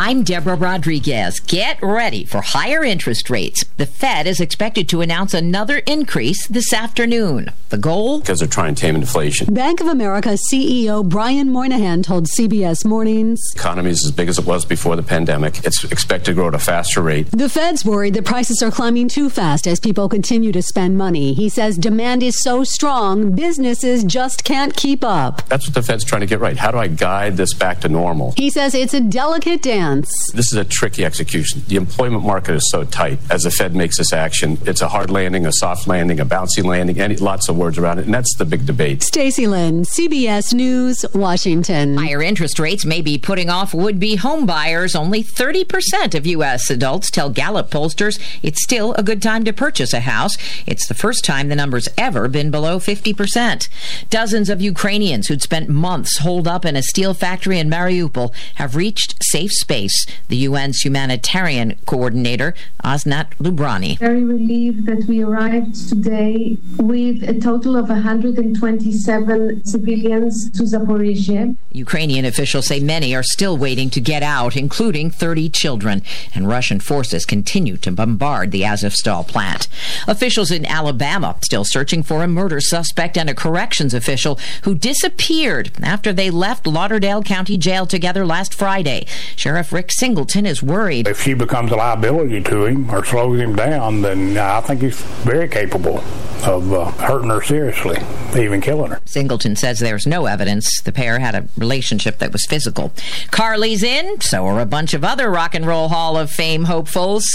I'm Deborah Rodriguez. Get ready for higher interest rates. The Fed is expected to announce another increase this afternoon. The goal? Because they're trying to tame inflation. Bank of America CEO Brian Moynihan told CBS Mornings. The economy is as big as it was before the pandemic. It's expected to grow at a faster rate. The Fed's worried that prices are climbing too fast as people continue to spend money. He says demand is so strong, businesses just can't keep up. That's what the Fed's trying to get right. How do I guide this back to normal? He says it's a delicate dance this is a tricky execution. The employment market is so tight. As the Fed makes this action, it's a hard landing, a soft landing, a bouncy landing, and lots of words around it, and that's the big debate. Stacy Lynn, CBS News, Washington. Higher interest rates may be putting off would-be home buyers. Only 30% of U.S. adults tell Gallup pollsters it's still a good time to purchase a house. It's the first time the number's ever been below 50%. Dozens of Ukrainians who'd spent months holed up in a steel factory in Mariupol have reached safe space space. The UN's humanitarian coordinator, Osnat Lubrani. Very relieved that we arrived today with a total of 127 civilians to Zaporizhia. Ukrainian officials say many are still waiting to get out, including 30 children, and Russian forces continue to bombard the Azovstal plant. Officials in Alabama still searching for a murder suspect and a corrections official who disappeared after they left Lauderdale County Jail together last Friday. Sheriff Rick Singleton is worried. If she becomes a liability to him or slows him down, then I think he's very capable of uh, hurting her seriously, even killing her. Singleton says there's no evidence the pair had a relationship that was physical. Carly's in, so are a bunch of other Rock and Roll Hall of Fame hopefuls.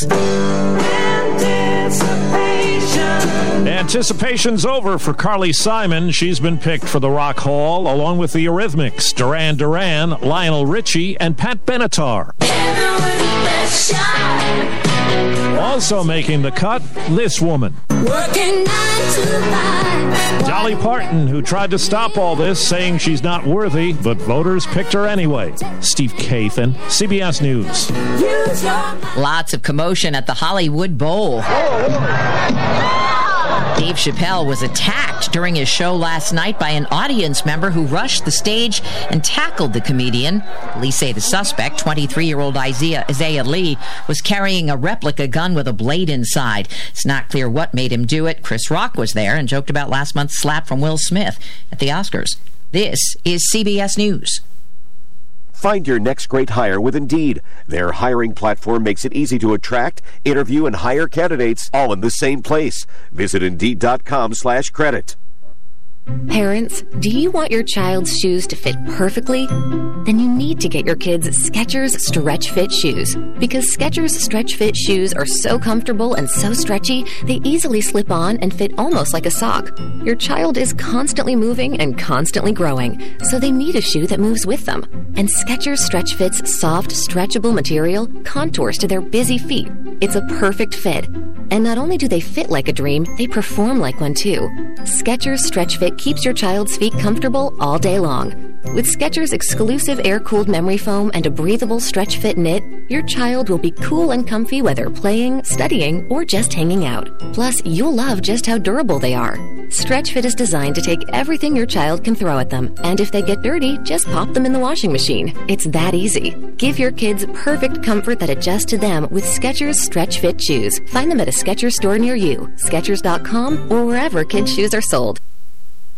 Anticipation's over for Carly Simon. She's been picked for the Rock Hall along with the Eurythmics, Duran Duran, Lionel Richie, and Pat Benatar. Also making the cut, this woman. Dolly Parton, who tried to stop all this, saying she's not worthy, but voters picked her anyway. Steve Kathan, CBS News. Lots of commotion at the Hollywood Bowl. Dave Chappelle was attacked during his show last night by an audience member who rushed the stage and tackled the comedian. Police say the suspect, 23 year old Isaiah, Isaiah Lee, was carrying a replica gun with a blade inside. It's not clear what made him do it. Chris Rock was there and joked about last month's slap from Will Smith at the Oscars. This is CBS News. Find your next great hire with Indeed. Their hiring platform makes it easy to attract, interview, and hire candidates all in the same place. Visit Indeed.com slash credit. Parents, do you want your child's shoes to fit perfectly? Then you need to get your kids Skechers Stretch Fit shoes. Because Skechers Stretch Fit shoes are so comfortable and so stretchy, they easily slip on and fit almost like a sock. Your child is constantly moving and constantly growing, so they need a shoe that moves with them. And Skechers Stretch Fit's soft, stretchable material contours to their busy feet. It's a perfect fit. And not only do they fit like a dream, they perform like one too. Skechers Stretch Fit keeps your child's feet comfortable all day long. With Skechers' exclusive air-cooled memory foam and a breathable stretch fit knit, your child will be cool and comfy whether playing, studying, or just hanging out. Plus, you'll love just how durable they are. Stretch Fit is designed to take everything your child can throw at them, and if they get dirty, just pop them in the washing machine. It's that easy. Give your kids perfect comfort that adjusts to them with Skechers Stretch Fit shoes. Find them at a Skechers store near you, Skechers.com, or wherever kids' shoes are sold.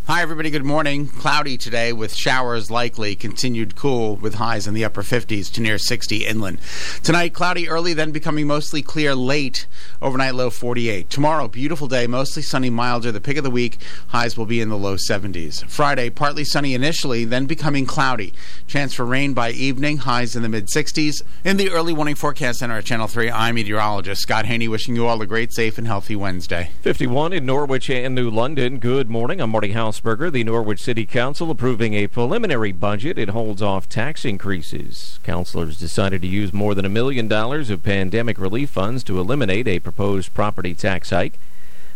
Hi, everybody. Good morning. Cloudy today with showers likely. Continued cool with highs in the upper 50s to near 60 inland. Tonight, cloudy early, then becoming mostly clear late. Overnight low 48. Tomorrow, beautiful day, mostly sunny, milder. The pick of the week, highs will be in the low 70s. Friday, partly sunny initially, then becoming cloudy. Chance for rain by evening, highs in the mid 60s. In the early warning forecast center at Channel 3, I'm meteorologist Scott Haney wishing you all a great, safe, and healthy Wednesday. 51 in Norwich and New London. Good morning. I'm Marty House. The Norwich City Council approving a preliminary budget. It holds off tax increases. Councilors decided to use more than a million dollars of pandemic relief funds to eliminate a proposed property tax hike.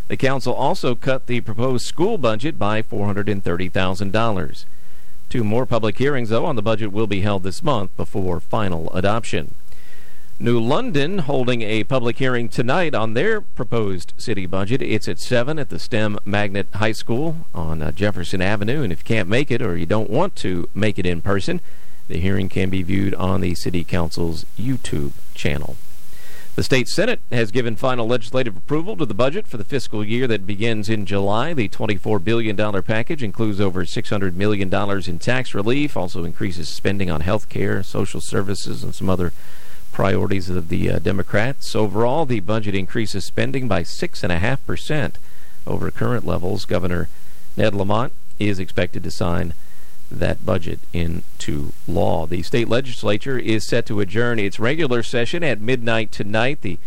The council also cut the proposed school budget by $430,000. Two more public hearings, though, on the budget will be held this month before final adoption. New London holding a public hearing tonight on their proposed city budget. It's at 7 at the STEM Magnet High School on uh, Jefferson Avenue. And if you can't make it or you don't want to make it in person, the hearing can be viewed on the City Council's YouTube channel. The state Senate has given final legislative approval to the budget for the fiscal year that begins in July. The $24 billion package includes over $600 million in tax relief, also increases spending on health care, social services, and some other priorities of the uh, Democrats. Overall, the budget increases spending by 6.5% over current levels. Governor Ned Lamont is expected to sign that budget into law. The state legislature is set to adjourn its regular session at midnight tonight. The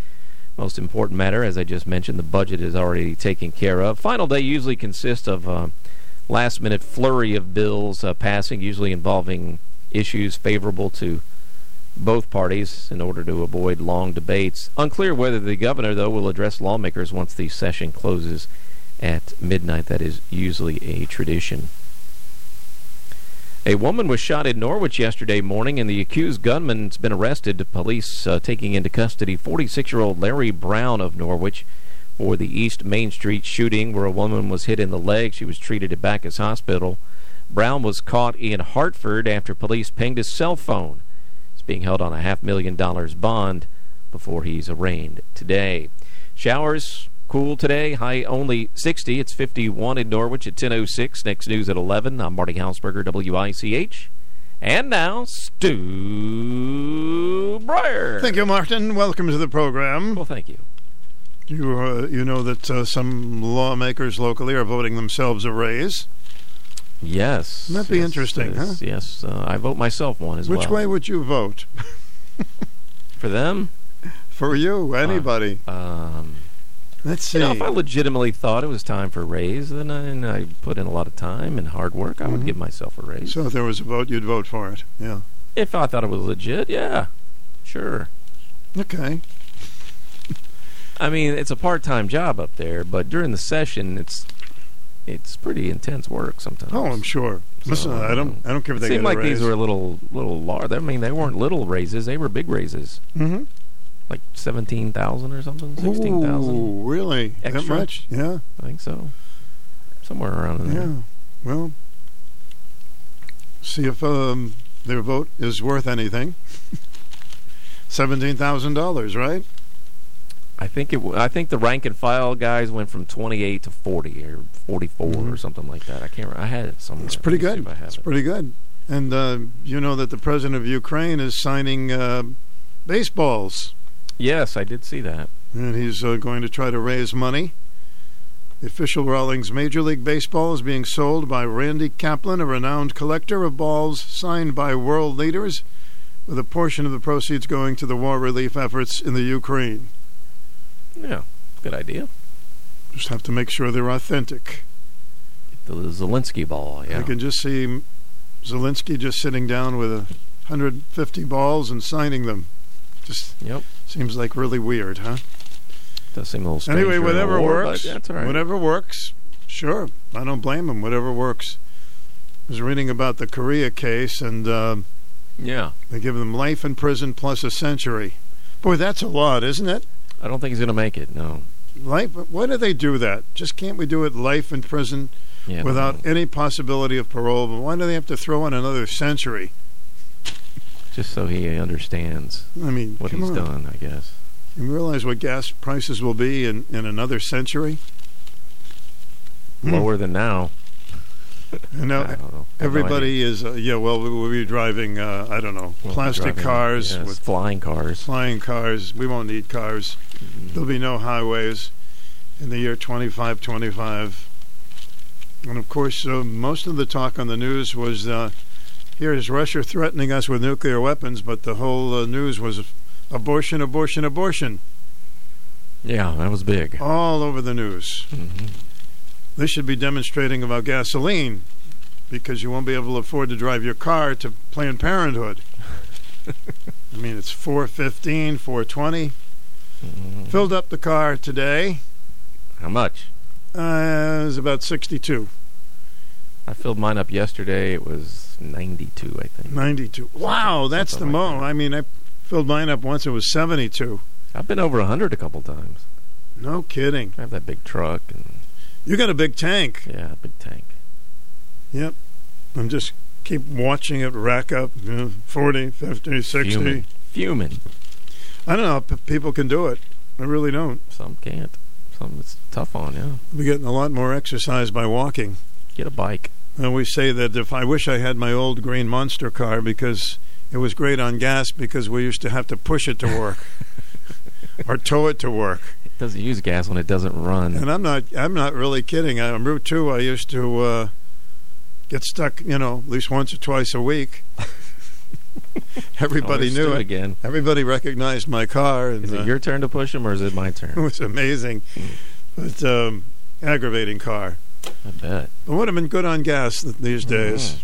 most important matter, as I just mentioned, the budget is already taken care of. Final day usually consists of a uh, last minute flurry of bills uh, passing, usually involving issues favorable to both parties in order to avoid long debates. Unclear whether the governor, though, will address lawmakers once the session closes at midnight. That is usually a tradition. A woman was shot in Norwich yesterday morning, and the accused gunman has been arrested. Police uh, taking into custody 46-year-old Larry Brown of Norwich for the East Main Street shooting, where a woman was hit in the leg. She was treated at Backus Hospital. Brown was caught in Hartford after police pinged his cell phone being held on a half million dollars bond before he's arraigned today. Showers cool today, high only 60. It's 51 in Norwich at 10:06. Next news at 11. I'm Marty Hausberger, WICH. And now, Stu Bryer. Thank you, Martin. Welcome to the program. Well, thank you. You, uh, you know that uh, some lawmakers locally are voting themselves a raise. Yes. That'd be yes, interesting, yes, huh? Yes. Uh, I vote myself one as Which well. Which way would you vote? For them? For you, anybody. Uh, um, Let's see. You know, if I legitimately thought it was time for a raise, then I, and I put in a lot of time and hard work, I mm-hmm. would give myself a raise. So if there was a vote, you'd vote for it. Yeah. If I thought it was legit, yeah, sure. Okay. I mean, it's a part-time job up there, but during the session, it's it's pretty intense work sometimes. Oh, I'm sure. So, Listen, I don't, I don't care if they seem like these were a little, little large. I mean, they weren't little raises; they were big raises. Mm-hmm. Like seventeen thousand or something, sixteen thousand. Oh, really? Extra? That much? Yeah, I think so. Somewhere around in there. Yeah. Well, see if um, their vote is worth anything. Seventeen thousand dollars, right? I think it. I think the rank and file guys went from 28 to 40 or 44 mm-hmm. or something like that. I can't. Remember. I had it somewhere. It's pretty good. It's it. pretty good. And uh, you know that the president of Ukraine is signing uh, baseballs. Yes, I did see that. And he's uh, going to try to raise money. The official Rawlings Major League Baseball is being sold by Randy Kaplan, a renowned collector of balls signed by world leaders, with a portion of the proceeds going to the war relief efforts in the Ukraine. Yeah, good idea. Just have to make sure they're authentic. The Zelensky ball, yeah. I can just see Zelensky just sitting down with a 150 balls and signing them. Just yep. seems like really weird, huh? Does seem a little strange. Anyway, whatever war, works. That's all right. Whatever works. Sure, I don't blame him. Whatever works. I was reading about the Korea case, and uh, yeah, they give them life in prison plus a century. Boy, that's a lot, isn't it? I don't think he's going to make it. No. Life. Why do they do that? Just can't we do it life in prison yeah, without any possibility of parole? But why do they have to throw in another century? Just so he understands. I mean, what he's on. done. I guess. You realize what gas prices will be in, in another century? Lower hmm. than now. You know, everybody no is uh, yeah. Well, we will be driving. Uh, I don't know, we'll plastic driving, cars yes, with flying cars. Flying cars. We won't need cars. Mm-hmm. There'll be no highways in the year 2525. And of course, uh, most of the talk on the news was uh, here is Russia threatening us with nuclear weapons, but the whole uh, news was abortion, abortion, abortion. Yeah, that was big. All over the news. Mm-hmm. They should be demonstrating about gasoline because you won't be able to afford to drive your car to Planned Parenthood. I mean, it's 415, 420. Mm-hmm. Filled up the car today. How much? Uh, it was about 62. I filled mine up yesterday. It was 92, I think. 92. Wow, that's Something the like mo. I mean, I Filled mine up once. It was 72. I've been over 100 a couple times. No kidding. I have that big truck and You got a big tank. yeah, big tank. Yep. I'm just keep watching it rack up. You know, 40, 50, 60. Fuming. Fuming. I don't know if people can do it. I really don't. Some can't. Some it's tough on, yeah. We're getting a lot more exercise by walking. Get a bike. And we say that if I wish I had my old green monster car because it was great on gas because we used to have to push it to work or tow it to work. It doesn't use gas when it doesn't run. And I'm not I'm not really kidding. On Route 2 I used to uh, get stuck, you know, at least once or twice a week. Everybody knew it. again. Everybody recognized my car and Is uh, it your turn to push him or is it my turn? it was amazing. But um, aggravating car. I bet. It would have been good on gas th- these days.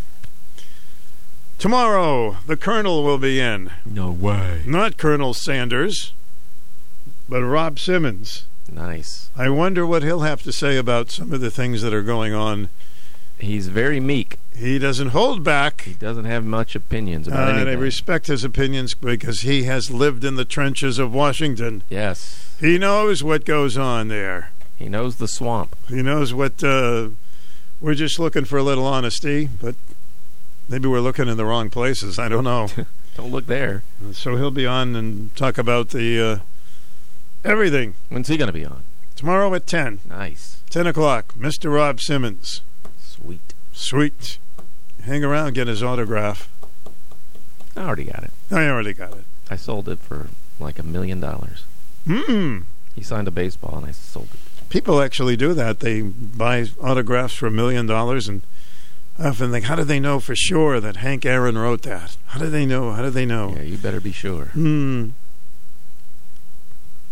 Tomorrow, the Colonel will be in. No way. Not Colonel Sanders, but Rob Simmons. Nice. I wonder what he'll have to say about some of the things that are going on. He's very meek. He doesn't hold back. He doesn't have much opinions Uh, about and I respect his opinions because he has lived in the trenches of Washington. yes. He knows what goes on there. He knows the swamp. He knows what. Uh, we're just looking for a little honesty, but maybe we're looking in the wrong places. I don't know. Don't look there. so he'll be on and talk about the uh, everything When's he going to be on? tomorrow at ten. Nice. 10 o'clock. Mr. Rob Simmons. Sweet. Sweet. Hang around, get his autograph. I already got it. I already got it. I sold it for like a million dollars. Mm. He signed a baseball and I sold it. People actually do that. They buy autographs for a million dollars, and I often think, how do they know for sure that Hank Aaron wrote that? How do they know? How do they know? Yeah, you better be sure. Hmm.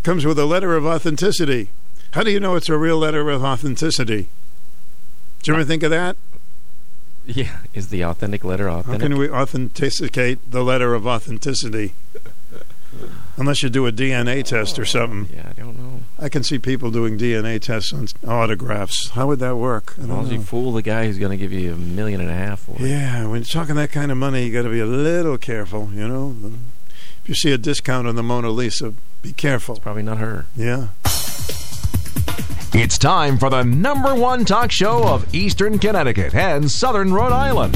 Comes with a letter of authenticity. How do you know it's a real letter of authenticity? Do you ever think of that? Yeah. Is the authentic letter authentic? How can we authenticate the letter of authenticity? Unless you do a DNA test or something. Yeah, I don't know. I can see people doing DNA tests on autographs. How would that work? I As don't long as you fool the guy who's going to give you a million and a half for it. Yeah, when you're talking that kind of money, you got to be a little careful. You know, if you see a discount on the Mona Lisa, be careful. It's Probably not her. Yeah. It's time for the number one talk show of Eastern Connecticut and Southern Rhode Island.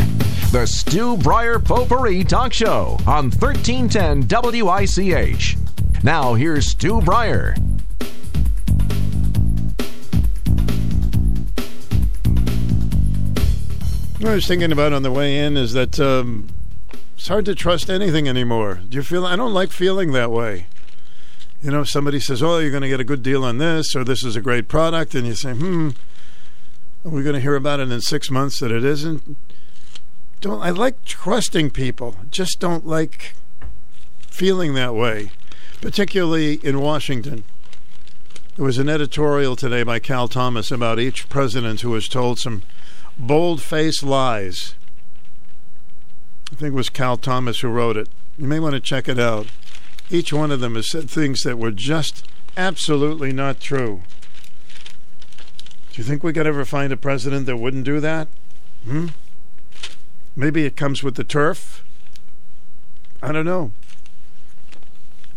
The Stu Bryer Potpourri Talk Show on 1310 WICH. Now here's Stu Bryer. What I was thinking about on the way in is that um, it's hard to trust anything anymore. Do you feel? I don't like feeling that way. You know, somebody says, "Oh, you're going to get a good deal on this," or "This is a great product," and you say, "Hmm, are we going to hear about it in six months that it isn't?" Don't I like trusting people? Just don't like feeling that way, particularly in Washington. There was an editorial today by Cal Thomas about each president who has told some bold faced lies. I think it was Cal Thomas who wrote it. You may want to check it out. Each one of them has said things that were just absolutely not true. Do you think we could ever find a president that wouldn't do that? Hmm? Maybe it comes with the turf. I don't know.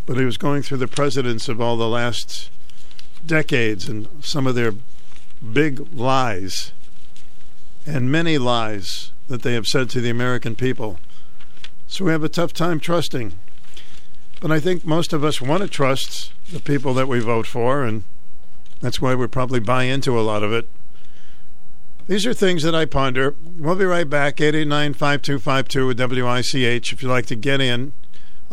But he was going through the presidents of all the last decades and some of their big lies and many lies that they have said to the American people. So we have a tough time trusting. But I think most of us want to trust the people that we vote for, and that's why we probably buy into a lot of it. These are things that I ponder. We'll be right back, 889 5252 with WICH, if you'd like to get in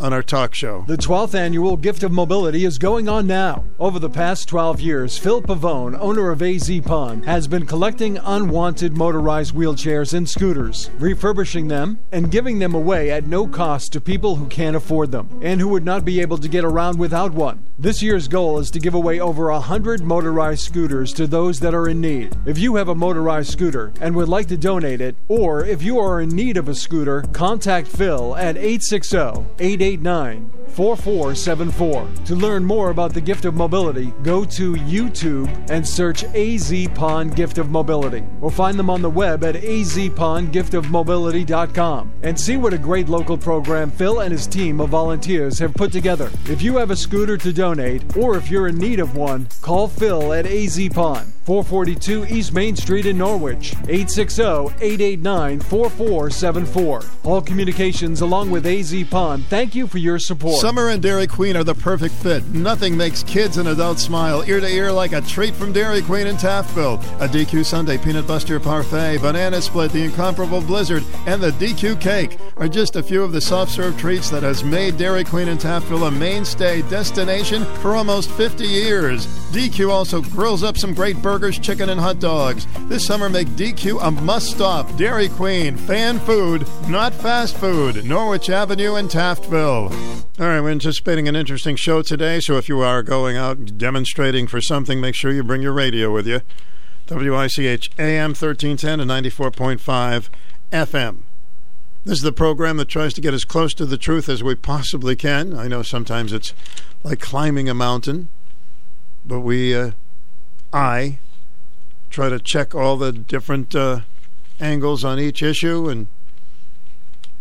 on our talk show. The 12th annual Gift of Mobility is going on now. Over the past 12 years, Phil Pavone, owner of AZ Pond, has been collecting unwanted motorized wheelchairs and scooters, refurbishing them, and giving them away at no cost to people who can't afford them and who would not be able to get around without one. This year's goal is to give away over 100 motorized scooters to those that are in need. If you have a motorized scooter and would like to donate it, or if you are in need of a scooter, contact Phil at 860 889 4474. To learn more about the gift of mobility, go to YouTube and search AZ Pond Gift of Mobility or find them on the web at azpondgiftofmobility.com and see what a great local program Phil and his team of volunteers have put together. If you have a scooter to donate or if you're in need of one, call Phil at AZ Pond, 442 East Main Street in Norwich, 860 889 4474. All communications along with AZ Pond, thank you for your support. Summer and Dairy Queen are the perfect fit. Nothing makes kids and adults smile ear to ear like a treat from Dairy Queen in Taftville. A DQ Sundae Peanut Buster Parfait, Banana Split, the incomparable Blizzard, and the DQ Cake are just a few of the soft serve treats that has made Dairy Queen in Taftville a mainstay destination for almost 50 years. DQ also grills up some great burgers, chicken, and hot dogs. This summer, make DQ a must stop. Dairy Queen, fan food, not fast food. Norwich Avenue in Taftville. All right, we're anticipating an interesting show today, so if you are going out demonstrating for something, make sure you bring your radio with you. WICH AM 1310 and 94.5 FM. This is the program that tries to get as close to the truth as we possibly can. I know sometimes it's like climbing a mountain, but we, uh, I, try to check all the different uh, angles on each issue and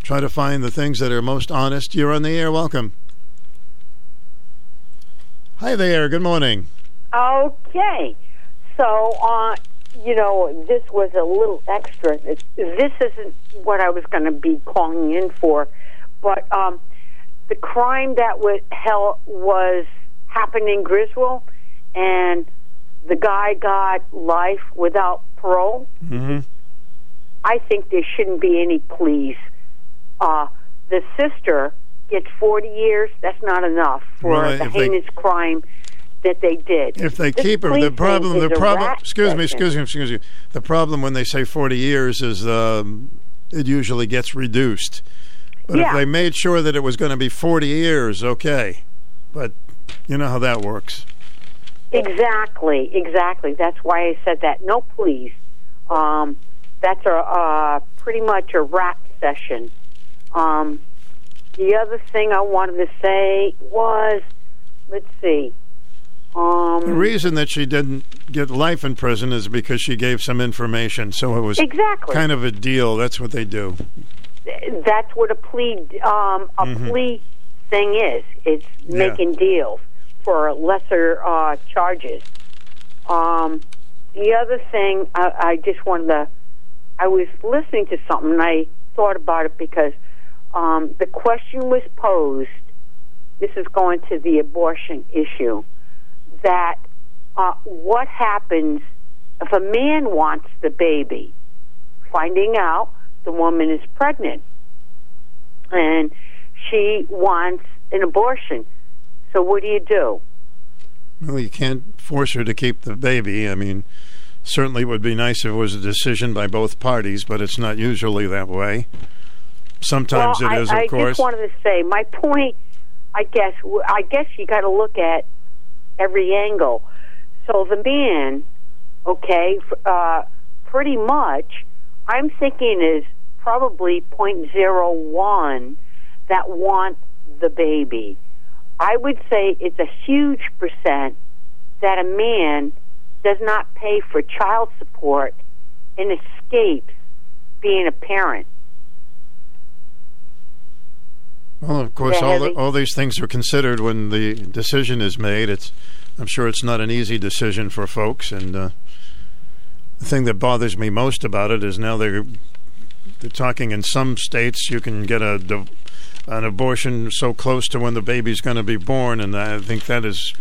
try to find the things that are most honest. You're on the air. Welcome. Hi there. Good morning. Okay. So, uh, you know, this was a little extra. This isn't what I was going to be calling in for, but um, the crime that was hell was happened in Griswold, and the guy got life without parole. Mm-hmm. I think there shouldn't be any pleas. Uh, the sister gets 40 years. That's not enough for Well, the if they- heinous crime that they did. If they This keep her, the problem, the problem. Excuse me, excuse me, excuse me. The problem when they say forty years is um, it usually gets reduced. But if they made sure that it was going to be forty years, okay. But you know how that works. Exactly, exactly. That's why I said that. No, please. Um, that's a uh, pretty much a rap session. Um, the other thing I wanted to say was, let's see. Um, The reason that she didn't get life in prison is because she gave some information. So it was Exactly. kind of a deal. That's what they do. that's what a plea um, a Mhm. plea thing is. It's Yeah. making deals for lesser uh, charges. Um, the other thing I, I just wanted to, I was listening to something and I thought about it because um, the question was posed. This is going to the abortion issue. That uh, what happens if a man wants the baby, finding out the woman is pregnant and she wants an abortion. So what do you do? Well, you can't force her to keep the baby. I mean, certainly it would be nice if it was a decision by both parties, but it's not usually that way. Sometimes well, it is, I, of I course. just wanted to say my point. I guess I guess you got to look at every angle. So the man, okay, uh, pretty much, I'm thinking is probably point zero one that want the baby. I would say it's a huge percent that a man does not pay for child support and escapes being a parent. Well, of course, all, the, all these things are considered when the decision is made. It's, I'm sure it's not an easy decision for folks, and uh, the thing that bothers me most about it is now they're they're talking in some states you can get a an abortion so close to when the baby's going to be born, and I think that is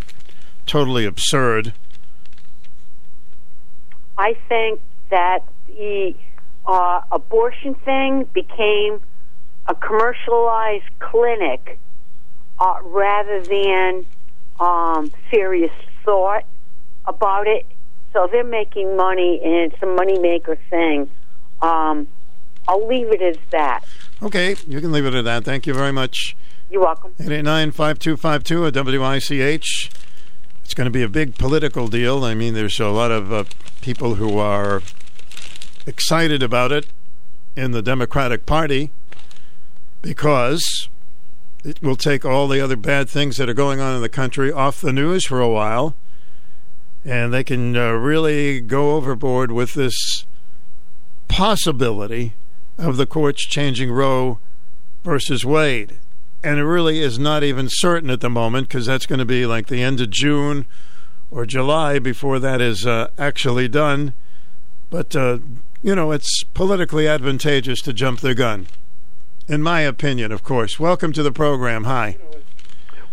totally absurd. I think that the uh, abortion thing became a commercialized clinic uh, rather than um, serious thought about it. So they're making money, and it's a moneymaker thing. Um, I'll leave it as that. Okay, you can leave it at that. Thank you very much. You're welcome. 889 5252 at WICH. It's going to be a big political deal. I mean, there's a lot of uh, people who are excited about it in the Democratic Party because it will take all the other bad things that are going on in the country off the news for a while, and they can uh, really go overboard with this possibility of the courts changing Roe versus Wade. And it really is not even certain at the moment because that's going to be like the end of June or July before that is uh, actually done. But, uh, you know, it's politically advantageous to jump the gun. In my opinion, of course. Welcome to the program. Hi.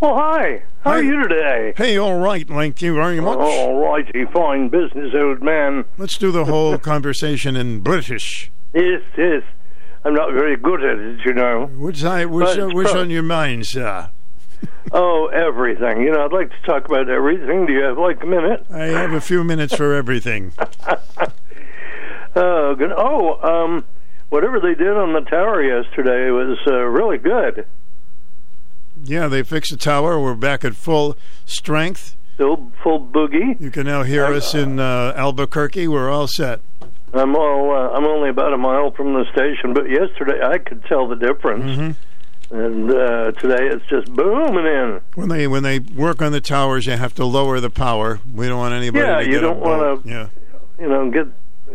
Well, hi. How are you today? Hey, all right. Thank you very much. All righty. Fine business, old man. Let's do the whole conversation in British. Yes, yes. I'm not very good at it, you know. What's, I, But uh, pro- on your mind, sir? Oh, everything. You know, I'd like to talk about everything. Do you have like a minute? I have a few minutes for everything. Oh, good. Oh, um, whatever they did on the tower yesterday was uh, really good. Yeah, they fixed the tower. We're back at full strength. Still full boogie. You can now hear us in uh, Albuquerque. We're all set. I'm all. Uh, I'm only about a mile from the station, but yesterday I could tell the difference. Mm-hmm. And uh, today it's just booming in. When they when they work on the towers, you have to lower the power. We don't want anybody. Yeah, to you get don't wanna- Yeah. you know, get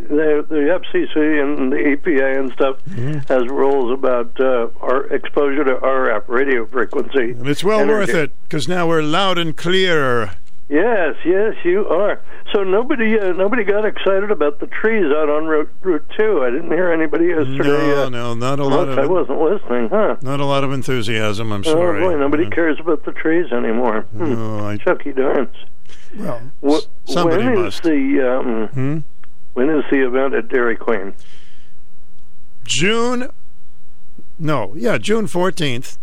the, the FCC and the EPA and stuff Mm-hmm. has rules about uh, our exposure to RF radio frequency. And it's well energy. worth it because now we're loud and clear. Yes, yes, you are. So nobody, uh, nobody got excited about the trees out on Route, Route Two. I didn't hear anybody yesterday. No, uh, no, not a lot of I wasn't listening, huh? not a lot of enthusiasm. I'm sorry. Oh boy, nobody cares about the trees anymore. Hmm. No, I- Chucky darns. Well, Wh- somebody when is must. the um, Hmm? when is the event at Dairy Queen? June. No, yeah, June fourteenth,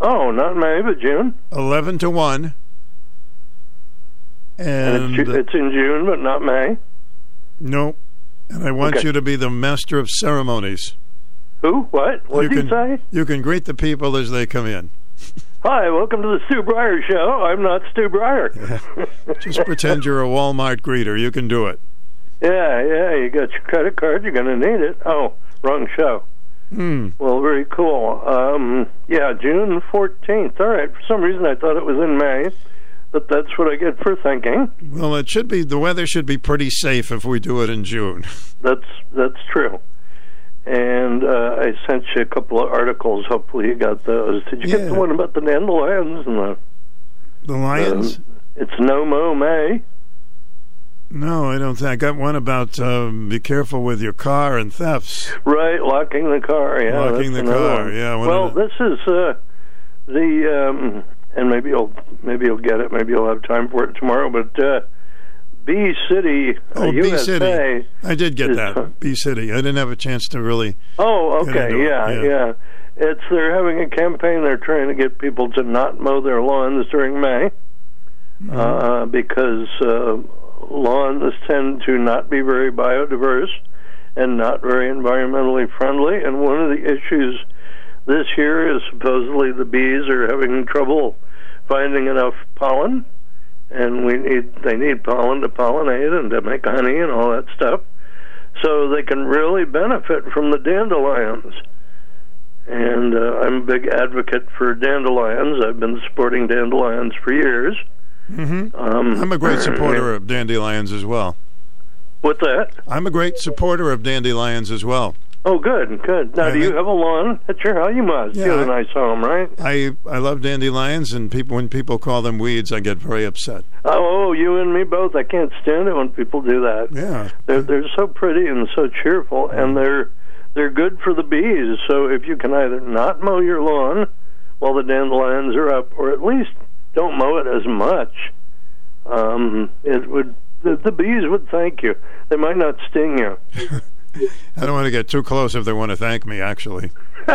Oh, not May, but June. eleven to one. And, And, it's, it's in June, but not May. no, and I want Okay. you to be the master of ceremonies. Who? What? What you did can you say? you can greet the people as they come in. Hi, welcome to the Stu Bryer Show. I'm not Stu Bryer. Just pretend you're a Walmart greeter. You can do it. yeah, yeah. You got your credit card. You're going to need it. Oh, wrong show. Hmm. Well, very cool. Um, yeah, June 14th. All right. For some reason, I thought it was in May, but that's what I get for thinking. Well, it should be. The weather should be pretty safe if we do it in June. That's that's true. And uh, I sent you a couple of articles. Hopefully, you got those. Did you get the one about the dandelions and the The lions? Um, it's no mo May. no, I don't think. I got one about um, be careful with your car and thefts. Right, locking the car. Yeah, Locking the car, one. yeah, Well, this is uh, the um, and maybe you'll maybe you'll get it. Maybe you'll have time for it tomorrow. But uh, Bee City, uh, Oh, Bee City. I did get is- that. Bee City. I didn't have a chance to really. Oh, okay, into it, yeah, yeah. yeah, It's they're having a campaign. They're trying to get people to not mow their lawns during May Mm-hmm. uh, because uh, lawns tend to not be very biodiverse and not very environmentally friendly. And one of the issues this year is supposedly the bees are having trouble finding enough pollen, and we need they need pollen to pollinate and to make honey and all that stuff. So they can really benefit from the dandelions. And uh, I'm a big advocate for dandelions. I've been supporting dandelions for years. Mm-hmm. Um, I'm a great supporter of dandelions as well. What's that? I'm a great supporter of dandelions as well. Oh, good, good. Now, I do you have a lawn at your house? You must. Yeah, you have a nice home, right? I I love dandelions, and people when people call them weeds, I get very upset. Oh, you and me both. I can't stand it when people do that. Yeah. They're they're so pretty and so cheerful, and they're they're good for the bees. So if you can either not mow your lawn while the dandelions are up, or at least don't mow it as much, um, it would the, the bees would thank you. They might not sting you. I don't want to get too close if they want to thank me. Actually,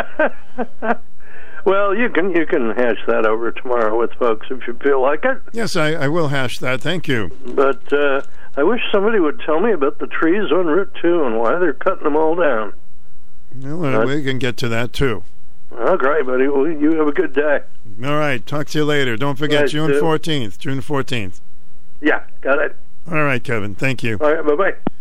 Well, you can you can hash that over tomorrow with folks if you feel like it. yes, I, I will hash that. Thank you. But uh, I wish somebody would tell me about the trees on Route Two and why they're cutting them all down. Well, uh, we can get to that too. Oh, great, buddy. Well, you have a good day. All right. Talk to you later. Don't forget Yes, June fourteenth. June fourteenth. Yeah, got it. All right, Kevin. Thank you. All right, bye bye.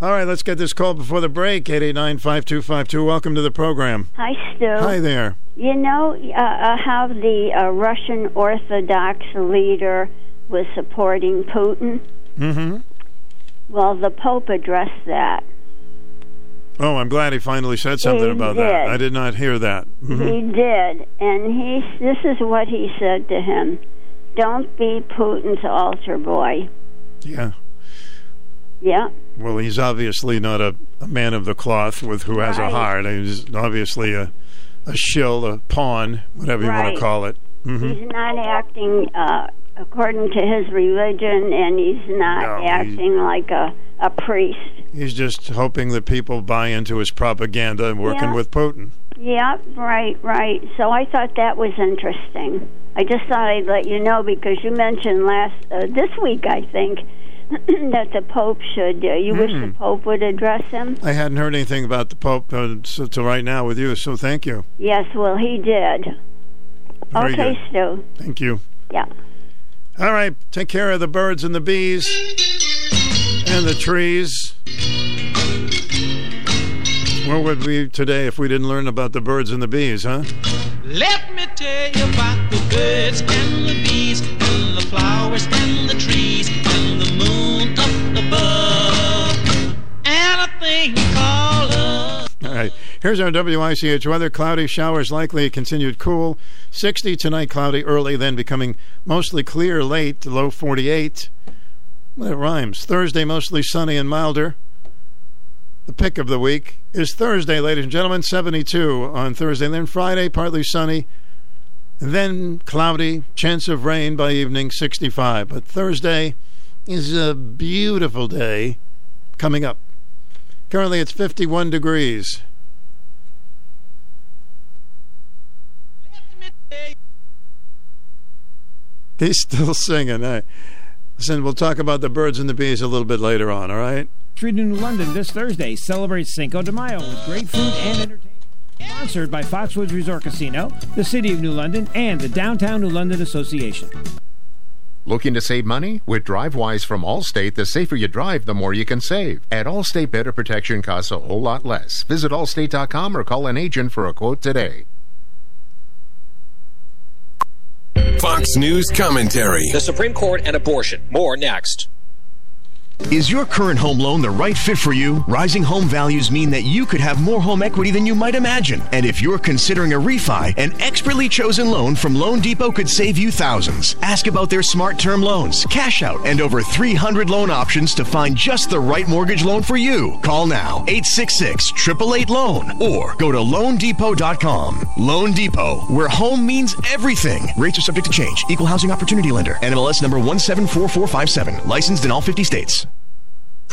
All right, let's get this call before the break. 889-5252. Welcome to the program. Hi, Stu. Hi there. You know uh, uh, how the uh, Russian Orthodox leader was supporting Putin? Mm-hmm. Well, the Pope addressed that. Oh, I'm glad he finally said something He about did. that. I did not hear that. Mhm. He did, and he. This is what he said to him: "Don't be Putin's altar boy." Yeah. Yeah. Well, he's obviously not a, a man of the cloth with who has a heart. He's obviously a a shill, a pawn, whatever you want to call it. hmm He's not acting uh, according to his religion, and he's not No, acting like a a priest. He's just hoping that people buy into his propaganda and working Yeah. with Putin. Yeah, right, right. So I thought that was interesting. I just thought I'd let you know because you mentioned last uh, this week, I think, that the Pope should. Uh, you wish the Mm. Pope would address him. I hadn't heard anything about the Pope uh, so, till right now with you, so thank you. Yes, well, he did. Very okay, good. Stu. Thank you. Yeah. All right, take care of the birds and the bees and the trees. Where would we be today if we didn't learn about the birds and the bees, huh? Let me tell you about the birds and the bees and the flowers and the trees Here's our WICH weather. Cloudy showers likely, continued cool. 60 tonight, cloudy early, then becoming mostly clear late, low 48. Well, it rhymes. Thursday, mostly sunny and milder. The pick of the week is Thursday, ladies and gentlemen, 72 on Thursday. Then Friday, partly sunny. Then cloudy, chance of rain by evening, 65. But Thursday is a beautiful day coming up. Currently, it's 51 degrees. He's still singing. Hey. Listen, we'll talk about the birds and the bees a little bit later on, all right? Street in New London this Thursday celebrates Cinco de Mayo with great food and entertainment. Sponsored by Foxwoods Resort Casino, the City of New London, and the Downtown New London Association. Looking to save money? With DriveWise from Allstate, the safer you drive, the more you can save. At Allstate, better protection costs a whole lot less. Visit allstate.com or call an agent for a quote today. Fox News commentary. The Supreme Court and abortion. More next. Is your current home loan the right fit for you? Rising home values mean that you could have more home equity than you might imagine. And if you're considering a refi, an expertly chosen loan from Loan Depot could save you thousands. Ask about their smart term loans, cash out, and over 300 loan options to find just the right mortgage loan for you. Call now 866 888 loan or go to loandepot.com. Loan Depot, where home means everything. Rates are subject to change. Equal housing opportunity lender. NMLS number 174457. Licensed in all 50 states.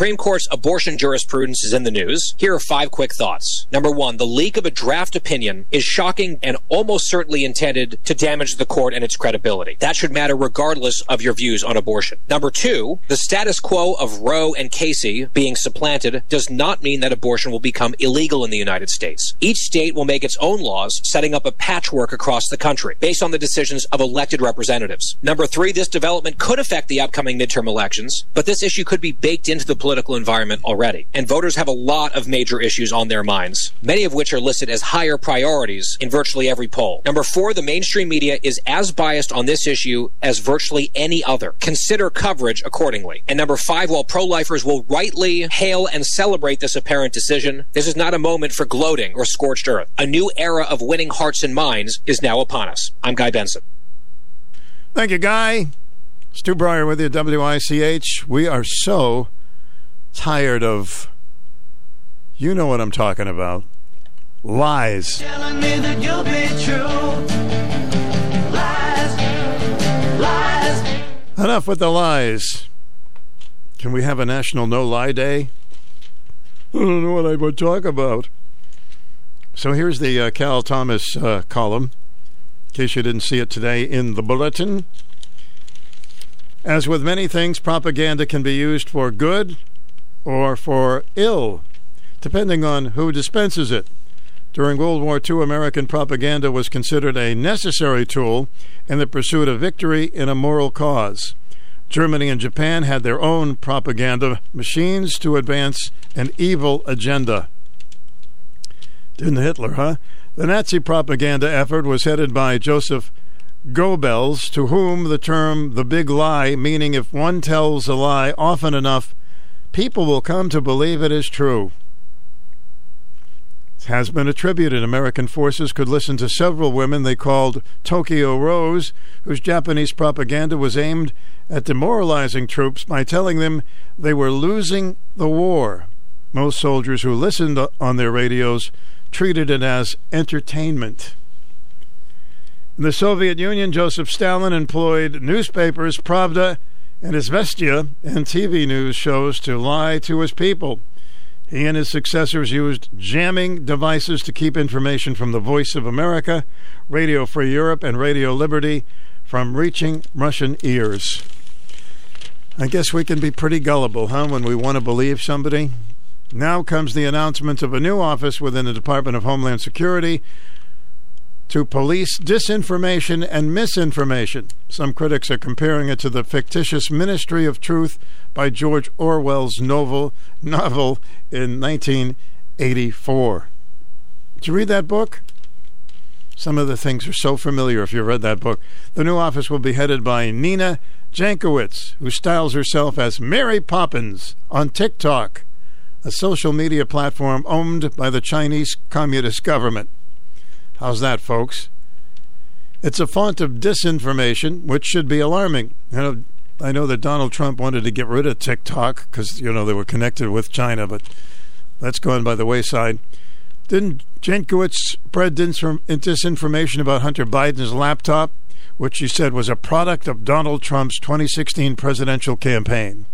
Supreme Court's abortion jurisprudence is in the news. Here are five quick thoughts. Number one, the leak of a draft opinion is shocking and almost certainly intended to damage the court and its credibility. That should matter regardless of your views on abortion. Number two, the status quo of Roe and Casey being supplanted does not mean that abortion will become illegal in the United States. Each state will make its own laws, setting up a patchwork across the country based on the decisions of elected representatives. Number three, this development could affect the upcoming midterm elections, but this issue could be baked into the political environment already. And voters have a lot of major issues on their minds, many of which are listed as higher priorities in virtually every poll. Number four, the mainstream media is as biased on this issue as virtually any other. Consider coverage accordingly. And number five, while pro lifers will rightly hail and celebrate this apparent decision, this is not a moment for gloating or scorched earth. A new era of winning hearts and minds is now upon us. I'm Guy Benson. Thank you, Guy. Stu Bryer with you, WICH. We are so tired of, you know what I'm talking about, lies. Telling me that you'll be true. Lies, lies. Enough with the lies. Can we have a National No Lie Day? I don't know what I would talk about. So here's the uh, Cal Thomas uh, column, in case you didn't see it today in the bulletin. As with many things, propaganda can be used for good or for ill, depending on who dispenses it. During World War II, American propaganda was considered a necessary tool in the pursuit of victory in a moral cause. Germany and Japan had their own propaganda machines to advance an evil agenda. Didn't Hitler, huh? The Nazi propaganda effort was headed by Joseph Goebbels, to whom the term the big lie, meaning if one tells a lie often enough, people will come to believe it is true. It has been attributed American forces could listen to several women they called Tokyo Rose, whose Japanese propaganda was aimed at demoralizing troops by telling them they were losing the war. Most soldiers who listened on their radios treated it as entertainment. In the Soviet Union, Joseph Stalin employed newspapers, Pravda and Izvestia and TV news shows to lie to his people. He and his successors used jamming devices to keep information from the Voice of America, Radio Free Europe, and Radio Liberty from reaching Russian ears. I guess we can be pretty gullible, huh, when we want to believe somebody? Now comes the announcement of a new office within the Department of Homeland Security to police disinformation and misinformation. Some critics are comparing it to the fictitious Ministry of Truth by George Orwell's novel, novel in 1984. Did you read that book? Some of the things are so familiar if you read that book. The new office will be headed by Nina Jankowicz, who styles herself as Mary Poppins on TikTok, a social media platform owned by the Chinese Communist government. How's that, folks? It's a font of disinformation, which should be alarming. You know, I know that Donald Trump wanted to get rid of TikTok because you know they were connected with China, but that's gone by the wayside. Didn't Jankowicz spread disinformation about Hunter Biden's laptop, which she said was a product of Donald Trump's 2016 presidential campaign?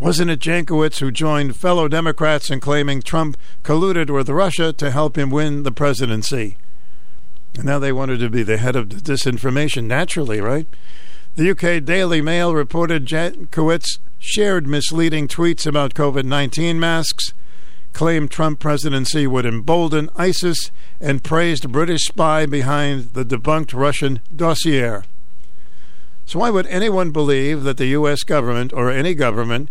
Wasn't it Jankowicz who joined fellow Democrats in claiming Trump colluded with Russia to help him win the presidency? And now they wanted to be the head of disinformation naturally, right? The UK Daily Mail reported Jankowicz shared misleading tweets about COVID 19 masks, claimed Trump presidency would embolden ISIS, and praised British spy behind the debunked Russian dossier. So, why would anyone believe that the U.S. government or any government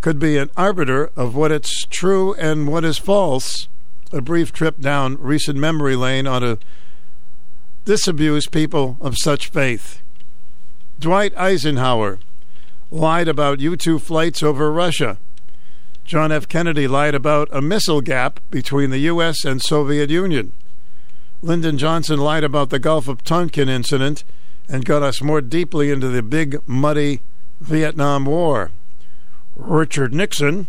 could be an arbiter of what is true and what is false. A brief trip down recent memory lane ought to disabuse people of such faith. Dwight Eisenhower lied about U 2 flights over Russia. John F. Kennedy lied about a missile gap between the U.S. and Soviet Union. Lyndon Johnson lied about the Gulf of Tonkin incident and got us more deeply into the big, muddy Vietnam War. Richard Nixon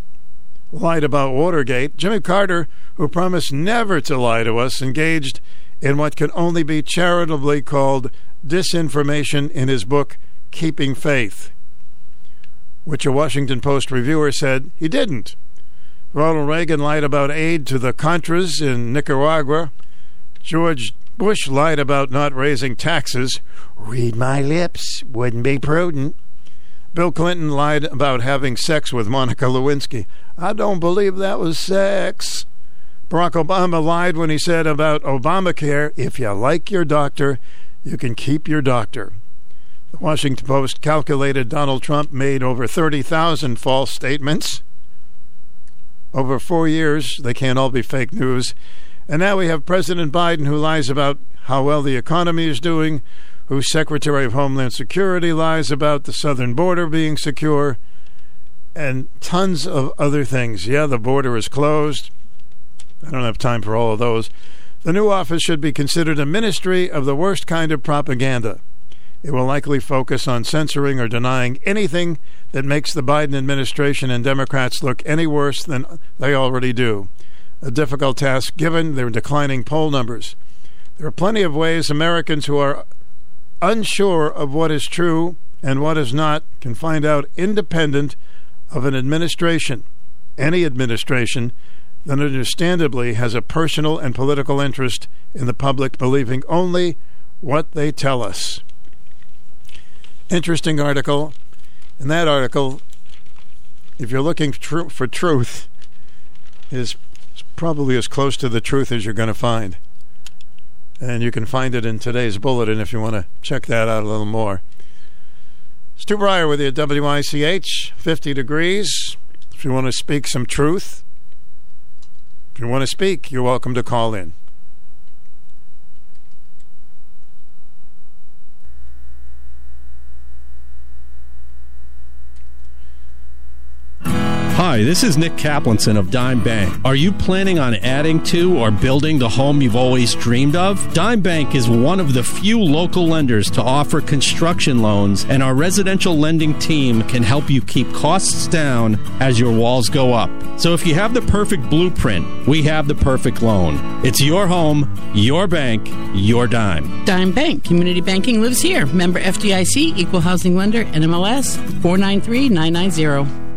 lied about Watergate. Jimmy Carter, who promised never to lie to us, engaged in what can only be charitably called disinformation in his book, Keeping Faith, which a Washington Post reviewer said he didn't. Ronald Reagan lied about aid to the Contras in Nicaragua. George Bush lied about not raising taxes. Read my lips, wouldn't be prudent. Bill Clinton lied about having sex with Monica Lewinsky. I don't believe that was sex. Barack Obama lied when he said about Obamacare if you like your doctor, you can keep your doctor. The Washington Post calculated Donald Trump made over 30,000 false statements. Over four years, they can't all be fake news. And now we have President Biden who lies about how well the economy is doing, whose Secretary of Homeland Security lies about the southern border being secure, and tons of other things. Yeah, the border is closed. I don't have time for all of those. The new office should be considered a ministry of the worst kind of propaganda. It will likely focus on censoring or denying anything that makes the Biden administration and Democrats look any worse than they already do. A difficult task given their declining poll numbers. There are plenty of ways Americans who are unsure of what is true and what is not can find out independent of an administration, any administration, that understandably has a personal and political interest in the public believing only what they tell us. Interesting article. In that article, if you're looking for truth, is probably as close to the truth as you're going to find. And you can find it in today's bulletin if you want to check that out a little more. Stu Bryer with you at WICH, 50 degrees. If you want to speak some truth, if you want to speak, you're welcome to call in. Hi, this is Nick Kaplanson of Dime Bank. Are you planning on adding to or building the home you've always dreamed of? Dime Bank is one of the few local lenders to offer construction loans, and our residential lending team can help you keep costs down as your walls go up. So if you have the perfect blueprint, we have the perfect loan. It's your home, your bank, your dime. Dime Bank. Community banking lives here. Member FDIC, Equal Housing Lender, NMLS 493990.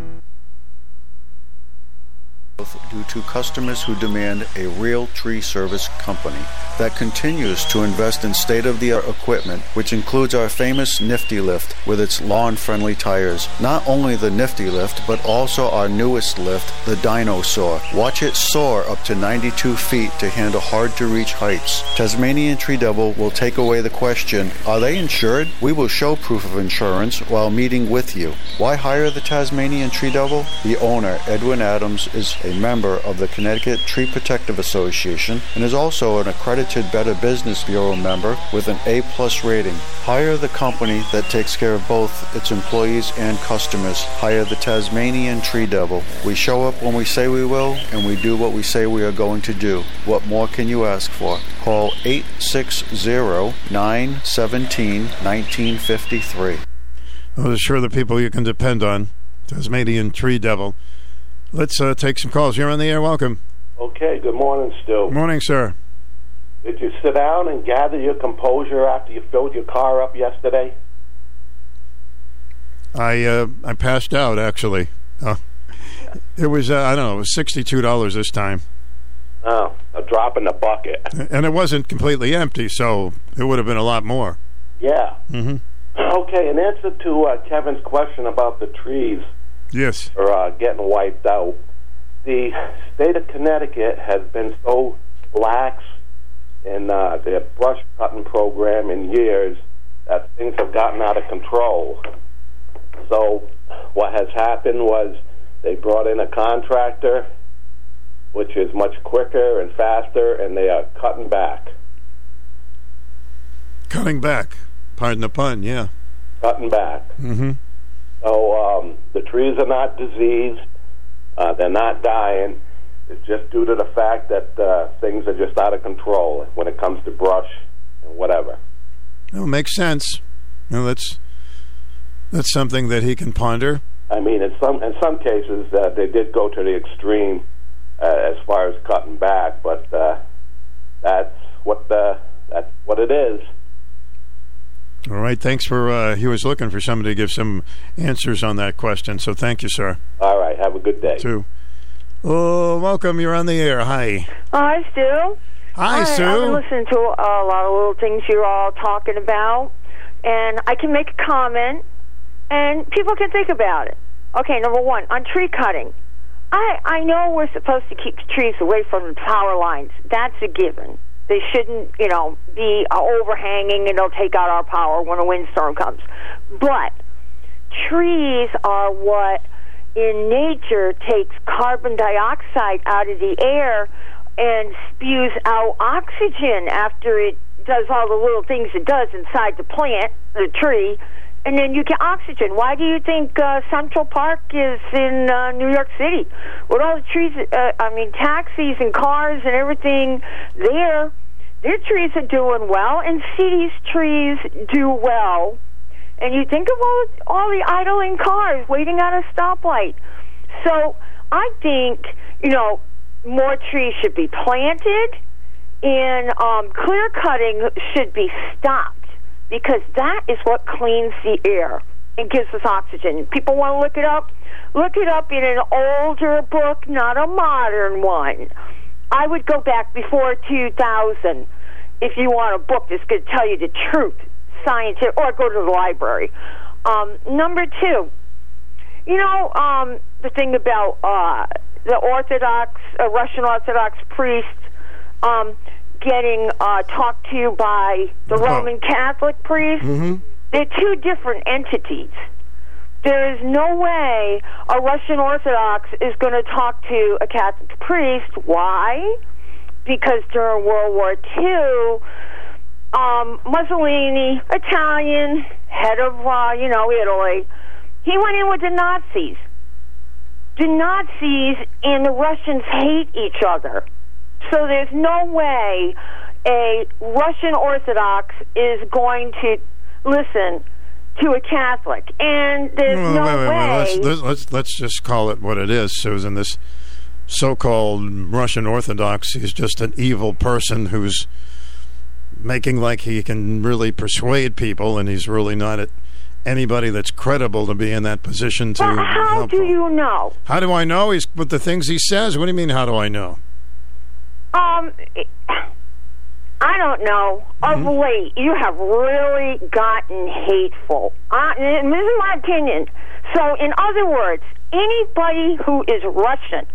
Due to customers who demand a real tree service company that continues to invest in state of the art equipment, which includes our famous Nifty Lift with its lawn friendly tires. Not only the Nifty Lift, but also our newest lift, the Dinosaur. Watch it soar up to 92 feet to handle hard to reach heights. Tasmanian Tree Devil will take away the question Are they insured? We will show proof of insurance while meeting with you. Why hire the Tasmanian Tree Devil? The owner, Edwin Adams, is a member of the Connecticut Tree Protective Association and is also an accredited Better Business Bureau member with an A plus rating. Hire the company that takes care of both its employees and customers. Hire the Tasmanian Tree Devil. We show up when we say we will, and we do what we say we are going to do. What more can you ask for? Call 860 917 1953. Those are sure the people you can depend on. Tasmanian Tree Devil. Let's uh, take some calls. You're on the air. Welcome. Okay, good morning, Stu. Morning, sir. Did you sit down and gather your composure after you filled your car up yesterday? I uh, I passed out actually. Uh, it was uh, I don't know. It was sixty two dollars this time, Oh, a drop in the bucket. and it wasn't completely empty, so it would have been a lot more. Yeah. hmm Okay, in answer to uh, Kevin's question about the trees Yes. are uh, getting wiped out, the state of Connecticut has been so lax in uh, their brush cutting program in years that things have gotten out of control. So what has happened was they brought in a contractor, which is much quicker and faster, and they are cutting back, Cutting back. Pardon the pun. Yeah. cutting back. Mm-hmm. So um, the trees are not diseased; uh, they're not dying. It's just due to the fact that uh, things are just out of control when it comes to brush and whatever. No, makes sense. No, that's that's something that he can ponder. I mean, in some in some cases, uh, they did go to the extreme uh, as far as cutting back, but uh, that's what the that's what it is. All right. Thanks for. Uh, he was looking for somebody to give some answers on that question. So thank you, sir. All right, have a good day. Too. Oh, welcome. You're on the air. Hi. Hi, Stu. Hi, Sue. I've been listening to a lot of little things you're all talking about, and I can make a comment, and people can think about it. Okay, number one, on tree cutting. I, I know we're supposed to keep trees away from the power lines. That's a given. They shouldn't, you know, be uh, overhanging and they'll take out our power when a windstorm comes. But trees are what in nature takes carbon dioxide out of the air and spews out oxygen after it does all the little things it does inside the plant, the tree, and then you get oxygen. Why do you think uh, Central Park is in uh, New York City? With all the trees, uh, I mean, taxis and cars and everything there, their trees are doing well, and cities' trees do well. And you think of all, all the idling cars waiting at a stoplight. So I think, you know, more trees should be planted, and um, clear cutting should be stopped because that is what cleans the air and gives us oxygen. People want to look it up. Look it up in an older book, not a modern one. I would go back before 2000 if you want a book that's going to tell you the truth, science, or go to the library. Um, number two, you know um, the thing about uh, the Orthodox, uh, Russian Orthodox priest um, getting uh, talked to by the Roman Catholic priest. Mm-hmm. They're two different entities. There is no way a Russian Orthodox is going to talk to a Catholic priest. Why? Because during World War II, um, Mussolini, Italian, head of, uh, you know, Italy, he went in with the Nazis. The Nazis and the Russians hate each other. So there's no way a Russian Orthodox is going to listen to a Catholic. And there's Well, no wait, wait, way. wait. Let's, let's let's just call it what it is, Susan. This so-called Russian Orthodox is just an evil person who's making like he can really persuade people, and he's really not at anybody that's credible to be in that position to Well, how help. do you know? How do I know? He's with the things he says. What do you mean? How do I know? Um, I don't know. Mm-hmm. Of late, you have really gotten hateful. Uh, and this is my opinion. So, in other words, anybody who is Russian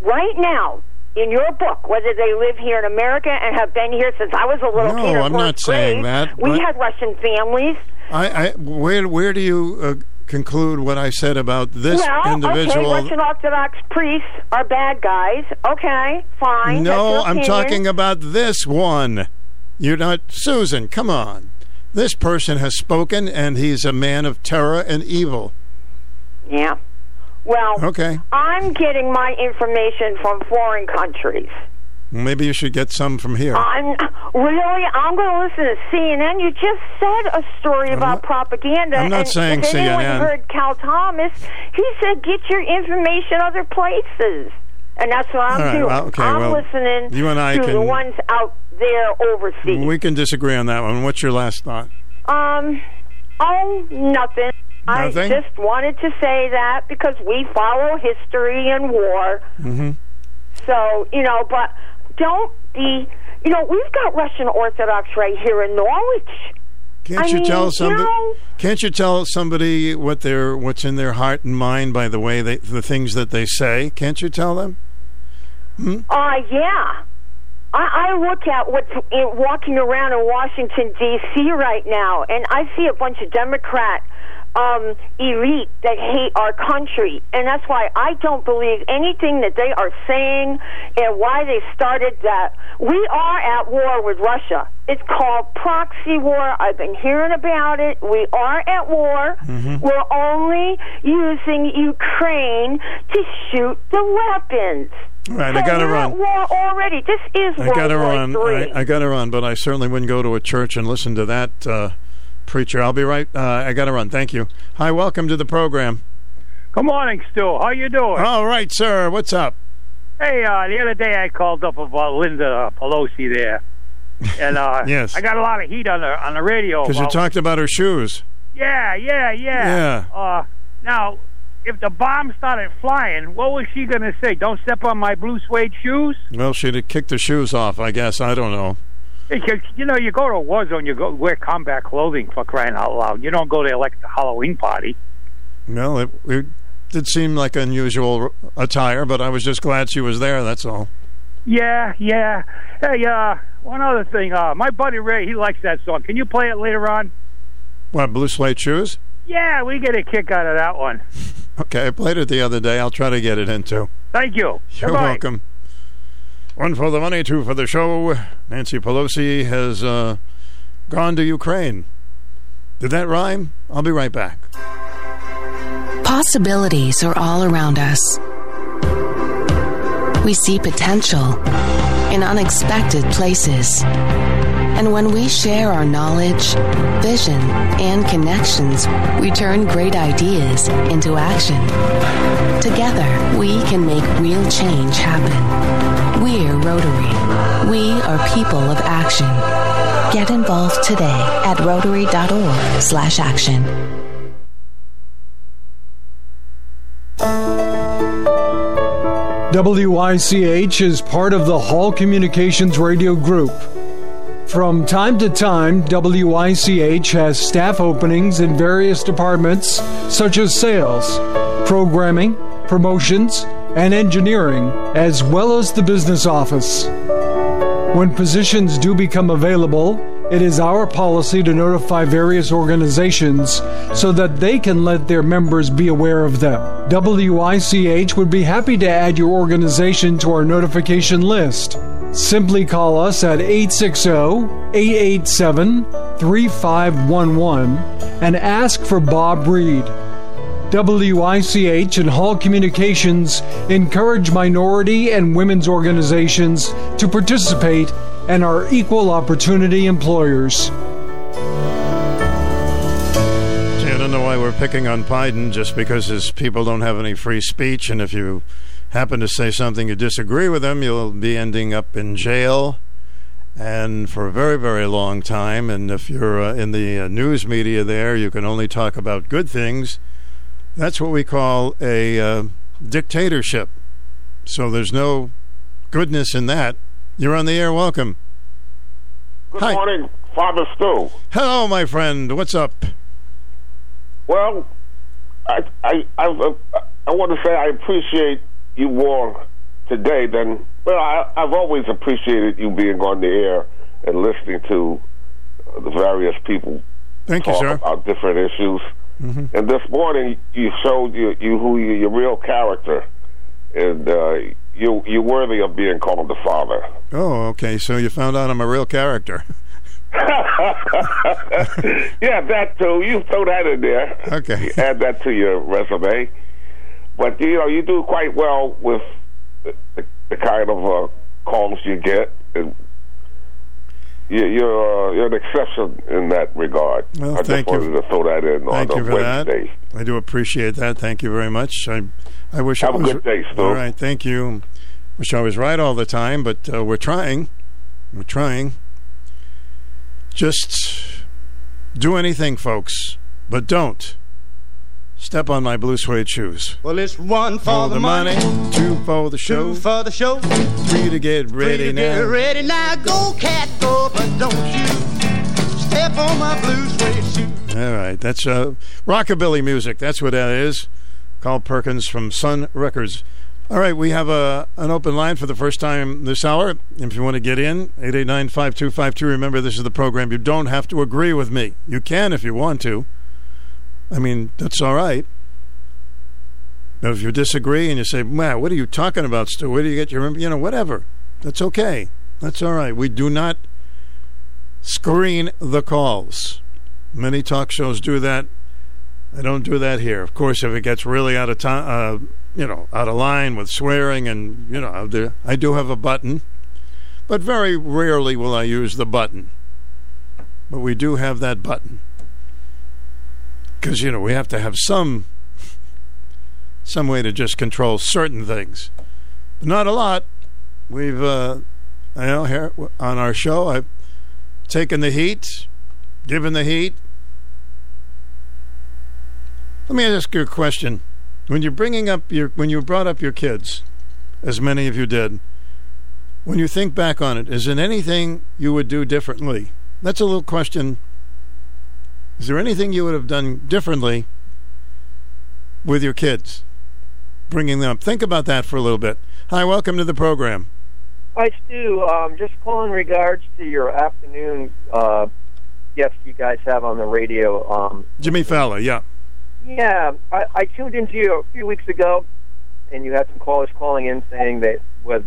right now, in your book, whether they live here in America and have been here since I was a little No, kid, in I'm not saying that, We had Russian families. I, I where where do you uh, conclude what I said about this well, individual? okay, Russian Orthodox priests are bad guys. Okay, fine. No, I'm talking about this one. You're not Susan. Come on. This person has spoken, and he's a man of terror and evil. Yeah. Well, Okay. I'm getting my information from foreign countries. Maybe you should get some from here. I'm really. I'm going to listen to CNN. You just said a story about propaganda. I'm not and saying if anyone heard Cal Thomas, he said get your information other places, and that's what I'm right, doing. well, okay, I'm well, listening you and I to the ones out there overseas. We can disagree on that one. What's your last thought? Um, oh, nothing. Nothing? I just wanted to say that because we follow history and war. Mm-hmm. So, you know, but don't be, you know, we've got Russian Orthodox right here in Norwich. Can't I you mean, tell you somebody? know- can't you tell somebody what their what's in their heart and mind by the way they the things that they say? Can't you tell them? Hmm? Uh, yeah. I, I look at what's in, walking around in Washington, D.C. right now, and I see a bunch of Democrat um, elite that hate our country. And that's why I don't believe anything that they are saying and why they started that. We are at war with Russia. It's called proxy war. I've been hearing about it. We are at war. Mm-hmm. We're only using Ukraine to shoot the weapons. Right, So I gotta run. War already. This is I gotta War run. I, I gotta run, but I certainly wouldn't go to a church and listen to that uh, preacher. I'll be right. Uh, I gotta run. Thank you. Hi, welcome to the program. Good morning, Stu. How you doing? All right, sir. What's up? Hey, uh, the other day I called up about Linda Pelosi there, and uh, Yes. I got a lot of heat on the on the radio. Because you talked about her shoes. Yeah, yeah, yeah. Yeah. Uh, now, if the bomb started flying, what was she going to say? Don't step on my blue suede shoes? Well, she'd have kicked the shoes off. I guess. I don't know. Because, you know, you go to a war zone, you go wear combat clothing for crying out loud. You don't go there like a Halloween party. No, it, it did seem like unusual attire, but I was just glad she was there. That's all. Yeah, yeah. Hey, uh, one other thing. Uh, my buddy Ray, he likes that song. Can you play it later on? What blue suede shoes? Yeah, we get a kick out of that one. Okay, I played it the other day. I'll try to get it into. Thank you. You're Goodbye. welcome. One for the money, two for the show. Nancy Pelosi has uh, gone to Ukraine. Did that rhyme? I'll be right back. Possibilities are all around us. We see potential in unexpected places. And when we share our knowledge, vision, and connections, we turn great ideas into action. Together, we can make real change happen. We're Rotary. We are people of action. Get involved today at rotary.org slash action. WICH is part of the Hall Communications Radio Group. From time to time, WICH has staff openings in various departments such as sales, programming, promotions, and engineering, as well as the business office. When positions do become available, It is our policy to notify various organizations so that they can let their members be aware of them. WICH would be happy to add your organization to our notification list. Simply call us at 860 887 3511 and ask for Bob Reed. WICH and Hall Communications encourage minority and women's organizations to participate and are equal opportunity employers. See, I don't know why we're picking on Biden just because his people don't have any free speech, and if you happen to say something you disagree with them, you'll be ending up in jail and for a very, very long time. And if you're uh, in the uh, news media there, you can only talk about good things. That's what we call a uh, dictatorship. So there's no goodness in that. You're on the air. Welcome. Good Hi. morning, Father Stu. Hello, my friend. What's up? Well, I I I, I want to say I appreciate you more today then well. I, I've always appreciated you being on the air and listening to uh, the various people Thank you, talk sir. about different issues. Mhm. And this morning you showed you, you who you, your real character, and uh, you you're worthy of being called the father. Oh, okay. So you found out I'm a real character. yeah, that too. You throw that in there. Okay. You add that to your resume. But you know, you do quite well with the, the, kind of uh, calls you get, and you, you're uh, you're an exception in that regard. Well, I just thank you. wanted to throw that in Thank on you a for Wednesday. that. I do appreciate that. Thank you very much. I, I wish Have I a was, good day, Stu. All right, thank you. Wish I was right all the time, but uh, we're trying. We're trying. Just do anything, folks, but don't step on my blue suede shoes. Well, it's one for, For the money, two for the show, two for the show. three to get ready Three to now. Get ready now, go cat, go, but don't you step on my blue suede shoe. All right, that's uh, rockabilly music. That's what that is. Carl Perkins from Sun Records. All right, we have a an open line for the first time this hour. If you want to get in, 889-5252. Remember, this is the program. You don't have to agree with me. You can if you want to. I mean, that's all right. But if you disagree and you say, "Man, what are you talking about, Stu? Where do you get your, you know, whatever," that's okay. That's all right. We do not screen the calls. Many talk shows do that. I don't do that here. Of course, if it gets really out of time, uh, you know, out of line with swearing, and you know, I do have a button, but very rarely will I use the button. But we do have that button because you know we have to have some some way to just control certain things, but not a lot. We've, uh, I know, here on our show, I've taken the heat, given the heat. Let me ask you a question. When you're bringing up your, when you brought up your kids, as many of you did, when you think back on it, is there anything you would do differently? That's a little question. Is there anything you would have done differently with your kids, bringing them up? Think about that for a little bit. Hi, welcome to the program. Hi, Stu. Um, just calling in regards to your afternoon uh, guest you guys have on the radio. Um, Jimmy Fallon, yeah. yeah, I, I tuned into you a few weeks ago, and you had some callers calling in saying that whether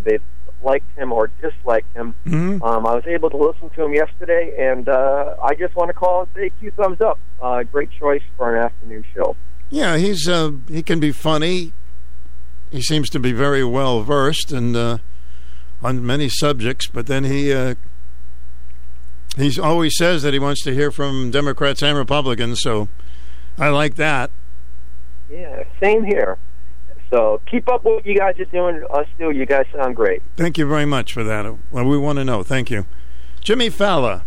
liked him or disliked him. Mhm. Um, I was able to listen to him yesterday, and uh, I just want to call and say two thumbs up. Uh, great choice for an afternoon show. Yeah, he's uh, he can be funny. He seems to be very well versed and uh, on many subjects, but then he uh, he always says that he wants to hear from Democrats and Republicans. So I like that. Yeah, same here. So keep up what you guys are doing. Us, too. you guys sound great. Thank you very much for that. Well, we want to know. Thank you, Jimmy Falla.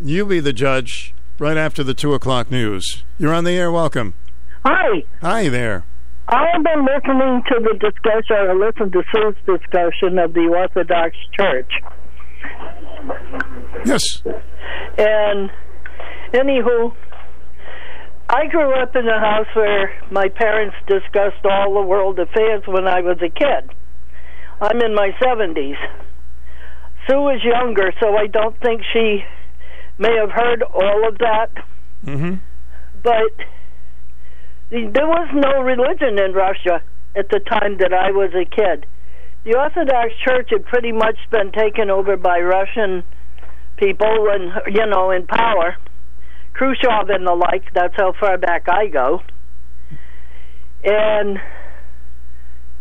You be the judge right after the two o'clock news. You're on the air. Welcome. Hi. Hi there. I have been listening to the discussion, or listened to Sue's discussion of the Orthodox Church. Yes. And, anywho, I grew up in a house where my parents discussed all the world affairs when I was a kid. I'm in my 70s. Sue is younger, so I don't think she may have heard all of that, Mm-hmm. but there was no religion in Russia at the time that I was a kid. The Orthodox Church had pretty much been taken over by Russian people and you know in power. Khrushchev and the like. That's how far back I go. And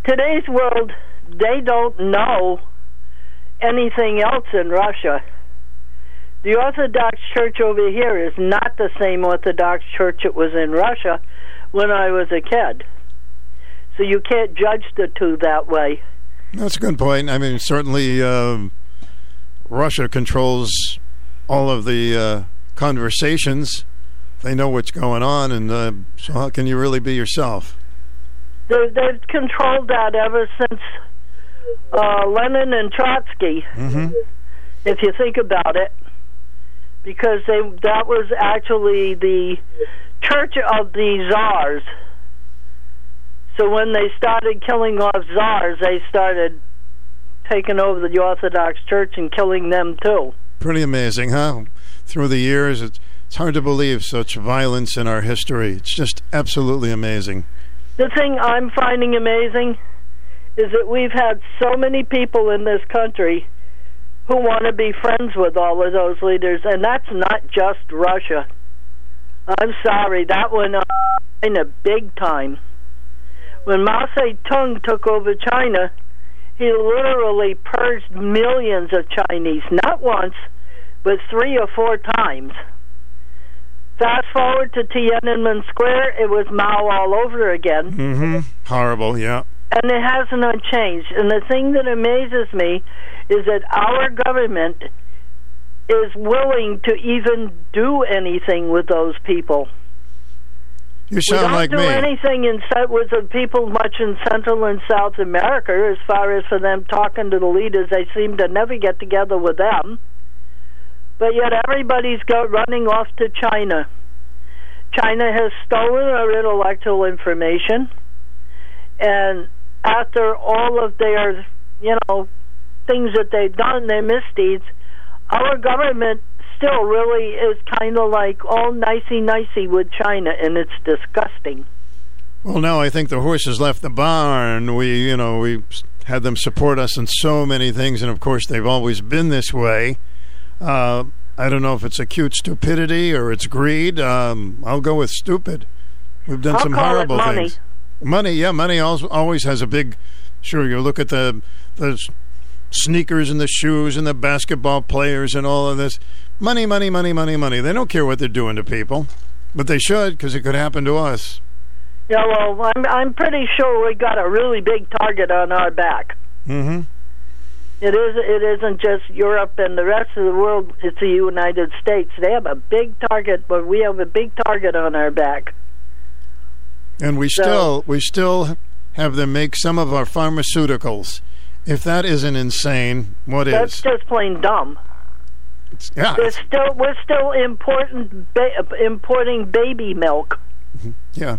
today's world, they don't know anything else in Russia. The Orthodox Church over here is not the same Orthodox Church it was in Russia when I was a kid. So you can't judge the two that way. That's a good point. I mean, certainly uh, Russia controls all of the uh, conversations. They know what's going on, and uh, so how can you really be yourself? They, they've controlled that ever since uh, Lenin and Trotsky. Mm-hmm. if you think about it, because they that was actually the church of the czars. So when they started killing off czars, they started taking over the Orthodox Church and killing them too. Pretty amazing, huh? Through the years, it's, hard to believe such violence in our history. It's just absolutely amazing. The thing I'm finding amazing is that we've had so many people in this country who want to be friends with all of those leaders, and that's not just Russia. I'm sorry, that went on in a big time. When Mao Zedong took over China, he literally purged millions of Chinese, not once, but three or four times. Fast forward to Tiananmen Square, it was Mao all over again Mm-hmm. Horrible, yeah. and it hasn't changed. And the thing that amazes me is that our government is willing to even do anything with those people. You sound we don't like do me. anything in with the people much in Central and South America as far as for them talking to the leaders. They seem to never get together with them. But yet everybody's go running off to China. China has stolen our intellectual information, and after all of their, you know, things that they've done, their misdeeds, our government still really is kind of like all nicey nicey with China, and it's disgusting. Well, now I think the horse has left the barn. We, you know, we had them support us in so many things, and of course, they've always been this way. Uh, I don't know if it's acute stupidity or it's greed. Um, I'll go with stupid. We've done I'll some horrible money. things. Money, yeah, money always, always has a big. Sure, you look at the the sneakers and the shoes and the basketball players and all of this. Money, money, money, money, money. They don't care what they're doing to people, but they should because it could happen to us. Yeah, well, I'm I'm pretty sure we got a really big target on our back. Mm-hmm. It is. It isn't just Europe and the rest of the world. It's the United States. They have a big target, but we have a big target on our back. And we So- still we still have them make some of our pharmaceuticals. If that isn't insane, what is? That's just plain dumb. yeah, We're still we're still important ba- importing baby milk. Mm-hmm. yeah.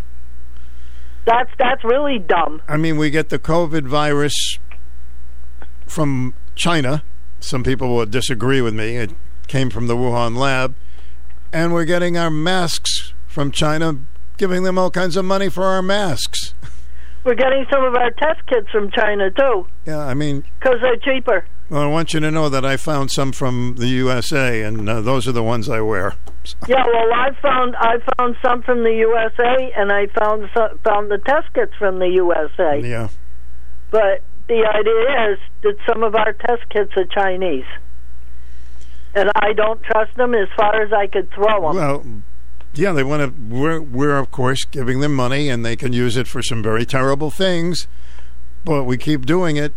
That's that's really dumb. I mean, we get the COVID virus from China. Some people will disagree with me. It came from the Wuhan lab, and we're getting our masks from China, giving them all kinds of money for our masks. We're getting some of our test kits from China too, Yeah, I mean, because they're cheaper. well, I want you to know that I found some from the USA, and uh, those are the ones I wear. Yeah, well, I found I found some from the USA, and I found some, found the test kits from the USA. Yeah. But the idea is that some of our test kits are Chinese, and I don't trust them as far as I could throw them. Well, yeah, they want to. We're, we're of course giving them money, and they can use it for some very terrible things. But we keep doing it.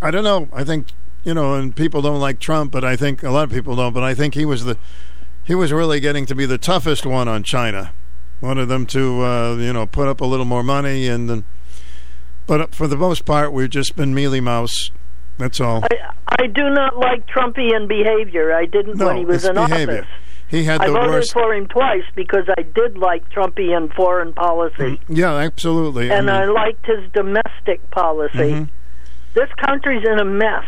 I don't know. I think you know, and people don't like Trump, but I think a lot of people don't. But I think he was the he was really getting to be the toughest one on China. Wanted them to uh, you know put up a little more money, and then. But for the most part, we've just been mealy mouse. That's all. I, I do not like Trumpian behavior. I didn't No, when he was in behavior. office. He had the I voted worst. for him twice because I did like Trumpian foreign policy, Yeah, absolutely. and I I liked his domestic policy. Mhm. This country's in a mess.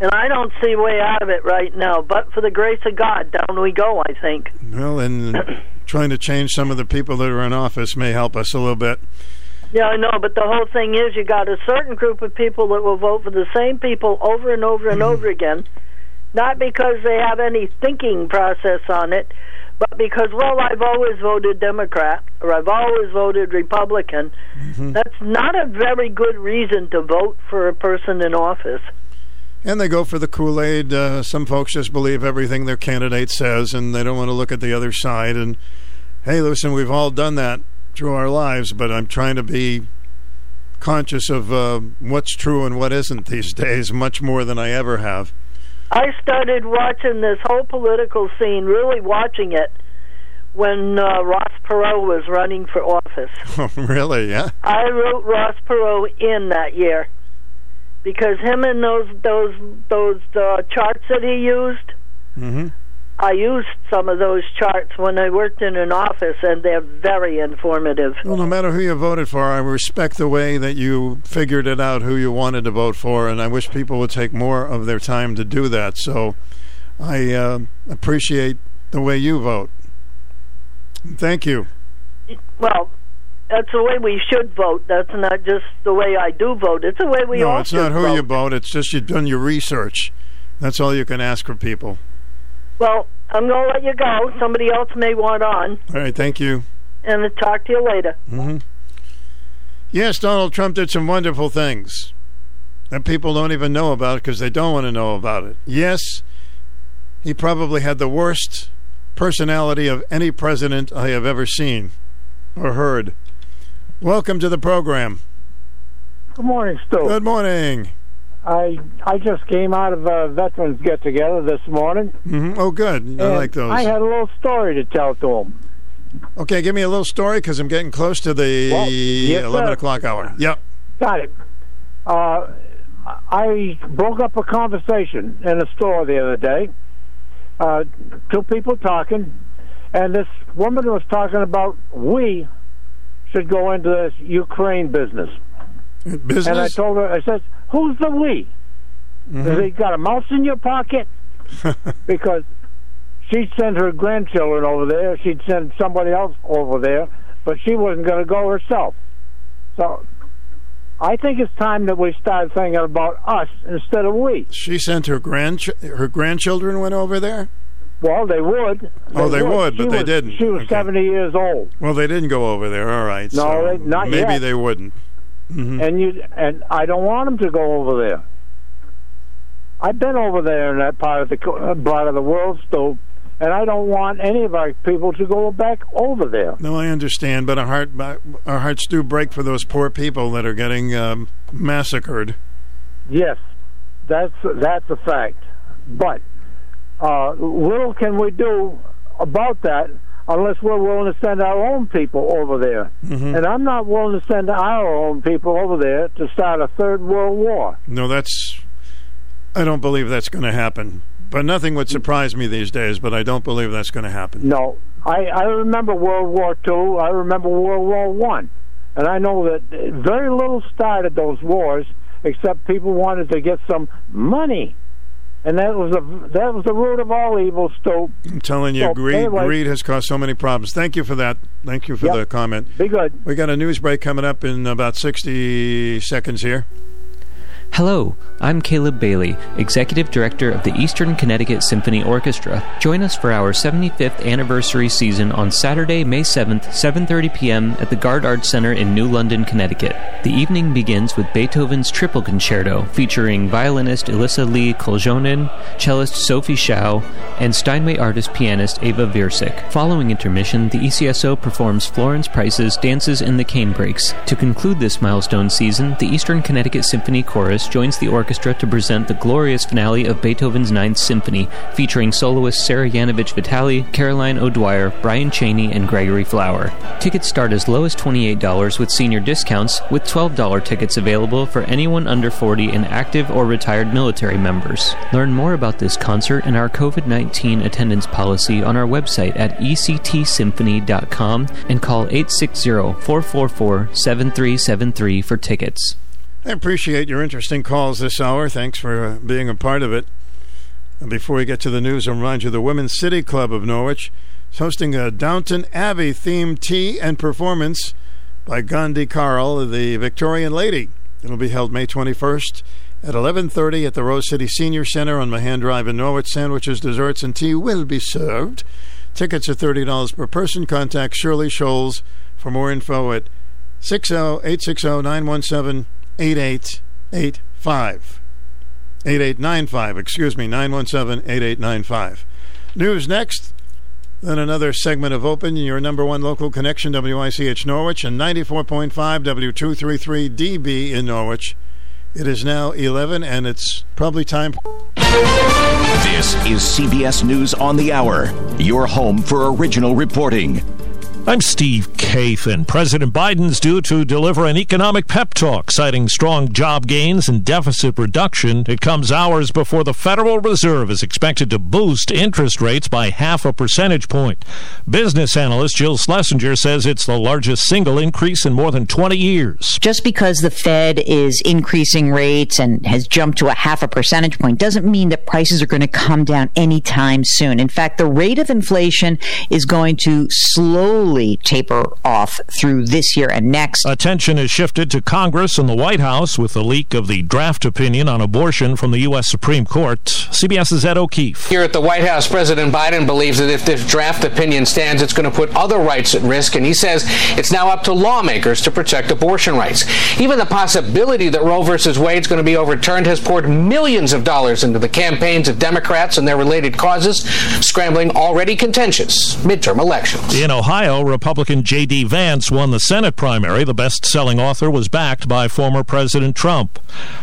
And I don't see a way out of it right now. But for the grace of God, down we go, I think. Well, and trying to change some of the people that are in office may help us a little bit. Yeah, I know, but the whole thing is you got a certain group of people that will vote for the same people over and over and over again, not because they have any thinking process on it, but because, well, I've always voted Democrat or I've always voted Republican. Mm-hmm. That's not a very good reason to vote for a person in office. And they go for the Kool Aid. Uh, some folks just believe everything their candidate says, and they don't want to look at the other side. And hey, listen, we've all done that through our lives, but I'm trying to be conscious of uh, what's true and what isn't these days, much more than I ever have. I started watching this whole political scene, really watching it, when uh, Ross Perot was running for office. Oh, really? Yeah. I wrote Ross Perot in that year because him and those those those uh, charts that he used. Mm-hmm. I used some of those charts when I worked in an office, and they're very informative. Well, no matter who you voted for, I respect the way that you figured it out who you wanted to vote for, and I wish people would take more of their time to do that. So I uh, appreciate the way you vote. Thank you. Well, that's the way we should vote. That's not just the way I do vote. It's the way we no, all No, it's not who vote. you vote. It's just you've done your research. That's all you can ask for people. Well, I'm going to let you go. Somebody else may want on, All right, thank you. and I'll talk to you later. hmm Yes, Donald Trump did some wonderful things that people don't even know about because they don't want to know about it. Yes, he probably had the worst personality of any president I have ever seen or heard. Welcome to the program. Good morning, Stu. Good morning. I I just came out of a veterans get together this morning. hmm Oh, good. I like those. I had a little story to tell to them. Okay, give me a little story because I'm getting close to the Well, yes, 11 sir. o'clock hour. Yep. Got it. Uh, I broke up a conversation in a store the other day. Uh, two people talking, and this woman was talking about we should go into this Ukraine business. Business? And I told her, I said, "Who's the we? Mm-hmm. He got a mouse in your pocket?" because she'd send her grandchildren over there. She'd send somebody else over there, but she wasn't going to go herself. So I think it's time that we start thinking about us instead of we. She sent her grand her grandchildren went over there. Well, they would. Oh, they would, She but they didn't. She was Okay. 70 years old. Well, they didn't go over there. All right. No, so they- not maybe yet. they wouldn't. Mhm. and you and I don't want them to go over there. I've been over there in that part of the uh, part of the world, still, and I don't want any of our people to go back over there. No, I understand, but our heart our hearts do break for those poor people that are getting um, massacred. Yes, that's that's a fact. But uh, little can we do about that unless we're willing to send our own people over there. Mhm. And I'm not willing to send our own people over there to start a third world war. No, that's. I don't believe that's going to happen. But nothing would surprise me these days. But I don't believe that's going to happen. No, I, I remember World War Two. I remember World War One, and I know that very little started those wars, except people wanted to get some money, and that was the that was the root of all evil. Still, I'm telling you, So, greed anyway- greed has caused so many problems. Thank you for that. Thank you for Yep. the comment. Be good. We got a news break coming up in about sixty seconds here. Hello, I'm Caleb Bailey, Executive Director of the Eastern Connecticut Symphony Orchestra. Join us for our 75th anniversary season on Saturday, May 7th, 7:30 p.m. at the Garde Arts Center in New London, Connecticut. The evening begins with Beethoven's Triple Concerto, featuring violinist Elissa Lee Koljonen, cellist Sophie Shao, and Steinway artist pianist Ava Virsik. Following intermission, the ECSO performs Florence Price's Dances in the Canebrakes. To conclude this milestone season, the Eastern Connecticut Symphony Chorus joins the orchestra to present the glorious finale of Beethoven's Ninth Symphony, featuring soloists Sarah Yanovich Vitali, Caroline O'Dwyer, Brian Cheney, and Gregory Flower. Tickets start as low as $28 with senior discounts, with $12 tickets available for anyone under 40 and active or retired military members. Learn more about this concert and our COVID 19 attendance policy on our website at ectsymphony.com and call 860 444 7373 for tickets. I appreciate your interesting calls this hour. Thanks for uh, being a part of it. Before we get to the news, I'll remind you the Women's City Club of Norwich is hosting a Downton Abbey themed tea and performance by Gandhi Carl, the Victorian Lady. It'll be held May 21st at 11:30 at the Rose City Senior Center on Mahan Drive in Norwich. Sandwiches, desserts, and tea will be served. Tickets are $30 per person. Contact Shirley Scholes for more info at 60-860-917-8885. 8895, excuse me, 917-8895. News next. Then another segment of Open, your number one local connection, WICH Norwich, and 94.5 W233DB in Norwich. It is now 11, and it's probably time. This is CBS News on the Hour, your home for original reporting. I'm Steve Kathan. President Biden's due to deliver an economic pep talk citing strong job gains and deficit reduction. It comes hours before the Federal Reserve is expected to boost interest rates by half a percentage point. Business analyst Jill Schlesinger says it's the largest single increase in more than 20 years. Just because the Fed is increasing rates and has jumped to a half a percentage point doesn't mean that prices are going to come down anytime soon. In fact, the rate of inflation is going to slowly taper off through this year and next. Attention is shifted to Congress and the White House with the leak of the draft opinion on abortion from the U.S. Supreme Court. CBS's Ed O'Keefe. Here at the White House, President Biden believes that if this draft opinion stands, it's going to put other rights at risk, and he says it's now up to lawmakers to protect abortion rights. Even the possibility that Roe versus Wade is going to be overturned has poured millions of dollars into the campaigns of Democrats and their related causes, scrambling already contentious midterm elections. In Ohio, Republican J.D. Vance won the Senate primary. The best-selling author was backed by former President Trump.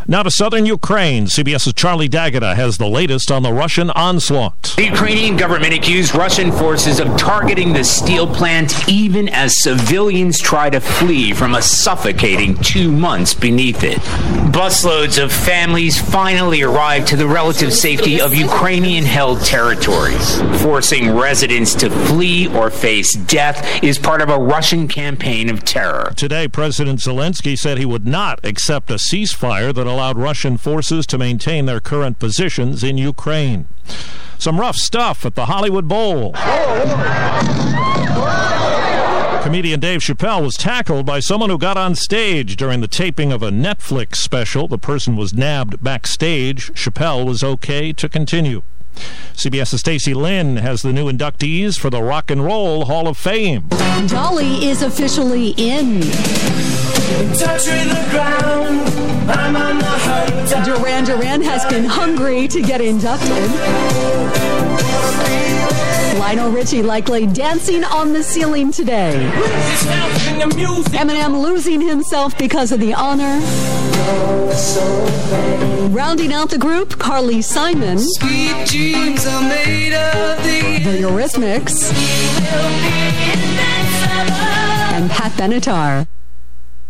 Now to southern Ukraine. CBS's Charlie D'Agata has the latest on the Russian onslaught. The Ukrainian government accused Russian forces of targeting the steel plant even as civilians try to flee from a suffocating two months beneath it. Busloads of families finally arrived to the relative safety of Ukrainian-held territories. Forcing residents to flee or face death is part of a Russian campaign of terror. Today, President Zelensky said he would not accept a ceasefire that allowed Russian forces to maintain their current positions in Ukraine. Some rough stuff at the Hollywood Bowl. Comedian Dave Chappelle was tackled by someone who got on stage during the taping of a Netflix special. The person was nabbed backstage. Chappelle was okay to continue. CBS's Stacy Lynn has the new inductees for the Rock and Roll Hall of Fame. Dolly is officially in. Duran Duran has been hungry to get inducted. Lionel Richie likely dancing on the ceiling today. Eminem losing himself because of the honor. Rounding out the group, Carly Simon. The Eurythmics. And Pat Benatar.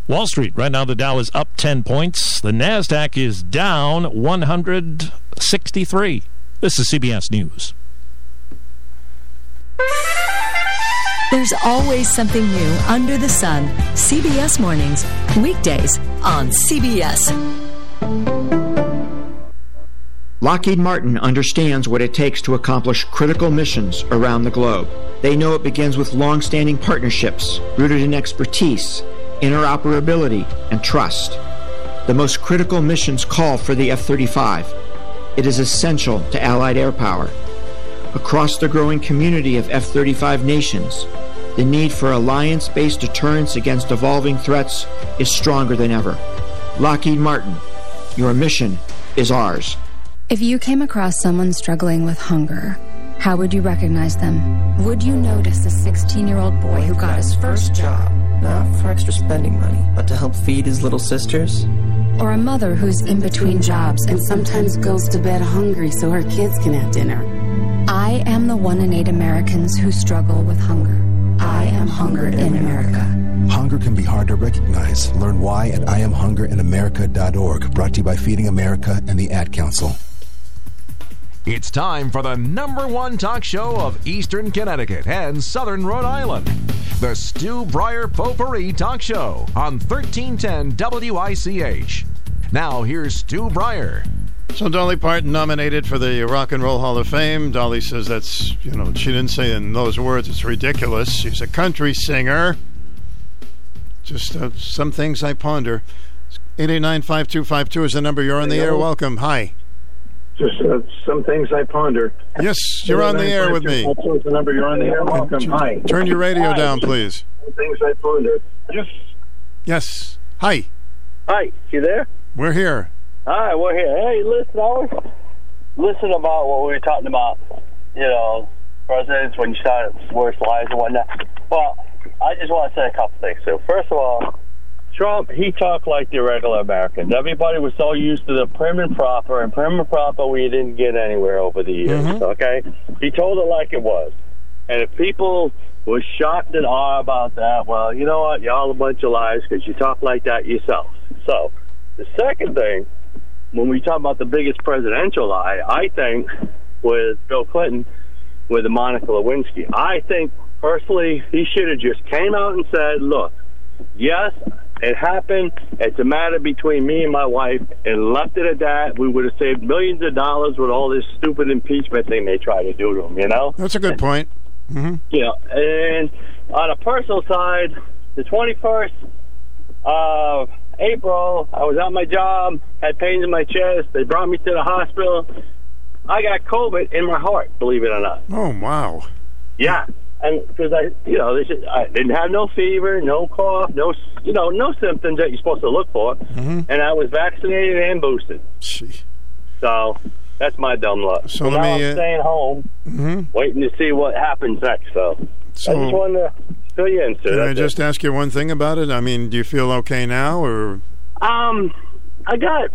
Wall Street, right now the Dow is up 10 points. The NASDAQ is down 163. This is CBS News. There's always something new under the sun. CBS Mornings, weekdays on CBS. Lockheed Martin understands what it takes to accomplish critical missions around the globe. They know it begins with long standing partnerships rooted in expertise, interoperability, and trust. The most critical missions call for the F 35. It is essential to Allied air power. Across the growing community of F 35 nations, the need for alliance based deterrence against evolving threats is stronger than ever. Lockheed Martin, your mission is ours. If you came across someone struggling with hunger, how would you recognize them? Would you notice a 16 year old boy who got his first job? Not for extra spending money, but to help feed his little sisters? Or a mother who's in between jobs and sometimes goes to bed hungry so her kids can have dinner? I am the one in eight Americans who struggle with hunger. I am hunger in America. Hunger can be hard to recognize. Learn why at IamHungerinAmerica.org. Brought to you by Feeding America and the Ad Council. It's time for the number one talk show of Eastern Connecticut and Southern Rhode Island. The Stu Bryer Potpourri Talk Show on 1310 WICH. Now here's Stu Bryer. So Dolly Parton nominated for the Rock and Roll Hall of Fame. Dolly says that's, you know, she didn't say in those words, it's ridiculous. She's a country singer. Just uh, some things I ponder. 889-5252 is the number. You're on the air. Welcome. Hi. Just uh, some things I ponder. Yes, you're on the air with me. That's the number. You're on the air. Welcome. Hi. Turn your radio Hi. down, please. Some things I ponder. Yes. Yes. Hi. Hi, you there? We're here. Hi, we're here. Hey, listen, I was listen about what we were talking about. You know, presidents when you start worst lies and whatnot. Well, I just want to say a couple things. So, first of all, Trump, he talked like the regular Americans. Everybody was so used to the prim and proper, and prim and proper, we didn't get anywhere over the years. Mm-hmm. Okay, he told it like it was, and if people were shocked and awe about that, well, you know what? Y'all a bunch of liars because you talk like that yourself. So, the second thing, when we talk about the biggest presidential lie, I think with Bill Clinton, with the Monica Lewinsky, I think personally he should have just came out and said, "Look, yes, it happened. It's a matter between me and my wife, and left it at that. We would have saved millions of dollars with all this stupid impeachment thing they try to do to him. You know." That's a good point. hmm you know, and on a personal side, the 21st of April, I was at my job, had pains in my chest. They brought me to the hospital. I got COVID in my heart, believe it or not. Oh, wow. Yeah. And because I, you know, they said I didn't have no fever, no cough, no, you know, no symptoms that you're supposed to look for, Mhm. and I was vaccinated and boosted. So that's my dumb luck. So So now me, I'm uh, staying home, mm-hmm. waiting to see what happens next. So, So- I just wanted to fill you in, sir. Can I That's it. just ask you one thing about it? I mean, do you feel okay now, or Um, I got.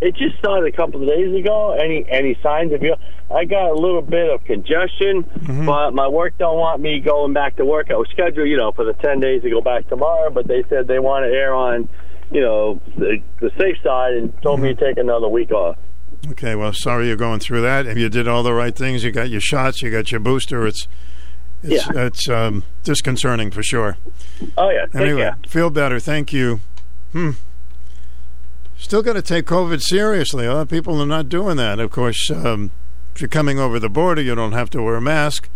It just started a couple of days ago. Any any signs of you? I got a little bit of congestion, Mm-hmm. but my work don't want me going back to work. I was scheduled, you know, for the ten days to go back tomorrow, but they said they want to err on, you know, the, the safe side and told me to take another week off. okay? Well, sorry you're going through that. If you did all the right things, you got your shots, you got your booster. It's it's Yeah. it's um, disconcerting for sure. Oh yeah, anyway, feel better. Thank you. Hmm. Still got to take COVID seriously. A lot of people are not doing that. Of course, um, if you're coming over the border, you don't have to wear a mask,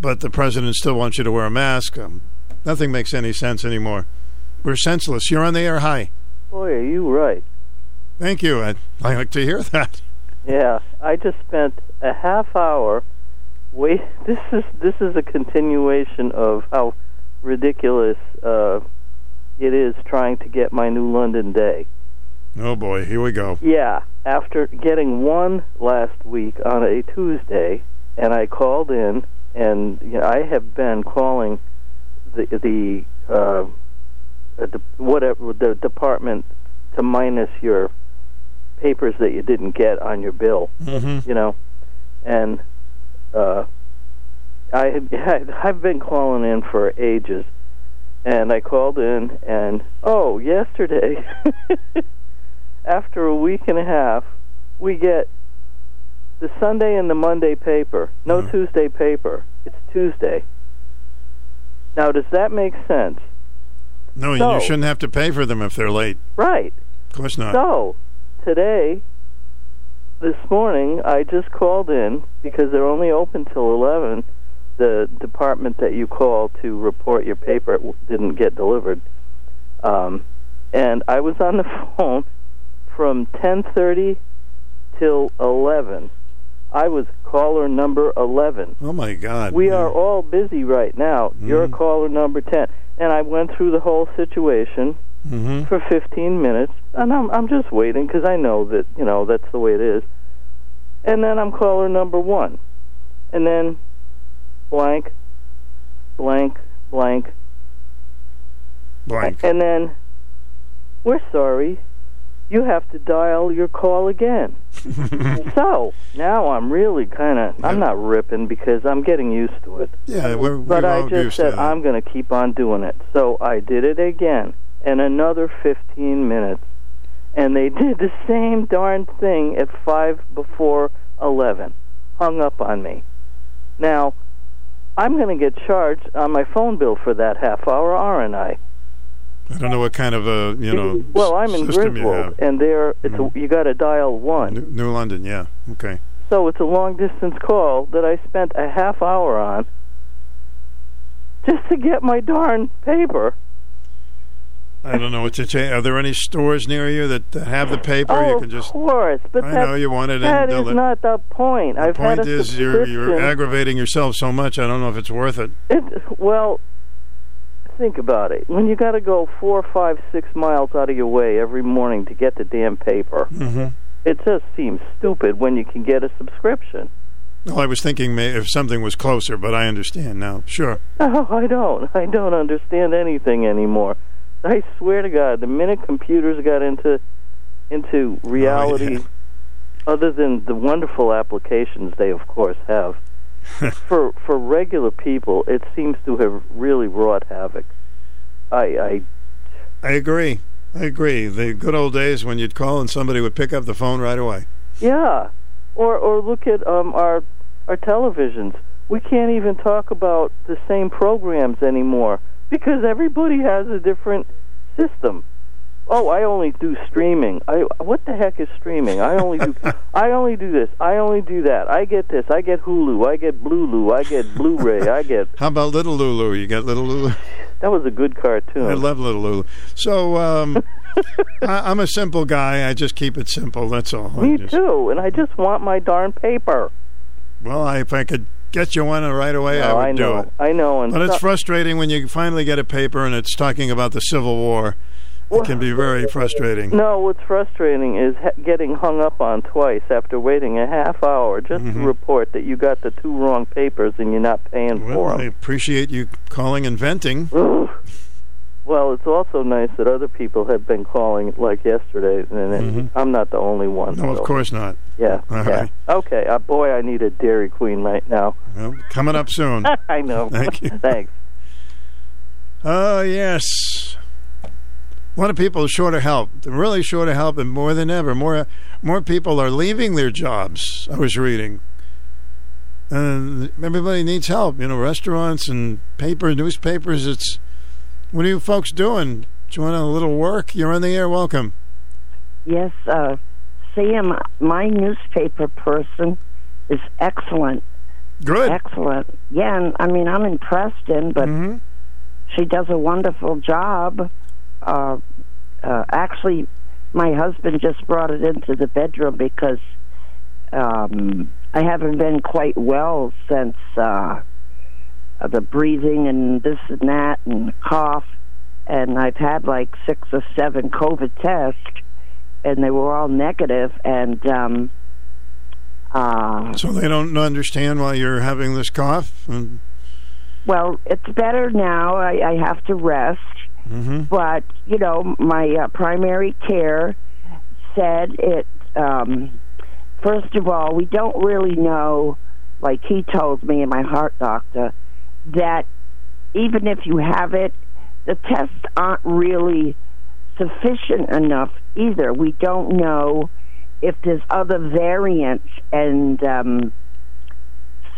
but the president still wants you to wear a mask. Um, nothing makes any sense anymore. We're senseless. You're on the air. Hi. Boy, are you right. Thank you. I, I like to hear that. Yeah, I just spent a half hour. Wait, this is this is a continuation of how ridiculous uh, it is trying to get my New London Day. Oh boy, here we go. Yeah, after getting one last week on a Tuesday, and I called in, and you know, I have been calling the the uh, uh, the, whatever the department to minus your papers that you didn't get on your bill. Mm-hmm. You know, and uh, I had I've been calling in for ages, and I called in, and oh, yesterday. after a week and a half, we get the Sunday and the Monday paper. No Tuesday paper. It's Tuesday. Now, does that make sense? No, So- you shouldn't have to pay for them if they're late. Right. Of course not. So, today, this morning, I just called in because they're only open till 11. The department that you call to report your paper didn't get delivered. Um, and I was on the phone from 10:30 till 11. I was caller number 11. Oh my God. We are all busy right now. You're caller number 10. And I went through the whole situation Mm-hmm. for 15 minutes, and I'm I'm just waiting because I know that you know that's the way it is. And then I'm caller number one, and then blank, blank, blank, blank, and then we're sorry, you have to dial your call again. so now I'm really kind of I'm not ripping because I'm getting used to it. Yeah, we're, But we're I all just said. I'm going to keep on doing it. So I did it again, and another 15 minutes, and they did the same darn thing at five before 11. Hung up on me. Now, I'm going to get charged on my phone bill for that half hour, aren't I? I don't know what kind of a you know. Well, I'm in Griswold, and there it's a, mm-hmm. you got to dial one. New, New London, yeah. Okay. So it's a long distance call that I spent a half hour on just to get my darn paper. I don't know what to say. Are there any stores near you that that have the paper? oh, you can just. of course, but I that, know you want it in that is not the point. The I've point is you're you're aggravating yourself so much. I don't know if it's worth it. It, well, think about it. When you got to go four, five, six miles out of your way every morning to get the damn paper, Mm-hmm. it just seems stupid when you can get a subscription. Well, I was thinking if something was closer, but I understand now. Sure. No, I don't. I don't understand anything anymore. I swear to God, the minute computers got into into reality, other than the wonderful applications they of course have, for for regular people, it seems to have really wrought havoc. I I I agree. I agree. The good old days when you'd call and somebody would pick up the phone right away. Yeah, or or look at um our our televisions. We can't even talk about the same programs anymore because everybody has a different system. Oh, I only do streaming. I what the heck is streaming? I only do I only do this. I only do that. I get this. I get Hulu. I get Blulu. I get Blu-ray. I get How about Little Lulu? You got Little Lulu? That was a good cartoon. I love Little Lulu. So um, I, I'm a simple guy. I just keep it simple. That's all. Me just- too, and I just want my darn paper. Well, I, if I could get you one right away, I would I do know. it. I know, and But it's frustrating when you finally get a paper and it's talking about the Civil War. It can be very frustrating. No, what's frustrating is ha- getting hung up on twice after waiting a half hour just Mhm. to report that you got the two wrong papers and you're not paying Well, for I appreciate you calling and venting. Well, it's also nice that other people have been calling, like yesterday, and Mhm. I'm not the only one. No, of course not. Yeah. All yeah. right. Okay. Uh, boy, I need a Dairy Queen right now. Well, coming up soon. I know. Thank you. Thanks. Oh, yes. A lot of people are short of help. They're really short of help, and more than ever, more more people are leaving their jobs. I was reading, and everybody needs help. You know, restaurants and paper, newspapers. It's what are you folks doing? Do you want a little work? You're on the air. Welcome. Yes, uh, Sam, my newspaper person is excellent. Good. Excellent. Yeah, and I mean, I'm in Preston, but Mm-hmm. she does a wonderful job. Uh, uh, actually, my husband just brought it into the bedroom because um, I haven't been quite well since uh, uh, the breathing and this and that and cough. And I've had like six or seven COVID tests, and they were all negative. And um, uh, So they don't understand why you're having this cough. And, well, it's better now. I, I have to rest. mm-hmm. but you know my uh, primary care said it um first of all we don't really know like he told me and my heart doctor that even if you have it the tests aren't really sufficient enough either we don't know if there's other variants and um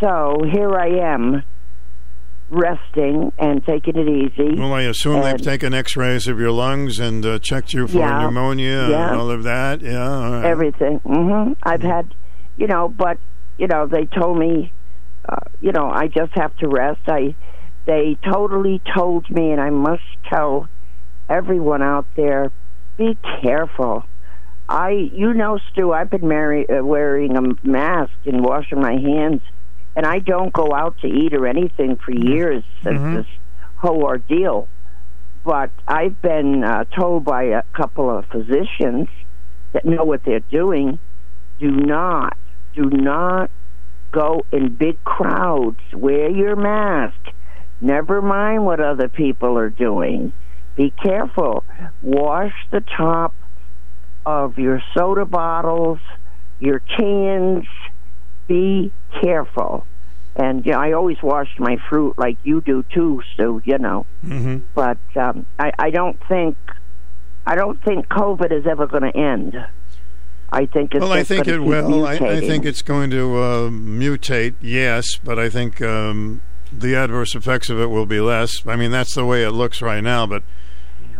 so here i am resting and taking it easy Well, I assume they've taken X-rays of your lungs and uh, checked you for Yeah. pneumonia Yeah. and all of that. Yeah, all right. everything. hmm I've had, you know, but you know, they told me, uh, you know, I just have to rest. I, they totally told me, and I must tell everyone out there, be careful. I, you know, Stu, I've been marry, uh, wearing a mask and washing my hands, and I don't go out to eat or anything for years since Mhm. this whole ordeal. But I've been uh, told by a couple of physicians that know what they're doing do not, do not go in big crowds. Wear your mask. Never mind what other people are doing. Be careful. Wash the top of your soda bottles, your cans. Be careful. And you know, I always wash my fruit like you do too, Sue. You know, Mm-hmm. but um, I, I don't think I don't think COVID is ever going to end. I think it's Well, I think it will. I, I think it's going to uh, mutate, yes, but I think um, the adverse effects of it will be less. I mean, that's the way it looks right now. But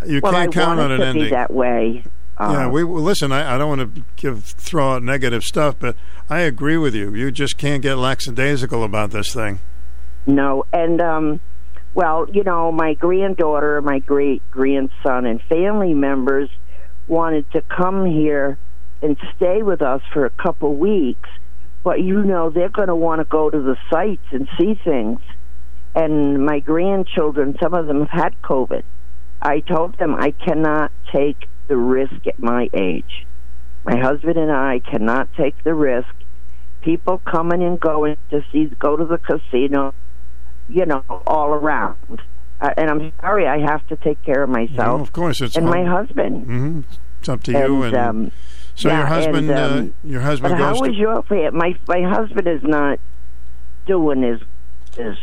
You well, can't I count on it an to ending. be that way. yeah, Uh, we well, listen. I, I don't want to give throw out negative stuff, but I agree with you. You just can't get lackadaisical about this thing. No, and um, well, you know, my granddaughter, my great grandson, and family members wanted to come here and stay with us for a couple weeks, but you know, they're going to want to go to the sites and see things. And my grandchildren, some of them have had COVID. I told them I cannot take the risk at my age. My husband and I cannot take the risk. People coming and going to see, go to the casino, you know, all around. Uh, and I'm sorry, I have to take care of myself. Well, of course, it's and my husband. hmm It's up to you. And, um, so yeah, your husband, and, um, uh, your husband but goes how to. your fa- my my husband is not doing his his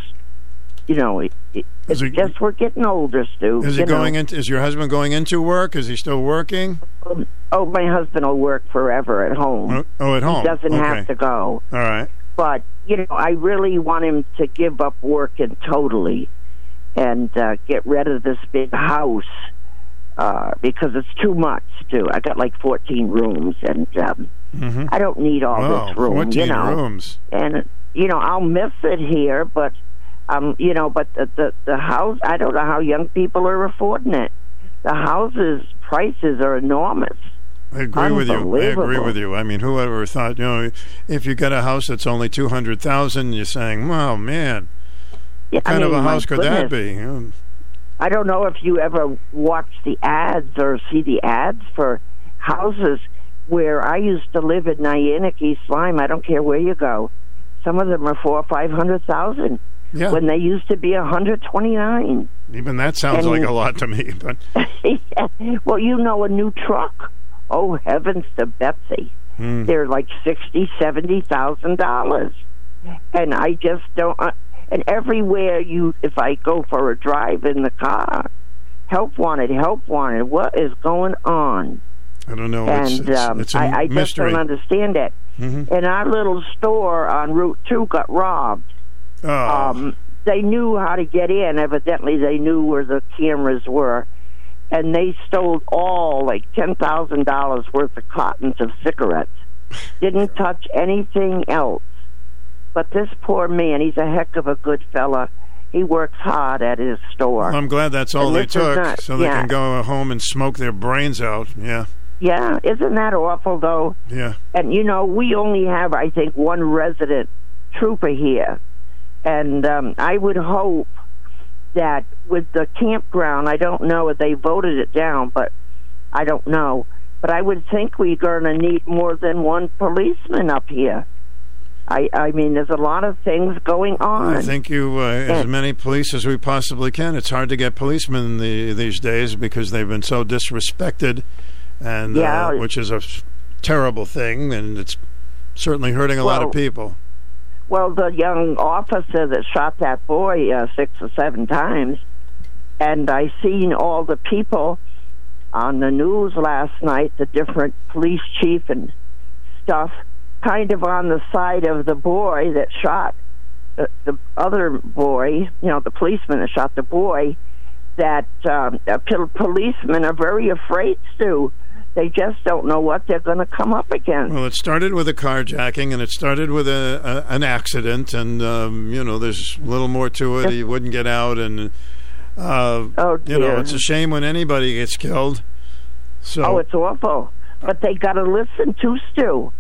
you know it, it, it's just we're getting older, Stu. is he know. going into? Is your husband going into work? Is he still working? Um, oh, my husband will work forever at home. Oh, oh, at home. He doesn't Okay. have to go. All right. But you know, I really want him to give up working totally and uh, get rid of this big house uh, because it's too much. Too. I got like fourteen rooms, and um, Mhm. I don't need all Wow, this room. 14 you know, rooms. and you know I'll miss it here, but um, you know, but the, the the house I don't know how young people are affording it. The houses prices are enormous. I agree with you. I agree with you. I mean, whoever thought, you know, if you get a house that's only two hundred thousand, you're saying, "Wow, man, Yeah, what I kind of a house could that be?" You know, I don't know if you ever watch the ads or see the ads for houses where I used to live in Niantic, East Lyme. I don't care where you go. Some of them are four or five hundred thousand. Yeah. When they used to be a hundred twenty nine. Even that sounds And- like a lot to me. But well, you know, a new truck. Oh heavens to Betsy! Hmm. They're like sixty, seventy thousand dollars, and I just don't. And everywhere you, if I go for a drive in the car, help wanted, help wanted. What is going on? I don't know. and it's, it's, um, it's I, I just don't understand it. Mhm. And our little store on Route Two got robbed. Oh. Um, they knew how to get in. Evidently, they knew where the cameras were, and they stole all like ten thousand dollars worth of cottons of cigarettes. Didn't touch anything else. But this poor man, he's a heck of a good fella. He works hard at his store. I'm glad that's all And they took, not- so they yeah. can go home and smoke their brains out. Yeah, Yeah, isn't that awful though? yeah. And you know, we only have, I think, one resident trooper here, and um, I would hope that with the campground, I don't know if they voted it down, but I don't know. But I would think we're going to need more than one policeman up here. I, I mean, there's a lot of things going on. I think you, uh, as many police as we possibly can. It's hard to get policemen the, these days because they've been so disrespected, and Yeah. uh, which is a terrible thing, and it's certainly hurting a lot of people. Well, the young officer that shot that boy uh, six or seven times, and I seen all the people on the news last night, the different police chief and stuff, kind of on the side of the boy that shot the, the other boy, you know, the policeman that shot the boy. That um, uh, pol- policemen are very afraid to. They just don't know what they're going to come up against. Well, it started with a carjacking, and it started with a, a an accident, and um, you know, there's a little more to it. He wouldn't get out, and uh, Oh, you know, it's a shame when anybody gets killed. So, Oh, it's awful. But they got to listen to Stu.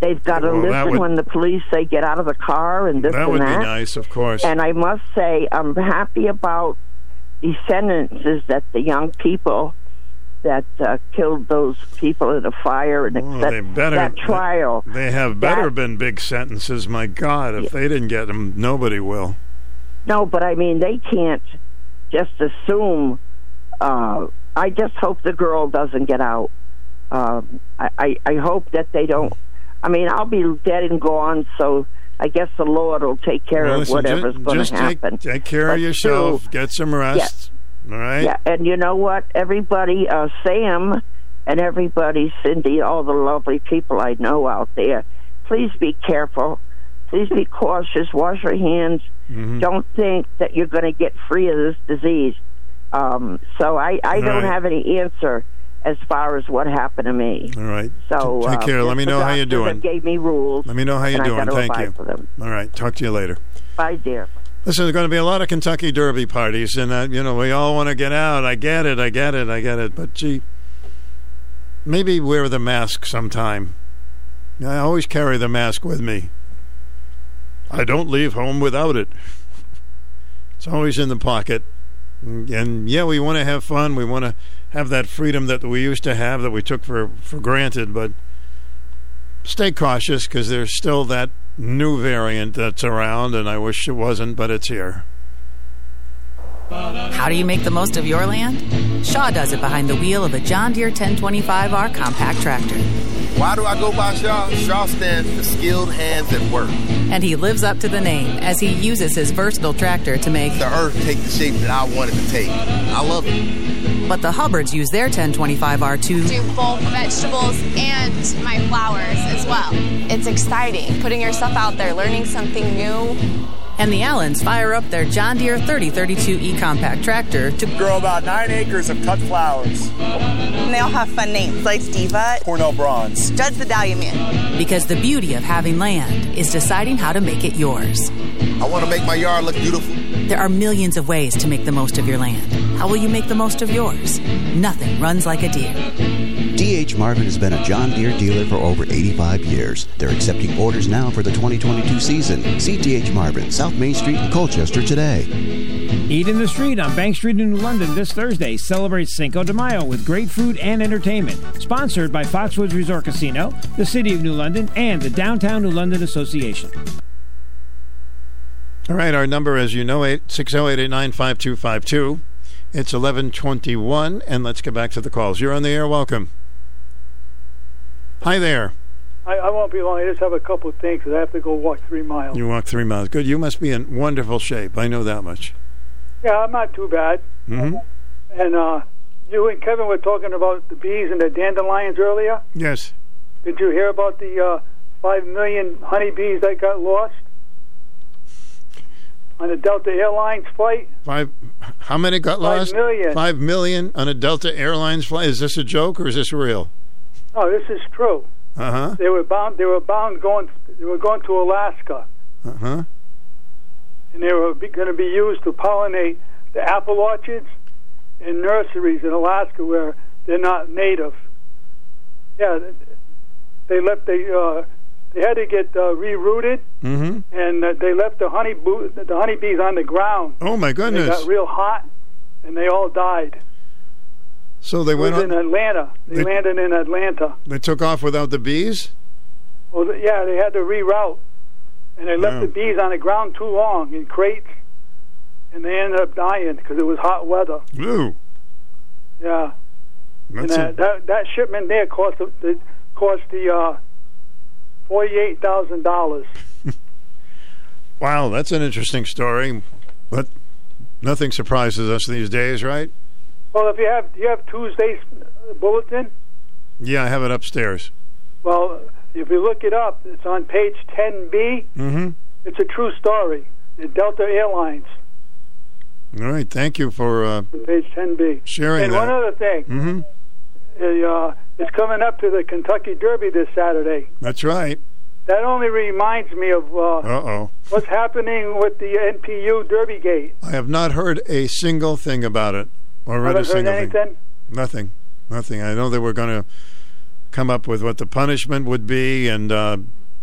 They've got to Well, listen would- when the police say get out of the car and this that and would that. be nice, of course. And I must say, I'm happy about the sentences that the young people that uh, killed those people in the fire and Well, that, better that trial. They have better That- been big sentences. My God, if they didn't get them, nobody will. No, but I mean, they can't just assume. Uh, I just hope the girl doesn't get out. Um, I, I, I hope that they don't. I mean, I'll be dead and gone, so I guess the Lord will take care Well, of whatever's going to take, happen. take care But of yourself. still- get some rest. All right. Yeah, and you know what? Everybody, uh, Sam, and everybody, Cindy, all the lovely people I know out there, please be careful. Please be cautious. Wash your hands. Mhm. Don't think that you're going to get free of this disease. Um, so I, I All don't right. have any answer as far as what happened to me. All right. So Take uh, care. Let me know how you're doing. Gave me rules. Let me know how you're doing. Thank you. All right. Talk to you later. Bye, dear. Listen, there's going to be a lot of Kentucky Derby parties, and uh, you know we all want to get out. I get it, I get it, I get it. But gee, maybe wear the mask sometime. I always carry the mask with me. I don't leave home without it. It's always in the pocket. And, and yeah, we want to have fun. We want to have that freedom that we used to have that we took for for granted. But stay cautious because there's still that new variant that's around, and I wish it wasn't, but it's here. How do you make the most of your land? Shaw does it behind the wheel of a John Deere 1025R compact tractor. Why do I go by Shaw? Shaw stands for skilled hands at work. And he lives up to the name as he uses his versatile tractor to make The earth take the shape that I want it to take. I love it. But the Hubbards use their 1025R to do both vegetables and my flowers as well. It's exciting putting yourself out there, learning something new. and the Allens fire up their John Deere 3032 E compact tractor to Grow about nine acres of cut flowers. And they all have fun names like Diva, Cornell Bronze. Judge the Dahlia Man. because the beauty of having land is deciding how to make it yours. I want to make my yard look beautiful. There are millions of ways to make the most of your land. How will you make the most of yours? Nothing runs like a Deere. DH Marvin has been a John Deere dealer for over 85 years. They're accepting orders now for the 2022 season. See DH Marvin, South Main Street in Colchester today. Eat in the Street on Bank Street in New London this Thursday celebrates Cinco de Mayo with great food and entertainment. Sponsored by Foxwoods Resort Casino, the City of New London, and the Downtown New London Association. All right, our number, as you know, eight six zero eight eight nine five two five two. It's eleven twenty one, and let's get back to the calls. You're on the air. Welcome. Hi there. I, I won't be long. I just have a couple of things I have to go walk three miles. You walk three miles. Good. You must be in wonderful shape. I know that much. Yeah, I'm not too bad. hmm And uh, you and Kevin were talking about the bees and the dandelions earlier. Yes. Did you hear about the uh, five million honeybees that got lost on a Delta Airlines flight? Five. How many got Five lost? million. Five million on a Delta Airlines flight. Is this a joke or is this real? Oh, this is true. Uh huh. They were bound. They were bound going. They were going to Alaska, Uh huh. and they were going to be used to pollinate the apple orchards and nurseries in Alaska where they're not native. Yeah, they left. They uh, they had to get uh, rerouted, Mm-hmm. and uh, they left the honey boo- the honeybees on the ground. Oh my They goodness. got real hot, and they all died. So they It went was in. Atlanta. They, They- landed in Atlanta. They took off without the bees. Well, yeah, they had to reroute, and they left Wow. the bees on the ground too long in crates, and they ended up dying because it was hot weather. Ooh. Yeah, and That's uh, a- that that shipment there cost the, the cost the uh, forty eight thousand dollars. Wow, that's an interesting story, but nothing surprises us these days, right? Well, if you have do you have Tuesday's bulletin? Yeah, I have it upstairs. Well, if you look it up, it's on page ten B. Mm-hmm. It's a true story. The Delta Airlines, All right, thank you for uh, page ten B. sharing and that. one other thing. Mm-hmm. uh, it's coming up to the Kentucky Derby this Saturday. That's right. That only reminds me of uh, what's happening with the NPU Derby Gate. I have not heard a single thing about it or read a Haven't heard single thing. anything? Nothing. Nothing. I know they were going to come up with what the punishment would be, and uh,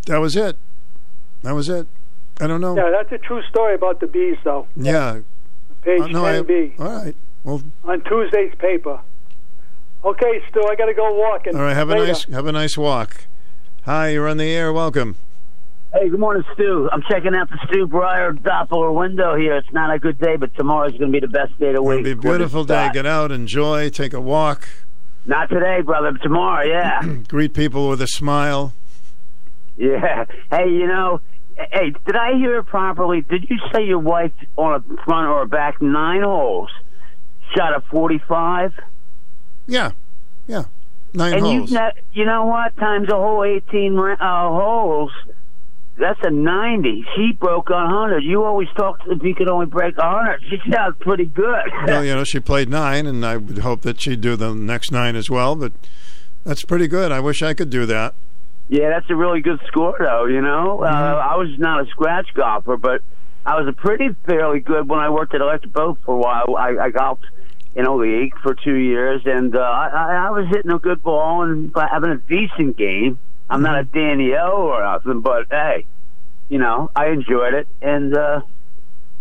that was it. That was it. I don't know. Yeah, that's a true story about the bees, though. Yeah. Page Uh, no, 10B All right. Well, on Tuesday's paper. Okay, Stu, I got to go walking. all right. Have a Later. nice have a nice walk. Hi, you're on the air. Welcome. Hey, good morning, Stu. I'm checking out the Stu Bryer Doppler window here. It's not a good day, but tomorrow's going to be the best day of the It'll week. be a beautiful day. Get out, enjoy, take a walk, Not today, brother. but Tomorrow, yeah. greet people with a smile. yeah. Hey, you know, hey, did I hear it properly? Did you say your wife on a front or a back nine holes shot a 45? Yeah, yeah, nine and holes. you've you know what? Times a whole 18 uh, holes, that's a 90. She broke a 100. You always talk if you could only break a 100. She sounds pretty good. well, you know, she played nine, and I would hope that she'd do the next nine as well. But that's pretty good. I wish I could do that. Yeah, that's a really good score, though. You know, uh, I was not a scratch golfer, but I was a pretty fairly good when I worked at Electric Boat for a while. I, I golfed in a league for two years, and uh, I, I was hitting a good ball and having a decent game. I'm not a Danny O or nothing, but hey, you know, I enjoyed it, and uh,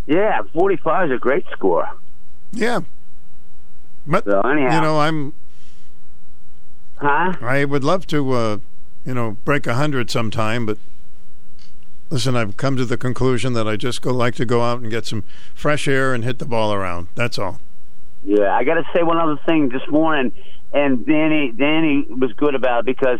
yeah, 45 is a great score. Yeah. But So anyhow. you know, I'm. Huh? I would love to, uh, you know, break a hundred sometime, but listen, I've come to the conclusion that I just go like to go out and get some fresh air and hit the ball around. That's all. Yeah, I got to say one other thing this morning, and Danny Danny was good about it because,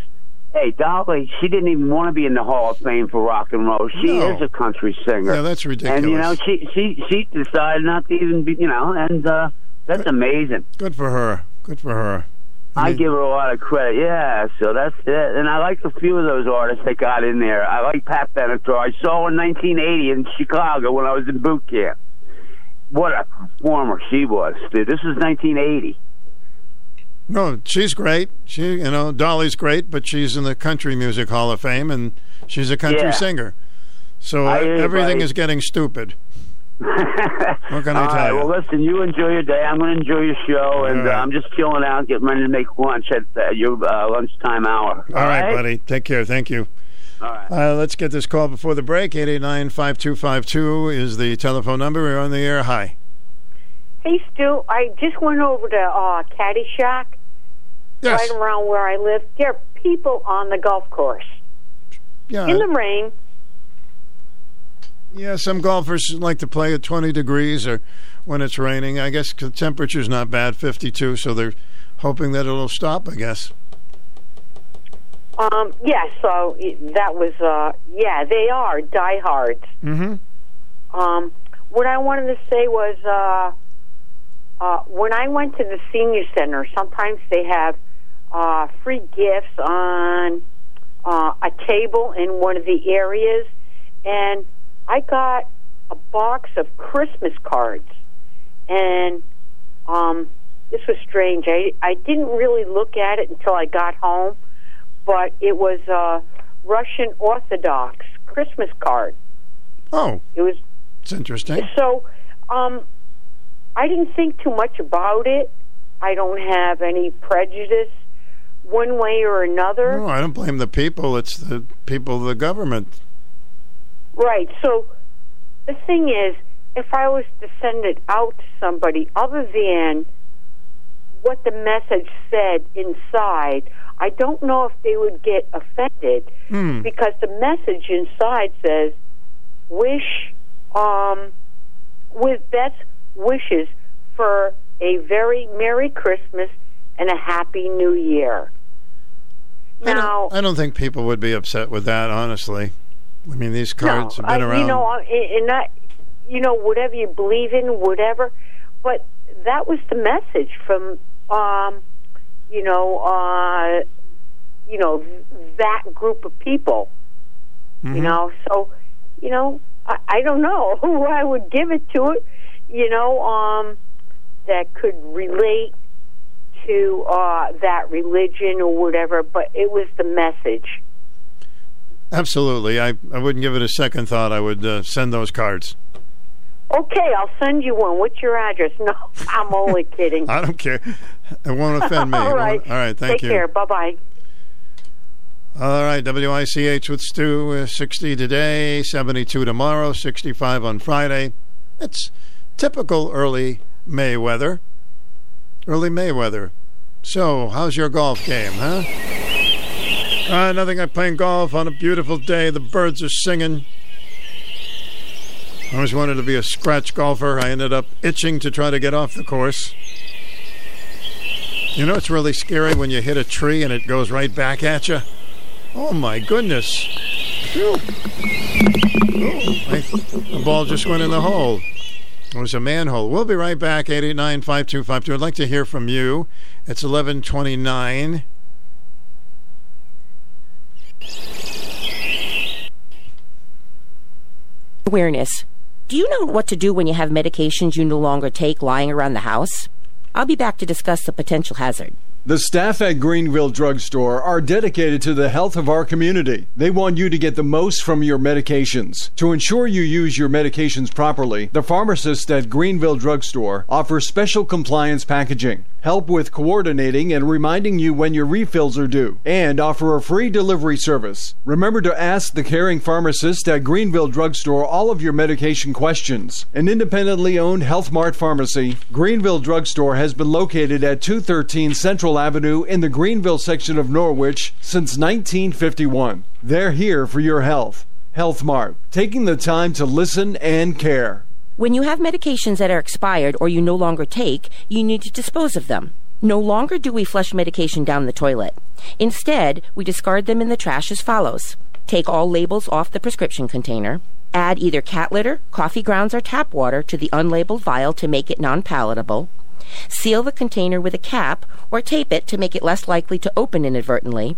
hey, Dolly, she didn't even want to be in the Hall of Fame for rock and roll. She No. is a country singer. Yeah, that's ridiculous. And you know, she she she decided not to even be, you know, and uh, that's amazing. Good for her. Good for her. I give her a lot of credit. Yeah, so that's it. And I like a few of those artists that got in there. I like Pat Benatar. I saw her in 1980 in Chicago when I was in boot camp. What a performer she was, dude. This is 1980. No, she's great. She, you know, Dolly's great, but she's in the Country Music Hall of Fame, and she's a country Yeah. singer. So uh, I everything buddy. is getting stupid. what can I All tell right, you? well, listen, you enjoy your day. I'm going to enjoy your show, and uh, I'm just chilling out, getting ready to make lunch at uh, your uh, lunchtime hour. All right, buddy. Take care. Thank you. All right. Uh, let's get this call before the break. 889-5252 is the telephone number. We're on the air. Hi. Hey, Stu, I just went over to uh, Caddyshack, Yes. right around where I live. There are people on the golf course Yeah. in the rain. Yeah, some golfers like to play at 20 degrees or when it's raining. I guess the temperature's not bad, 52, so they're hoping that it'll stop, I guess. Um, yeah, so that was, uh, yeah, they are diehards. Mm-hmm. Um, what I wanted to say was, uh, uh, when I went to the senior center, sometimes they have uh, free gifts on uh, a table in one of the areas, and I got a box of Christmas cards, and um, this was strange. I I didn't really look at it until I got home, but it was a Russian Orthodox Christmas card. Oh, It was it's interesting. so, um, I didn't think too much about it. I don't have any prejudice one way or another. No, I don't blame the people. It's the people of the government. Right. So, the thing is, if I was to send it out to somebody other than what the message said inside, I don't know if they would get offended Hmm. because the message inside says, "Wish, um, with best wishes for a very merry Christmas and a happy New Year." I Now, don't, I don't think people would be upset with that, honestly. I mean, these cards no, have been I, around. You know, I- and not, you know, whatever you believe in, whatever. But that was the message from, um, you know, uh, you know, that group of people. Mm-hmm. You know, so, you know, I, I don't know who I would give it to it. You know, um, that could relate to uh, that religion or whatever. But it was the message. Absolutely. I, I wouldn't give it a second thought. I would uh, send those cards. Okay, I'll send you one. What's your address? No, I'm only kidding. I don't care. It won't offend me. All right. All right. Thank Take you. care. Bye bye. All right, WICH with Stu, uh, 60 today, 72 tomorrow, 65 on Friday. It's typical early May weather. Early May weather. So, how's your golf game, huh? Uh, nothing like playing golf on a beautiful day. The birds are singing. I always wanted to be a scratch golfer. I ended up itching to try to get off the course. You know, it's really scary when you hit a tree and it goes right back at you. Oh my goodness! I, the ball just went in the hole. It was a manhole. We'll be right back. Eight eight nine five two five two. I'd like to hear from you. It's eleven twenty nine. Awareness. Do you know what to do when you have medications you no longer take lying around the house? I'll be back to discuss the potential hazard. The staff at Greenville Drugstore are dedicated to the health of our community. They want you to get the most from your medications. To ensure you use your medications properly, the pharmacists at Greenville Drugstore offer special compliance packaging, help with coordinating and reminding you when your refills are due, and offer a free delivery service. Remember to ask the caring pharmacist at Greenville Drugstore all of your medication questions. An independently owned Health Mart pharmacy, Greenville Drugstore has been located at 213 Central Avenue in the Greenville section of Norwich since 1951. They're here for your health. Health Mart, taking the time to listen and care. When you have medications that are expired or you no longer take, you need to dispose of them. No longer do we flush medication down the toilet. Instead, we discard them in the trash as follows. Take all labels off the prescription container. Add either cat litter, coffee grounds, or tap water to the unlabeled vial to make it non palatable. Seal the container with a cap or tape it to make it less likely to open inadvertently.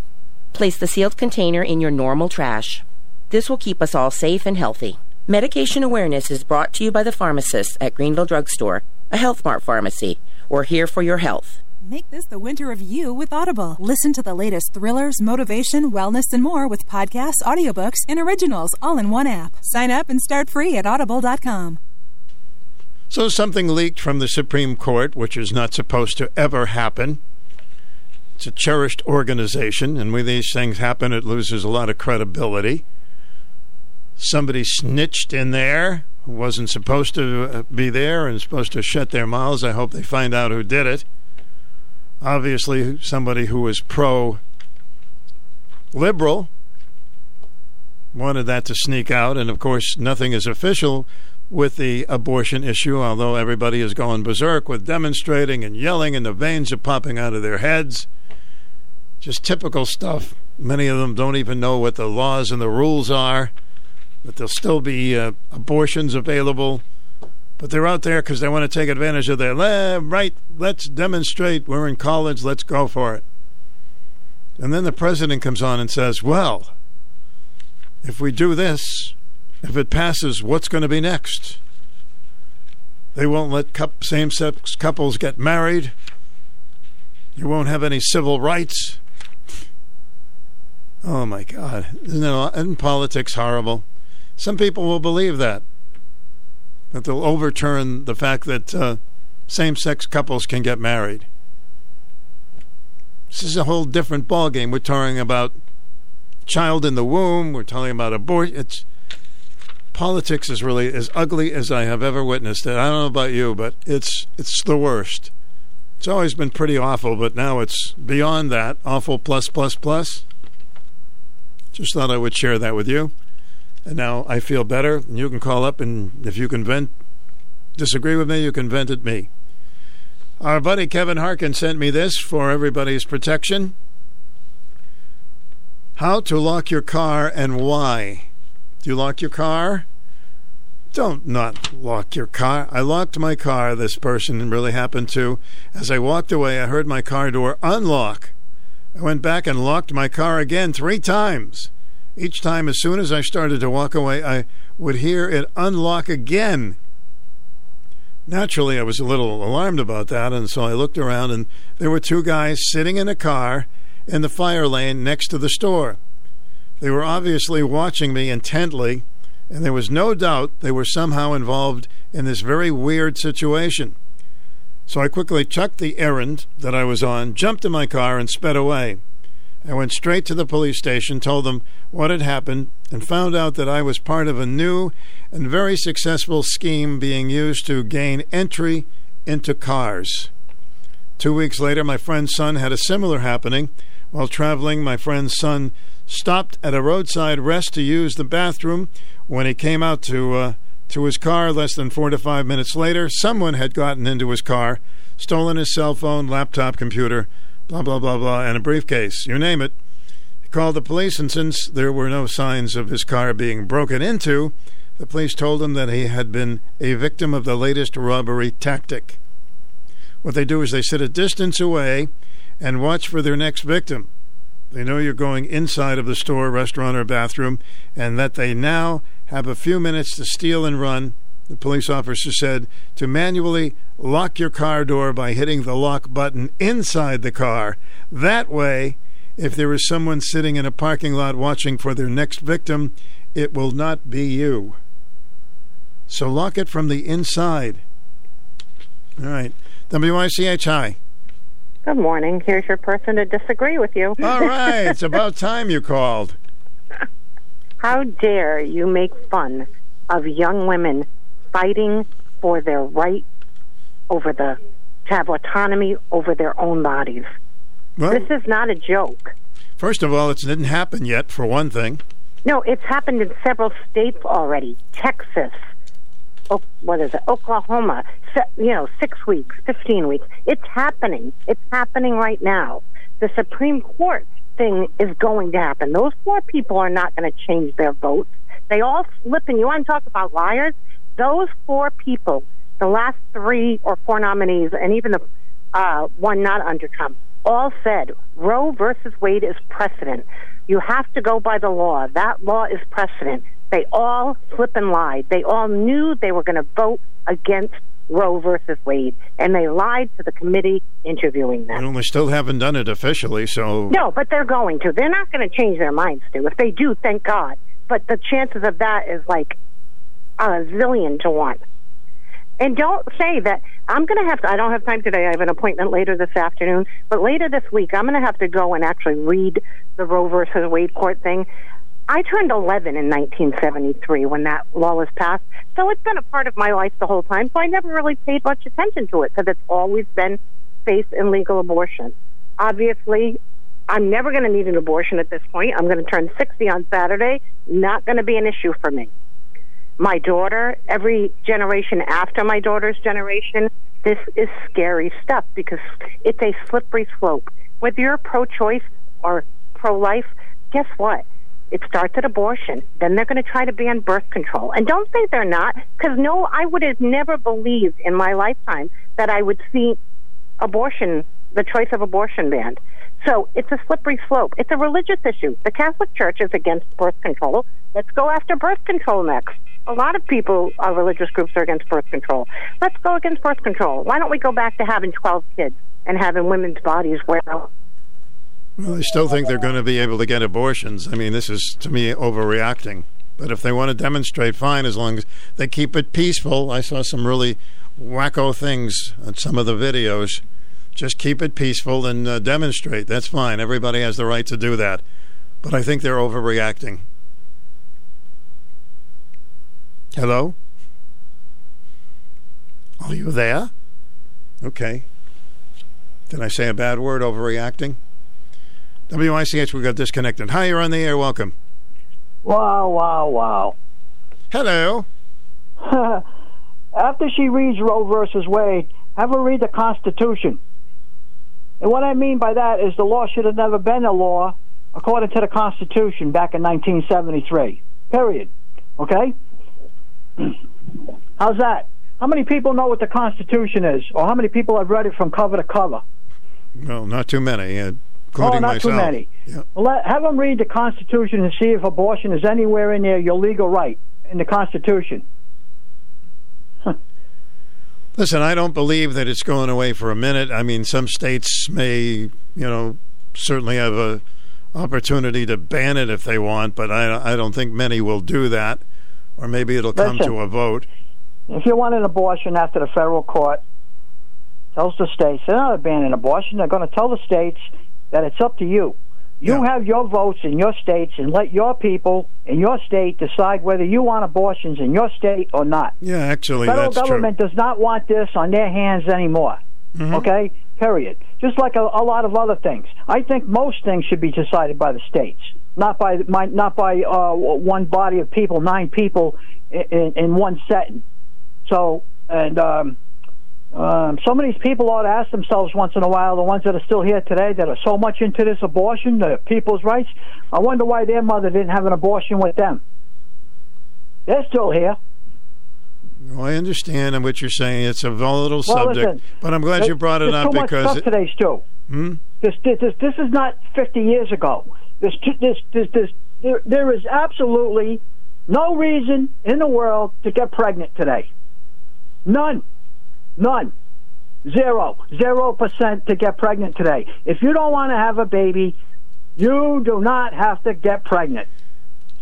Place the sealed container in your normal trash. This will keep us all safe and healthy. Medication awareness is brought to you by the pharmacists at Greeneville Drugstore, a Health Mart pharmacy. We're here for your health. Make this the winter of you with Audible. Listen to the latest thrillers, motivation, wellness, and more with podcasts, audiobooks, and originals all in one app. Sign up and start free at audible.com. So, something leaked from the Supreme Court, which is not supposed to ever happen. It's a cherished organization, and when these things happen, it loses a lot of credibility. Somebody snitched in there who wasn't supposed to uh, be there and supposed to shut their mouths. I hope they find out who did it. Obviously, somebody who was pro liberal wanted that to sneak out, and of course, nothing is official with the abortion issue, although everybody is going berserk with demonstrating and yelling, and the veins are popping out of their heads. Just typical stuff. Many of them don't even know what the laws and the rules are, but there'll still be uh, abortions available. But they're out there because they want to take advantage of their right. Let's demonstrate. We're in college. Let's go for it. And then the president comes on and says, Well, if we do this, if it passes, what's going to be next? They won't let same sex couples get married. You won't have any civil rights. Oh my God. Isn't, it, isn't politics horrible? Some people will believe that. That they'll overturn the fact that uh, same sex couples can get married. This is a whole different ballgame. We're talking about child in the womb. We're talking about abortion. It's politics is really as ugly as I have ever witnessed it. I don't know about you, but it's it's the worst. It's always been pretty awful, but now it's beyond that. Awful plus plus plus. Just thought I would share that with you. And now I feel better. And you can call up and if you can vent disagree with me, you can vent at me. Our buddy Kevin Harkin sent me this for everybody's protection. How to lock your car and why. Do you lock your car? Don't not lock your car. I locked my car, this person really happened to. As I walked away, I heard my car door unlock. I went back and locked my car again three times. Each time, as soon as I started to walk away, I would hear it unlock again. Naturally, I was a little alarmed about that, and so I looked around, and there were two guys sitting in a car in the fire lane next to the store. They were obviously watching me intently, and there was no doubt they were somehow involved in this very weird situation. So I quickly chucked the errand that I was on, jumped in my car, and sped away. I went straight to the police station, told them what had happened, and found out that I was part of a new and very successful scheme being used to gain entry into cars. Two weeks later, my friend's son had a similar happening. While traveling, my friend's son stopped at a roadside rest to use the bathroom. When he came out to uh, to his car less than four to five minutes later, someone had gotten into his car, stolen his cell phone, laptop, computer, blah blah blah blah, and a briefcase. You name it. He called the police, and since there were no signs of his car being broken into, the police told him that he had been a victim of the latest robbery tactic. What they do is they sit a distance away and watch for their next victim. They know you're going inside of the store, restaurant, or bathroom, and that they now have a few minutes to steal and run. The police officer said to manually lock your car door by hitting the lock button inside the car. That way, if there is someone sitting in a parking lot watching for their next victim, it will not be you. So lock it from the inside. All right. WICH, hi. Good morning. Here's your person to disagree with you. All right. it's about time you called. How dare you make fun of young women fighting for their right over the to have autonomy over their own bodies? Well, this is not a joke. First of all, it didn't happen yet, for one thing. No, it's happened in several states already. Texas, what is it? Oklahoma. You know, six weeks, fifteen weeks. It's happening. It's happening right now. The Supreme Court thing is going to happen. Those four people are not going to change their votes. They all slip in. You want to talk about liars? Those four people, the last three or four nominees, and even the uh, one not under Trump, all said Roe versus Wade is precedent. You have to go by the law. That law is precedent. They all flip and lied. They all knew they were going to vote against Roe versus Wade, and they lied to the committee interviewing them. Well, we still haven't done it officially, so. No, but they're going to. They're not going to change their minds, Stu. If they do, thank God. But the chances of that is like a zillion to one. And don't say that I'm going to have to. I don't have time today. I have an appointment later this afternoon. But later this week, I'm going to have to go and actually read the Roe versus Wade court thing. I turned 11 in 1973 when that law was passed. So it's been a part of my life the whole time. So I never really paid much attention to it because it's always been safe and legal abortion. Obviously, I'm never going to need an abortion at this point. I'm going to turn 60 on Saturday. Not going to be an issue for me. My daughter, every generation after my daughter's generation, this is scary stuff because it's a slippery slope. Whether you're pro choice or pro life, guess what? It starts at abortion. Then they're going to try to ban birth control. And don't think they're not, because no, I would have never believed in my lifetime that I would see abortion, the choice of abortion banned. So it's a slippery slope. It's a religious issue. The Catholic Church is against birth control. Let's go after birth control next. A lot of people, uh, religious groups, are against birth control. Let's go against birth control. Why don't we go back to having 12 kids and having women's bodies wear out? Well, I still think they're going to be able to get abortions. I mean, this is, to me, overreacting. But if they want to demonstrate, fine, as long as they keep it peaceful. I saw some really wacko things on some of the videos. Just keep it peaceful and uh, demonstrate. That's fine. Everybody has the right to do that. But I think they're overreacting. Hello? Are you there? Okay. Did I say a bad word, overreacting? WICH, we got disconnected. Hi, you're on the air. Welcome. Wow, wow, wow. Hello. After she reads Roe versus Wade, have her read the Constitution. And what I mean by that is the law should have never been a law according to the Constitution back in 1973. Period. Okay? How's that? How many people know what the Constitution is? Or how many people have read it from cover to cover? No, not too many, uh, oh, not myself. too many. Yeah. Well, let, have them read the Constitution and see if abortion is anywhere in there your legal right in the Constitution. Listen, I don't believe that it's going away for a minute. I mean, some states may, you know, certainly have a opportunity to ban it if they want, but I, I don't think many will do that. Or maybe it'll come Listen. to a vote. If you want an abortion after the federal court tells the states they're not banning abortion, they're going to tell the states that it's up to you. You have your votes in your states and let your people in your state decide whether you want abortions in your state or not. Yeah, actually, federal that's government does not want this on their hands anymore. Mm-hmm. Okay? Period. Just like a, a lot of other things. I think most things should be decided by the states, not by my, not by uh, one body of people, nine people in, in, in one setting. So, and um, um, some of these people ought to ask themselves once in a while, the ones that are still here today that are so much into this abortion, the people's rights, I wonder why their mother didn't have an abortion with them. They're still here. Well, I understand what you're saying. It's a volatile Well, subject, listen, but I'm glad there- you brought it up because it, today, Stu. Hmm? This, this, this, this is not 50 years ago. This, this, this, this, there, there is absolutely no reason in the world to get pregnant today. None. None. Zero. Zero percent to get pregnant today. If you don't want to have a baby, you do not have to get pregnant.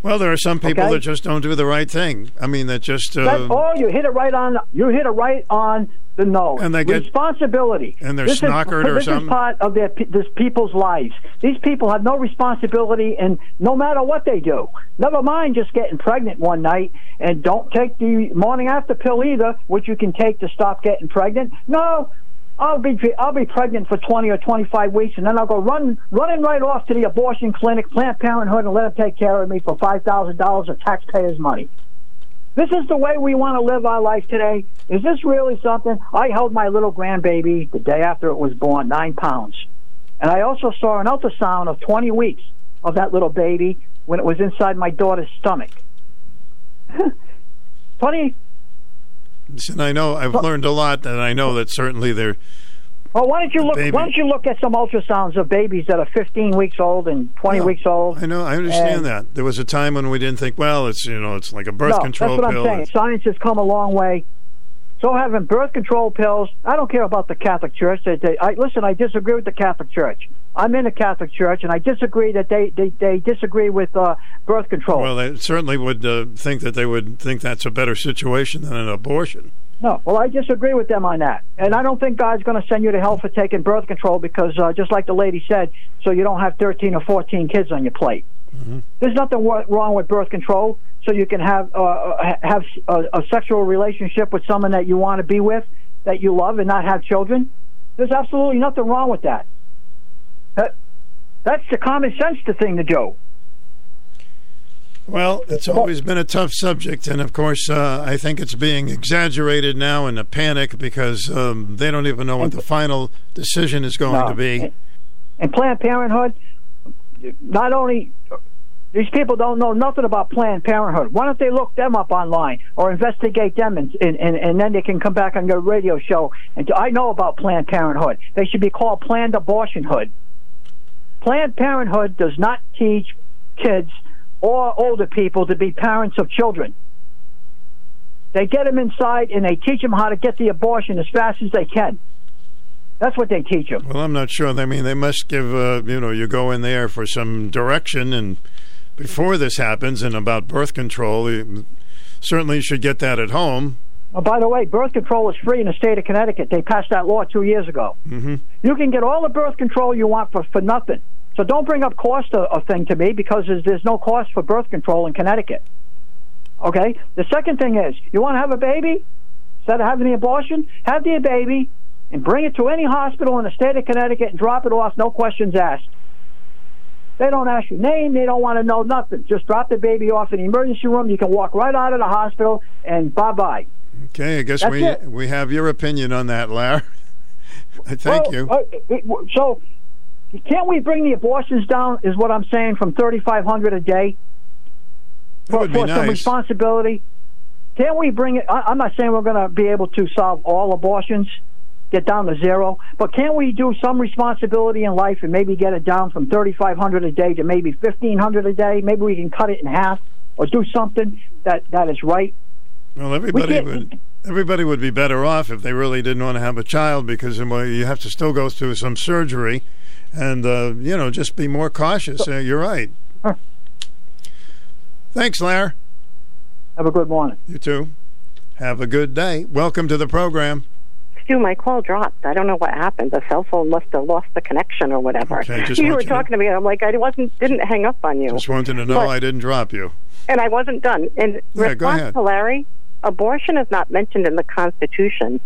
Well, there are some people Okay. that just don't do the right thing. I mean, that just uh, That, oh, you hit it right on. You hit it right on the nose. And they get- responsibility. and they're this snockered is, or this something? is part of their this people's lives. These people have no responsibility, and no matter what they do, never mind just getting pregnant one night, and don't take the morning after pill either, which you can take to stop getting pregnant. No. I'll be I'll be pregnant for twenty or twenty five weeks, and then I'll go run running right off to the abortion clinic, Planned Parenthood, and let them take care of me for five thousand dollars of taxpayers' money. This is the way we want to live our life today. Is this really something? I held my little grandbaby the day after it was born, nine pounds. And I also saw an ultrasound of 20 weeks of that little baby when it was inside my daughter's stomach. 20. And I know I've learned a lot, and I know that certainly there. Well, why don't you look? Baby. Why don't you look at some ultrasounds of babies that are 15 weeks old and 20 weeks old? I know, I understand And- that. There was a time when we didn't think, well, it's you know, it's like a birth no, control that's what pill. I'm saying. Science has come a long way. So having birth control pills, I don't care about the Catholic Church. They, they, I, listen, I disagree with the Catholic Church. I'm in the Catholic Church, and I disagree that they they, they disagree with uh, birth control. Well, they certainly would uh, think that they would think that's a better situation than an abortion. No, well, I disagree with them on that, and I don't think God's going to send you to hell for taking birth control because, uh, just like the lady said, so you don't have 13 or 14 kids on your plate. There's nothing wrong with birth control, so you can have uh, uh, have a, a sexual relationship with someone that you want to be with, that you love, and not have children. There's absolutely nothing wrong with that. that that's the common sense the thing to do. Well, it's always been a tough subject, and of course, uh, I think it's being exaggerated now in a panic because um, they don't even know what the final decision is going No. to be. And Planned Parenthood, not only these people don't know nothing about Planned Parenthood. Why don't they look them up online or investigate them, and and, and, and then they can come back on your radio show. And I know about Planned Parenthood. They should be called Planned Abortionhood. Planned Parenthood does not teach kids or older people to be parents of children. They get them inside and they teach them how to get the abortion as fast as they can. That's what they teach them. Well, I'm not sure. I mean, they must give, uh, you know, you go in there for some direction, and before this happens, and about birth control, you certainly should get that at home. Oh, by the way, birth control is free in the state of Connecticut. They passed that law two years ago. Mm-hmm. You can get all the birth control you want for, for nothing. So don't bring up cost a, a thing to me because there's, there's no cost for birth control in Connecticut. Okay? The second thing is, you want to have a baby? Instead of having the abortion, have the baby and bring it to any hospital in the state of Connecticut and drop it off, no questions asked. They don't ask your name. They don't want to know nothing. Just drop the baby off in the emergency room. You can walk right out of the hospital and bye bye. Okay, I guess That's we it. we have your opinion on that, Larry. Thank Well, you. uh, so, can't we bring the abortions down? Is what I'm saying from 3,500 a day for, for some responsibility. Can't we bring it? I, I'm not saying we're going to be able to solve all abortions, get down to zero, but can't we do some responsibility in life and maybe get it down from 3,500 a day to maybe 1,500 a day? Maybe we can cut it in half or do something that that is right. Well, everybody can't- would everybody would be better off if they really didn't want to have a child because you have to still go through some surgery, and uh, you know just be more cautious. Uh, you're right. Thanks, Lar. Have a good morning. You too. Have a good day. Welcome to the program. Stu, my call dropped. I don't know what happened. The cell phone must have lost the connection or whatever. Okay, just you were you to- talking to me, and I'm like, I wasn't, didn't hang up on you, Just wanted to know But- I didn't drop you. and I wasn't done. In Yeah, go response ahead. to Larry, abortion is not mentioned in the Constitution.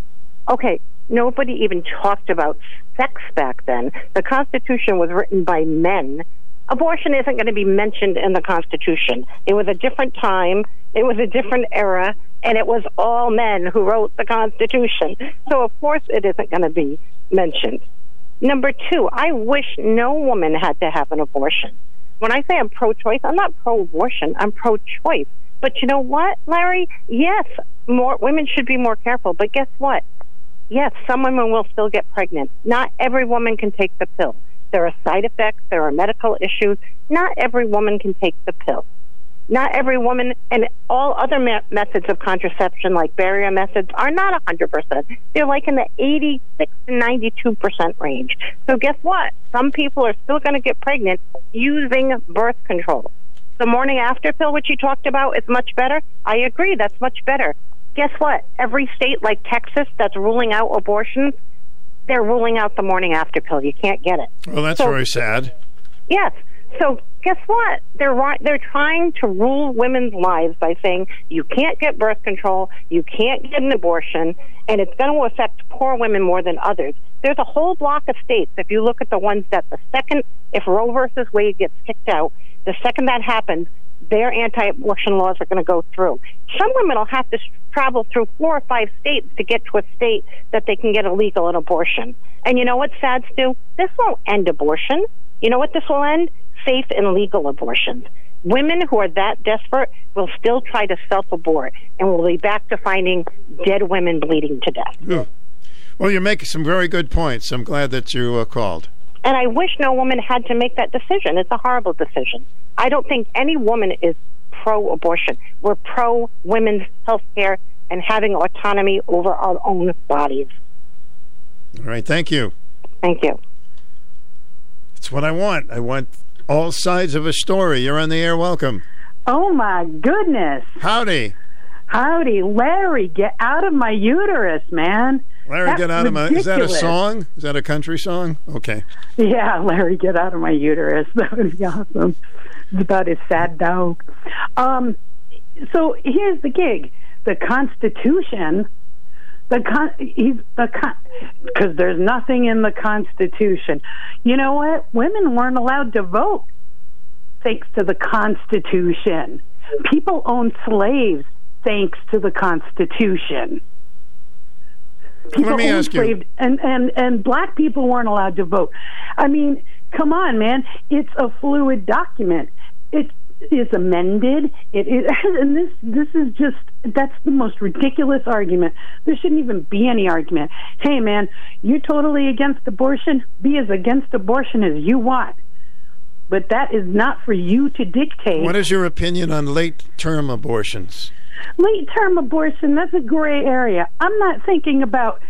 Okay, nobody even talked about sex back then. The Constitution was written by men. Abortion isn't going to be mentioned in the Constitution. It was a different time. It was a different era, and it was all men who wrote the Constitution. So of course it isn't going to be mentioned. Number two, I wish no woman had to have an abortion. When I say I'm pro choice, I'm not pro abortion, I'm pro choice. But you know what, Larry? Yes, more women should be more careful, but guess what? Yes, some women will still get pregnant. Not every woman can take the pill. There are side effects, there are medical issues. Not every woman can take the pill. Not every woman and all other me- methods of contraception, like barrier methods, are not 100%. They're like in the 86 to 92% range. So, guess what? Some people are still going to get pregnant using birth control. The morning after pill, which you talked about, is much better. I agree, that's much better. Guess what? Every state like Texas that's ruling out abortions, they're ruling out the morning after pill. You can't get it. Well, that's So- very sad. Yes. So guess what? They're they're trying to rule women's lives by saying you can't get birth control, you can't get an abortion, and it's going to affect poor women more than others. There's a whole block of states. If you look at the ones that the second, if Roe versus Wade gets kicked out, the second that happens, their anti-abortion laws are going to go through. Some women will have to travel through four or five states to get to a state that they can get a legal an abortion. And you know what sad, do? This won't end abortion. You know what this will end? Safe and legal abortions. Women who are that desperate will still try to self abort and we'll be back to finding dead women bleeding to death. Ugh. Well, you're making some very good points. I'm glad that you uh, called. And I wish no woman had to make that decision. It's a horrible decision. I don't think any woman is pro abortion. We're pro women's health care and having autonomy over our own bodies. All right, thank you. Thank you. That's what I want. I want all sides of a story. You're on the air. Welcome. Oh my goodness. Howdy. Howdy, Larry, get out of my uterus, man. Larry, That's get out of my. Is that a song? Is that a country song? Okay. Yeah, Larry, get out of my uterus. That would be awesome. It's about his sad dog. Um, so here's the gig: the Constitution. The con he's the con because there's nothing in the Constitution. You know what? Women weren't allowed to vote thanks to the Constitution. People owned slaves thanks to the Constitution. People Let me ask you- and and and black people weren't allowed to vote. I mean, come on, man! It's a fluid document. It is amended. It is, and this this is just that's the most ridiculous argument. There shouldn't even be any argument. Hey, man, you're totally against abortion. Be as against abortion as you want, but that is not for you to dictate. What is your opinion on late term abortions? Late term abortion, that's a gray area. I'm not thinking about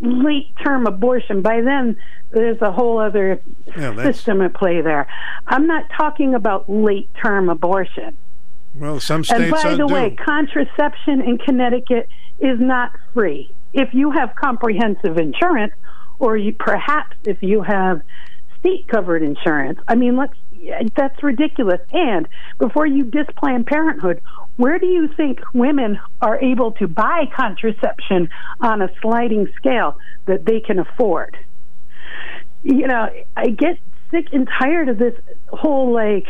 late term abortion. By then, there's a whole other Yeah, system at play there. I'm not talking about late term abortion. Well, some states. And by the do. way, contraception in Connecticut is not free. If you have comprehensive insurance, or you, perhaps if you have state covered insurance, I mean, let's that's ridiculous. And before you diss Planned Parenthood, where do you think women are able to buy contraception on a sliding scale that they can afford? You know, I get sick and tired of this whole like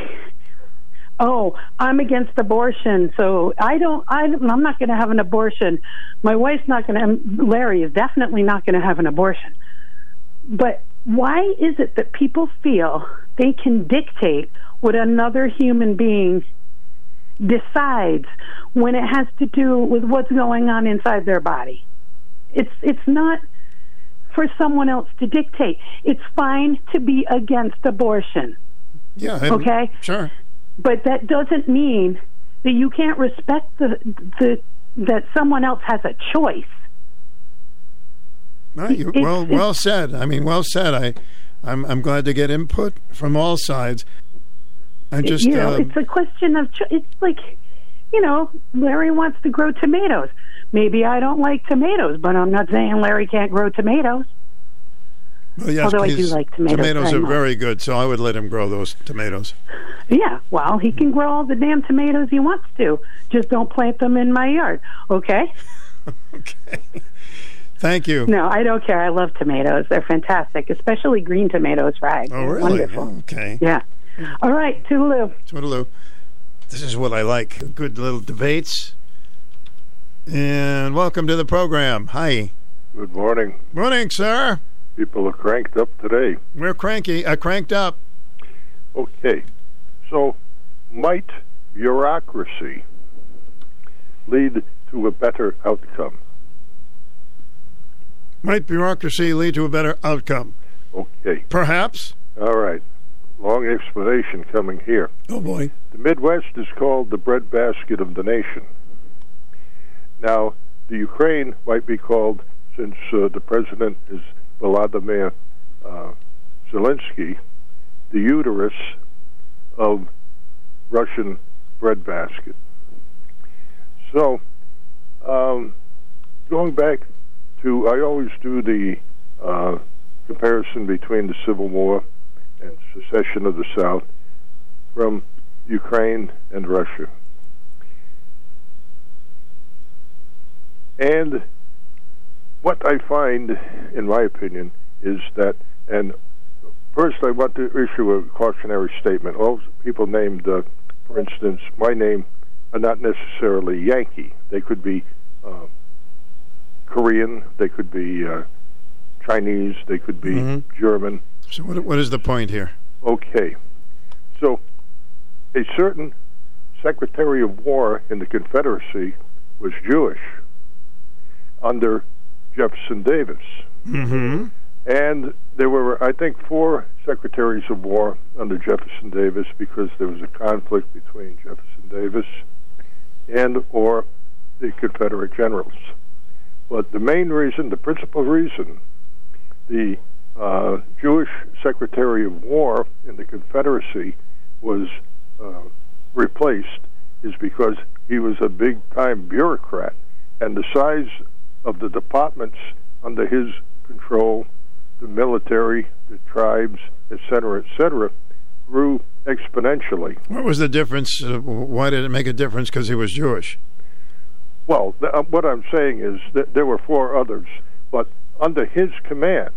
oh, I'm against abortion, so I don't, I, I'm not going to have an abortion. My wife's not going to, Larry is definitely not going to have an abortion. But why is it that people feel they can dictate what another human being decides when it has to do with what's going on inside their body? It's, it's not for someone else to dictate. It's fine to be against abortion. Yeah. I- Okay? Sure. but that doesn't mean that you can't respect the the that someone else has a choice. No, you, It's- well, it's- well said. I mean, well said. I, I'm, I'm glad to get input from all sides. I just, you know, uh, it's a question of cho- it's like, you know, Larry wants to grow tomatoes. Maybe I don't like tomatoes, but I'm not saying Larry can't grow tomatoes. well, yes, although I do like tomatoes very are much. very good, so I would let him grow those tomatoes. Yeah, well, he can grow all the damn tomatoes he wants to. Just don't plant them in my yard, okay? Okay. Thank you. No, I don't care. I love tomatoes. They're fantastic, especially green tomatoes fried. Oh, really? Wonderful. Okay. Yeah. All right, toodaloo. Toodaloo. This is what I like. Good little debates. And welcome to the program. Hi. Good morning. Morning, sir. People are cranked up today. We're cranky. Uh, cranked up. Okay. So, might bureaucracy lead to a better outcome? Might bureaucracy lead to a better outcome? Okay. Perhaps. All right. Long explanation coming here. Oh boy. The Midwest is called the breadbasket of the nation. Now, the Ukraine might be called, since uh, the president is Volodymyr uh, Zelensky, the uterus of Russian breadbasket. So, um, going back to, I always do the uh, comparison between the Civil War and secession of the South from Ukraine and Russia. And what I find, in my opinion, is that, and first I want to issue a cautionary statement. All people named, uh, for instance, my name are not necessarily Yankee. They could be uh, Korean, they could be uh, Chinese, they could be Mhm. German. So what, what is the point here? Okay. So, a certain Secretary of War in the Confederacy was Jewish under Jefferson Davis. Mm-hmm. And there were, I think, four Secretaries of War under Jefferson Davis because there was a conflict between Jefferson Davis and or the Confederate generals. But the main reason, the principal reason, the uh, Jewish Secretary of War in the Confederacy was uh, replaced is because he was a big time bureaucrat, and the size of the departments under his control, the military, the tribes, etc., etc., grew exponentially. What was the difference? Uh, why did it make a difference? Because he was Jewish. Well, th- uh, what I'm saying is that there were four others, but under his command,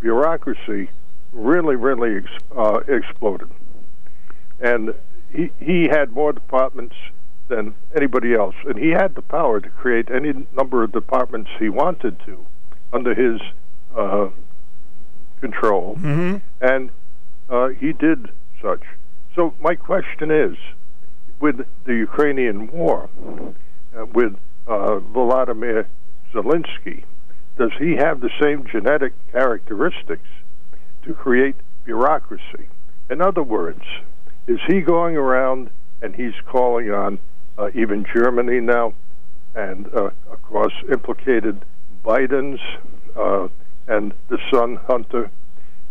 bureaucracy really, really ex- uh, exploded, and he he had more departments than anybody else, and he had the power to create any number of departments he wanted to under his uh, control, Mm-hmm. and uh, he did such. So my question is, with the Ukrainian war, uh, with uh, Volodymyr Zelensky, does he have the same genetic characteristics to create bureaucracy? In other words, is he going around and he's calling on uh, even Germany now, and uh, of course implicated Biden's uh, and the son Hunter?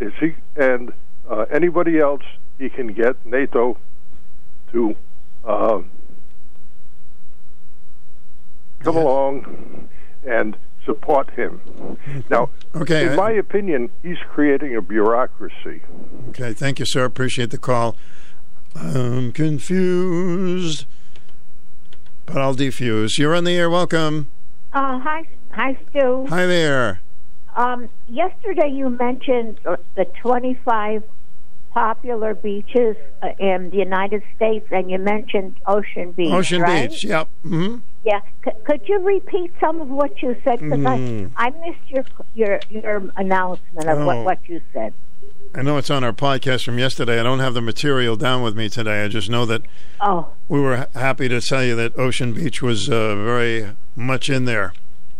Is he and uh, anybody else he can get NATO to uh, come along and support him. Now, Okay, in I- my opinion, he's creating a bureaucracy. Okay, thank you, sir. Appreciate the call. I'm confused, but I'll defuse. You're on the air. Welcome. Uh, hi, hi, Stu. Hi there. Um, yesterday you mentioned uh, the 25 popular beaches uh, in the United States, and you mentioned Ocean Beach. Ocean right? Beach. Yep. hmm Yeah. C- could you repeat some of what you said? Because Mm. I, I missed your your your announcement of Oh. what, what you said. I know it's on our podcast from yesterday. I don't have the material down with me today. I just know that Oh, we were happy to tell you that Ocean Beach was uh, very much in there.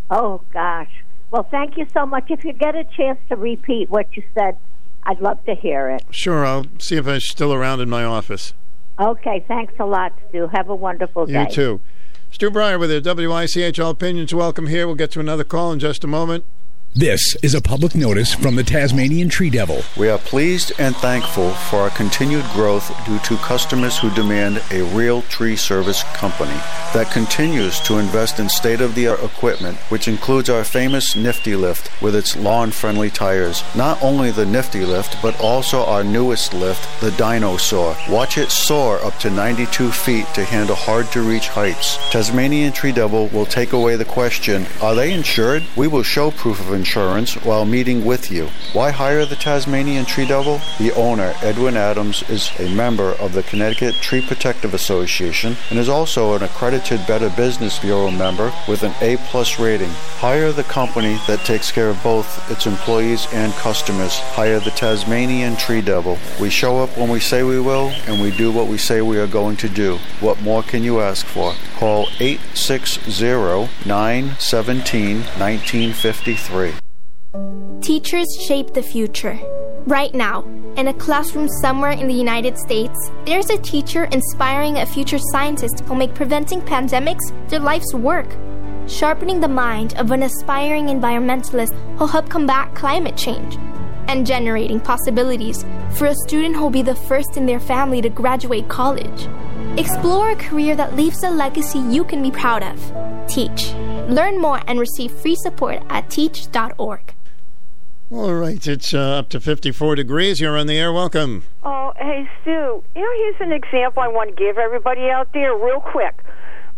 oh gosh. Well, thank you so much. If you get a chance to repeat what you said, I'd love to hear it. Sure, I'll see if I'm still around in my office. Okay. Thanks a lot, Stu. Have a wonderful day. You too. Stu Bryer with your WICH All Opinions. Welcome here. We'll get to another call in just a moment. This is a public notice from the Tasmanian Tree Devil. We are pleased and thankful for our continued growth due to customers who demand a real tree service company that continues to invest in state of the art equipment, which includes our famous Nifty Lift with its lawn friendly tires. Not only the Nifty Lift, but also our newest lift, the Dinosaur. Watch it soar up to 92 feet to handle hard to reach heights. Tasmanian Tree Devil will take away the question Are they insured? We will show proof of insurance while meeting with you. Why hire the Tasmanian Tree Devil? The owner, Edwin Adams, is a member of the Connecticut Tree Protective Association and is also an accredited Better Business Bureau member with an A plus rating. Hire the company that takes care of both its employees and customers. Hire the Tasmanian Tree Devil. We show up when we say we will, and we do what we say we are going to do. What more can you ask for? Call 860 917 1953. Teachers shape the future. Right now, in a classroom somewhere in the United States, there's a teacher inspiring a future scientist who'll make preventing pandemics their life's work. Sharpening the mind of an aspiring environmentalist who'll help combat climate change. And generating possibilities for a student who'll be the first in their family to graduate college. Explore a career that leaves a legacy you can be proud of. Teach. Learn more and receive free support at teach.org. All right, it's uh, up to 54 degrees. You're on the air. Welcome. Oh, hey, Sue. You know, here's an example I want to give everybody out there real quick.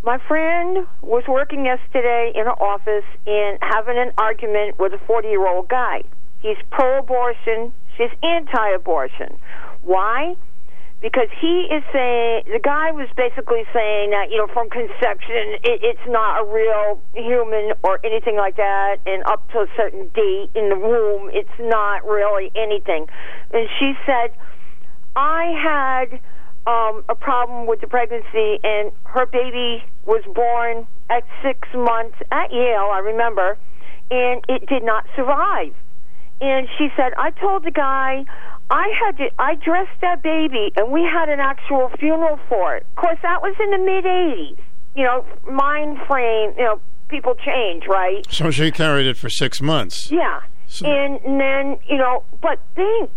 My friend was working yesterday in her office and having an argument with a 40 year old guy. He's pro abortion, she's anti abortion. Why? Because he is saying the guy was basically saying that you know from conception it, it's not a real human or anything like that, and up to a certain date in the womb it's not really anything. And she said, I had um, a problem with the pregnancy, and her baby was born at six months at Yale. I remember, and it did not survive. And she said, I told the guy I had to, I dressed that baby, and we had an actual funeral for it. Of course, that was in the mid '80s. You know, mind frame. You know, people change, right? So she carried it for six months. Yeah, So- and then you know, but think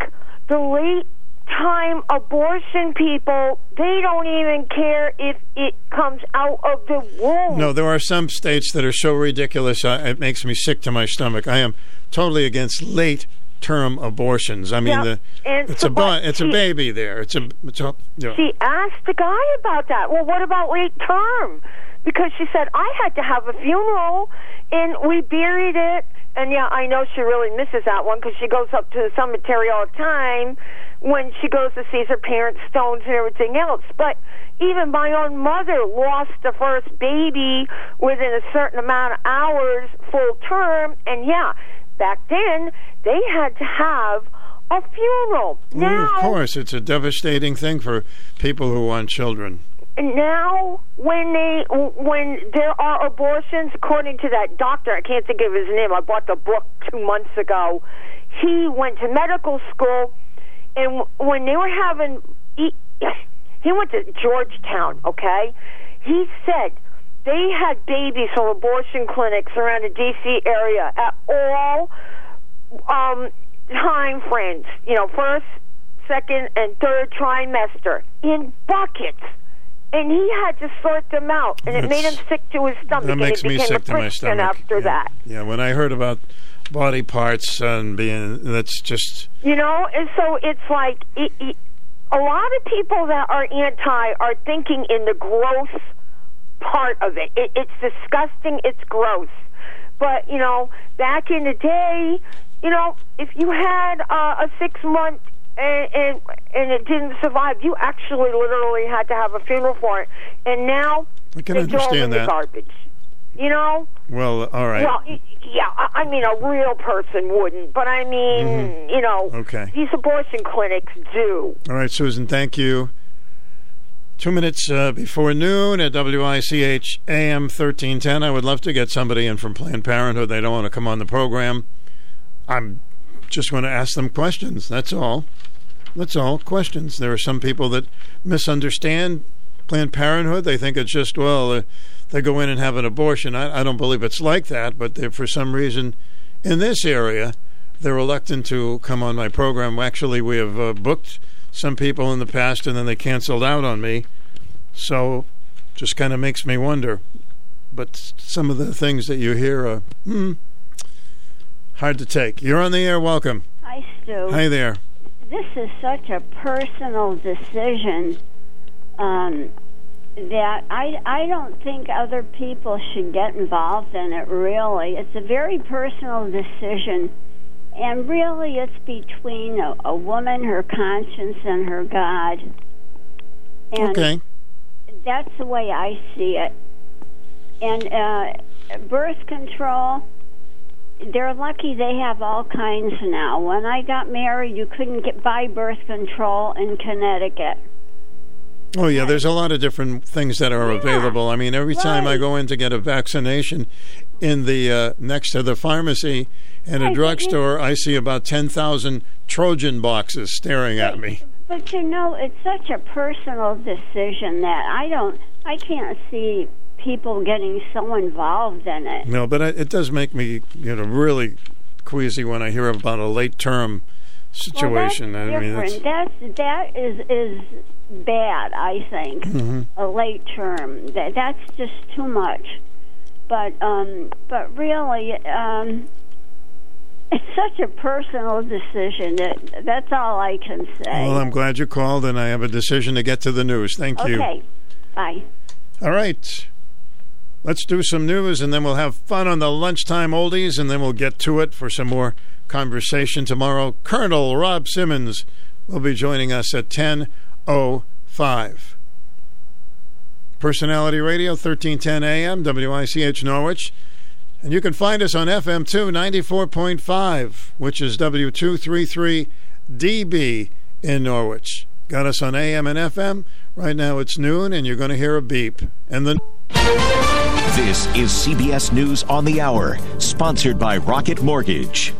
the late time abortion people they don't even care if it comes out of the womb. No, there are some states that are so ridiculous, uh, it makes me sick to my stomach. I am totally against late term abortions. I mean, Yeah, the, it's so a bu- it's a baby there. It's a it's a you know. She asked the guy about that. Well, what about late term? Because she said I had to have a funeral and we buried it. And yeah, I know she really misses that one because she goes up to the cemetery all the time when she goes to see her parents' stones and everything else. But even my own mother lost the first baby within a certain amount of hours full term. And yeah, back then they had to have a funeral. Well, of course, it's a devastating thing for people who want children. now when they when there are abortions according to that doctor i can't think of his name i bought the book two months ago he went to medical school and when they were having he, he went to georgetown okay he said they had babies from abortion clinics around the dc area at all um time frames you know first second and third trimester in buckets and he had to sort them out, and it made him sick to his stomach. That and makes me sick to my stomach. after that. Yeah, when I heard about body parts and being that's just You know, and so it's like it, it, a lot of people that are anti are thinking in the gross part of it. it. It's disgusting. It's gross. But you know, back in the day, you know, if you had uh, a six month and, and and it didn't survive, you actually literally had to have a funeral for it. And now I can they throw in understand that. garbage. You know. well, all right. Well, yeah, I I mean, a real person wouldn't, but I mean, Mhm. you know, Okay. these abortion clinics do. All right, Susan, thank you. Two minutes uh, before noon at WICH AM 1310. I would love to get somebody in from Planned Parenthood. They don't want to come on the program. I'm just going to ask them questions. That's all. That's all. Questions. There are some people that misunderstand Planned Parenthood. They think it's just, well, uh, they go in and have an abortion. I, I don't believe it's like that, but for some reason in this area, they're reluctant to come on my program. Actually, we have uh, booked some people in the past and then they canceled out on me. So just kind of makes me wonder. But some of the things that you hear are hmm, hard to take. You're on the air. Welcome. Hi, Stu. Hi there. This is such a personal decision um, that I I don't think other people should get involved in it. Really, it's a very personal decision, and really, it's between a, a woman, her conscience, and her God. And okay. that's the way I see it. And uh, birth control, they're lucky they have all kinds now. When I got married, you couldn't get buy birth control in Connecticut. Oh yeah, there's a lot of different things that are available. I mean, every time I go in to get a vaccination, in the uh, next to the pharmacy and a drugstore, I see about ten thousand Trojan boxes staring at me. But you know, it's such a personal decision that I don't, I can't see people getting so involved in it. No, but I, it does make me, you know, really queasy when I hear about a late term situation. Well, that's I mean, different. it's, that's that is is bad. I think Mhm. a late term. That that's just too much. But um, but really, um, it's such a personal decision. That that's all I can say. well, I'm glad you called, and I have a decision to get to the news. Thank you. okay, bye. All right. Let's do some news and then we'll have fun on the lunchtime oldies and then we'll get to it for some more conversation tomorrow. Colonel Rob Simmons will be joining us at 10.05. Personality Radio, 1310 AM, WICH Norwich. And you can find us on FM2 94.5, which is W233DB in Norwich. Got us on AM and FM. Right now it's noon, and you're going to hear a beep. And then. This is CBS News on the Hour, sponsored by Rocket Mortgage.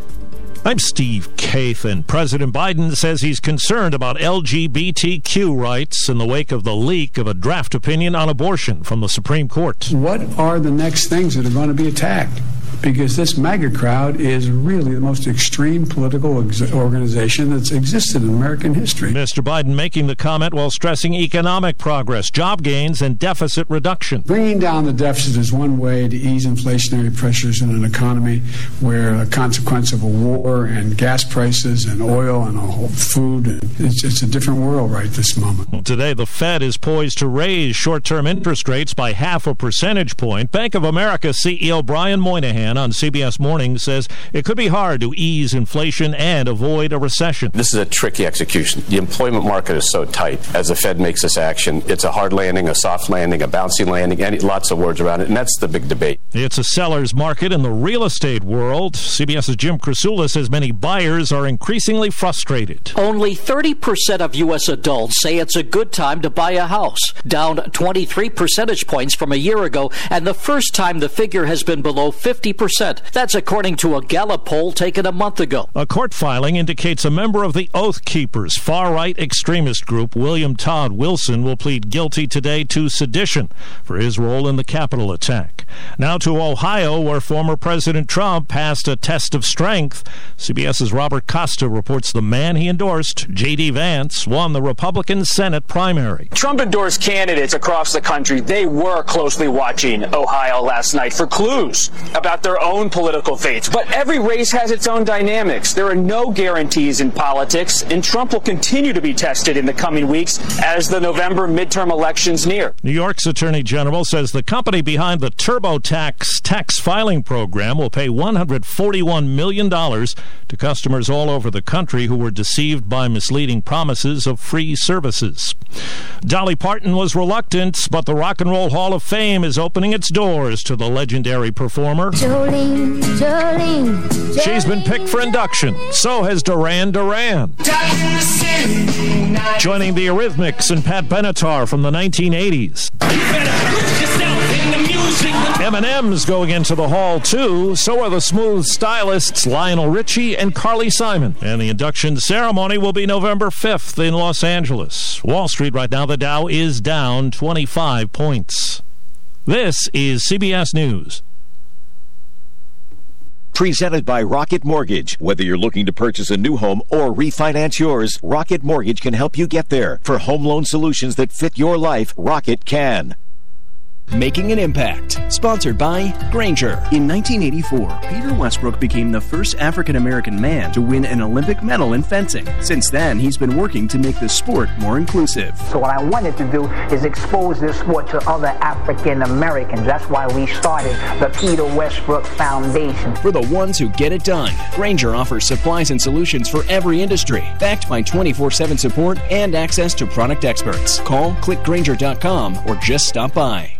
I'm Steve Kathan. President Biden says he's concerned about LGBTQ rights in the wake of the leak of a draft opinion on abortion from the Supreme Court. What are the next things that are going to be attacked? Because this MAGA crowd is really the most extreme political ex- organization that's existed in American history. Mr. Biden making the comment while stressing economic progress, job gains, and deficit reduction. Bringing down the deficit is one way to ease inflationary pressures in an economy where a consequence of a war and gas prices and oil and all food. It's, it's a different world right this moment. Today, the Fed is poised to raise short term interest rates by half a percentage point. Bank of America CEO Brian Moynihan on CBS Morning says it could be hard to ease inflation and avoid a recession. This is a tricky execution. The employment market is so tight as the Fed makes this action. It's a hard landing, a soft landing, a bouncy landing, any, lots of words around it, and that's the big debate. It's a seller's market in the real estate world. CBS's Jim Krasula says many buyers are increasingly frustrated. Only 30% of U.S. adults say it's a good time to buy a house, down 23 percentage points from a year ago, and the first time the figure has been below 50%. That's according to a Gallup poll taken a month ago. A court filing indicates a member of the Oath Keepers far right extremist group, William Todd Wilson, will plead guilty today to sedition for his role in the Capitol attack. Now to Ohio, where former President Trump passed a test of strength. CBS's Robert Costa reports the man he endorsed, J.D. Vance, won the Republican Senate primary. Trump endorsed candidates across the country. They were closely watching Ohio last night for clues about their own political fates. But every race has its own dynamics. There are no guarantees in politics, and Trump will continue to be tested in the coming weeks as the November midterm elections near. New York's Attorney General says the company behind the TurboTax tax filing program will pay $141 million to customers all over the country who were deceived by misleading promises of free services. Dolly Parton was reluctant, but the Rock and Roll Hall of Fame is opening its doors to the legendary performer. Jolene, Jolene, She's been picked for induction. So has Duran Duran. Joining the Eurythmics and Pat Benatar from the 1980s. Eminem's going into the hall too. So are the smooth stylists Lionel Richie and Carly Simon. And the induction ceremony will be November 5th in Los Angeles. Wall Street right now, the Dow is down 25 points. This is CBS News. Presented by Rocket Mortgage. Whether you're looking to purchase a new home or refinance yours, Rocket Mortgage can help you get there. For home loan solutions that fit your life, Rocket can. Making an Impact, sponsored by Grainger. In 1984, Peter Westbrook became the first African American man to win an Olympic medal in fencing. Since then, he's been working to make the sport more inclusive. So what I wanted to do is expose this sport to other African Americans. That's why we started the Peter Westbrook Foundation. For the ones who get it done, Grainger offers supplies and solutions for every industry, backed by 24-7 support and access to product experts. Call clickgrainger.com or just stop by.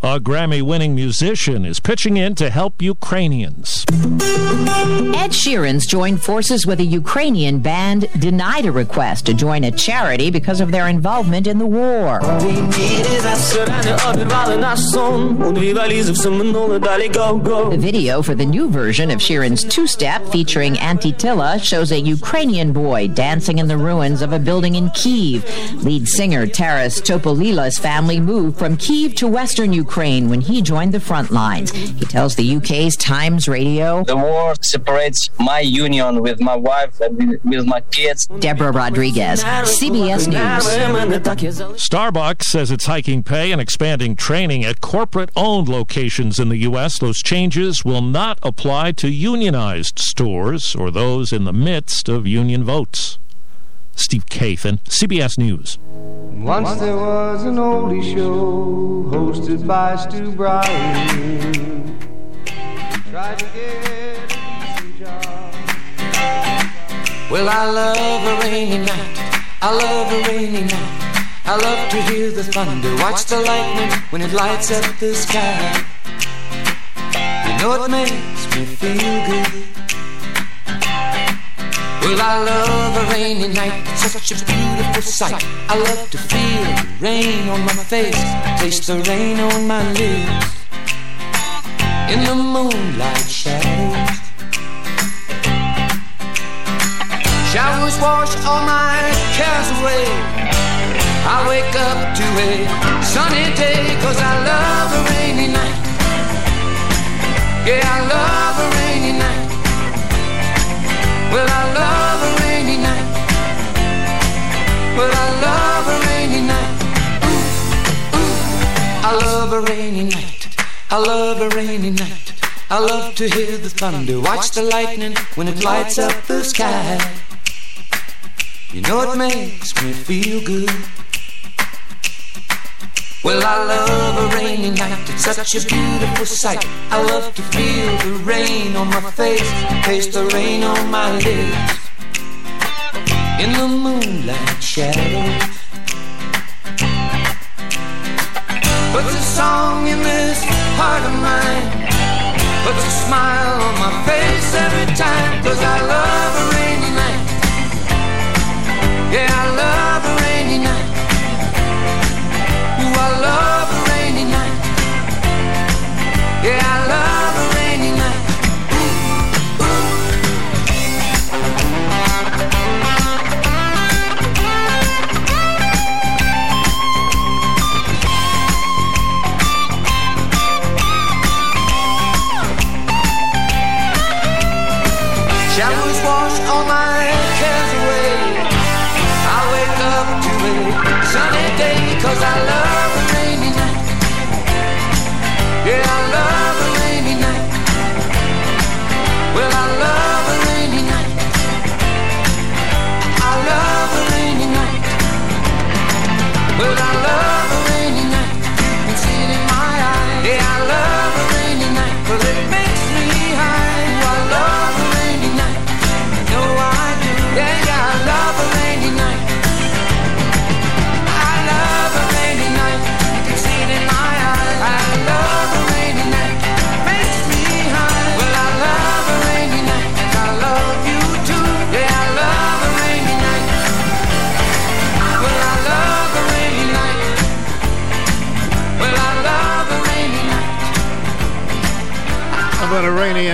A Grammy winning musician is pitching in to help Ukrainians. Ed Sheeran's joined forces with a Ukrainian band denied a request to join a charity because of their involvement in the war. The video for the new version of Sheeran's two step featuring Antytila shows a Ukrainian boy dancing in the ruins of a building in Kiev. Lead singer Taras Topolia's family moved from Kiev to western Ukraine when he joined the front lines. He tells the UK's Times Radio The war separates my union with my wife and with- with my kids. Deborah Rodriguez, CBS News. Starbucks says it's hiking pay and expanding training at corporate owned locations in the U.S. Those changes will not apply to unionized stores or those in the midst of union votes. Steve Kathan, CBS News. Once there was an oldie show hosted by Stu Bryer. He tried to get a decent job. Well, I love a rainy night. I love a rainy night. I love to hear the thunder, watch the lightning when it lights up the sky. You know it makes me feel good. Well, I love a rainy night. Such a beautiful sight. I love to feel the rain on my face, taste the rain on my lips. In the moonlight shadows. Showers wash all my cares away. I wake up to a sunny day cause I love a rainy night. Yeah, I love a rainy. Well, I love a rainy night. Well, I love a rainy night. Ooh, ooh. I love a rainy night. I love a rainy night. I love to hear the thunder, watch the lightning when it lights up the sky. You know it makes me feel good. Well, I love a rainy night. It's such a beautiful sight. I love to feel the rain on my face, taste the rain on my lips. In the moonlight shadows. Puts a song in this heart of mine. Puts a smile on my face every time. Cause I love a rainy night. Yeah, I love a rainy night. I love a rainy night. Yeah, I love a rainy night. Ooh, ooh. Showers wash all my cares away. I wake up to a sunny day cause I love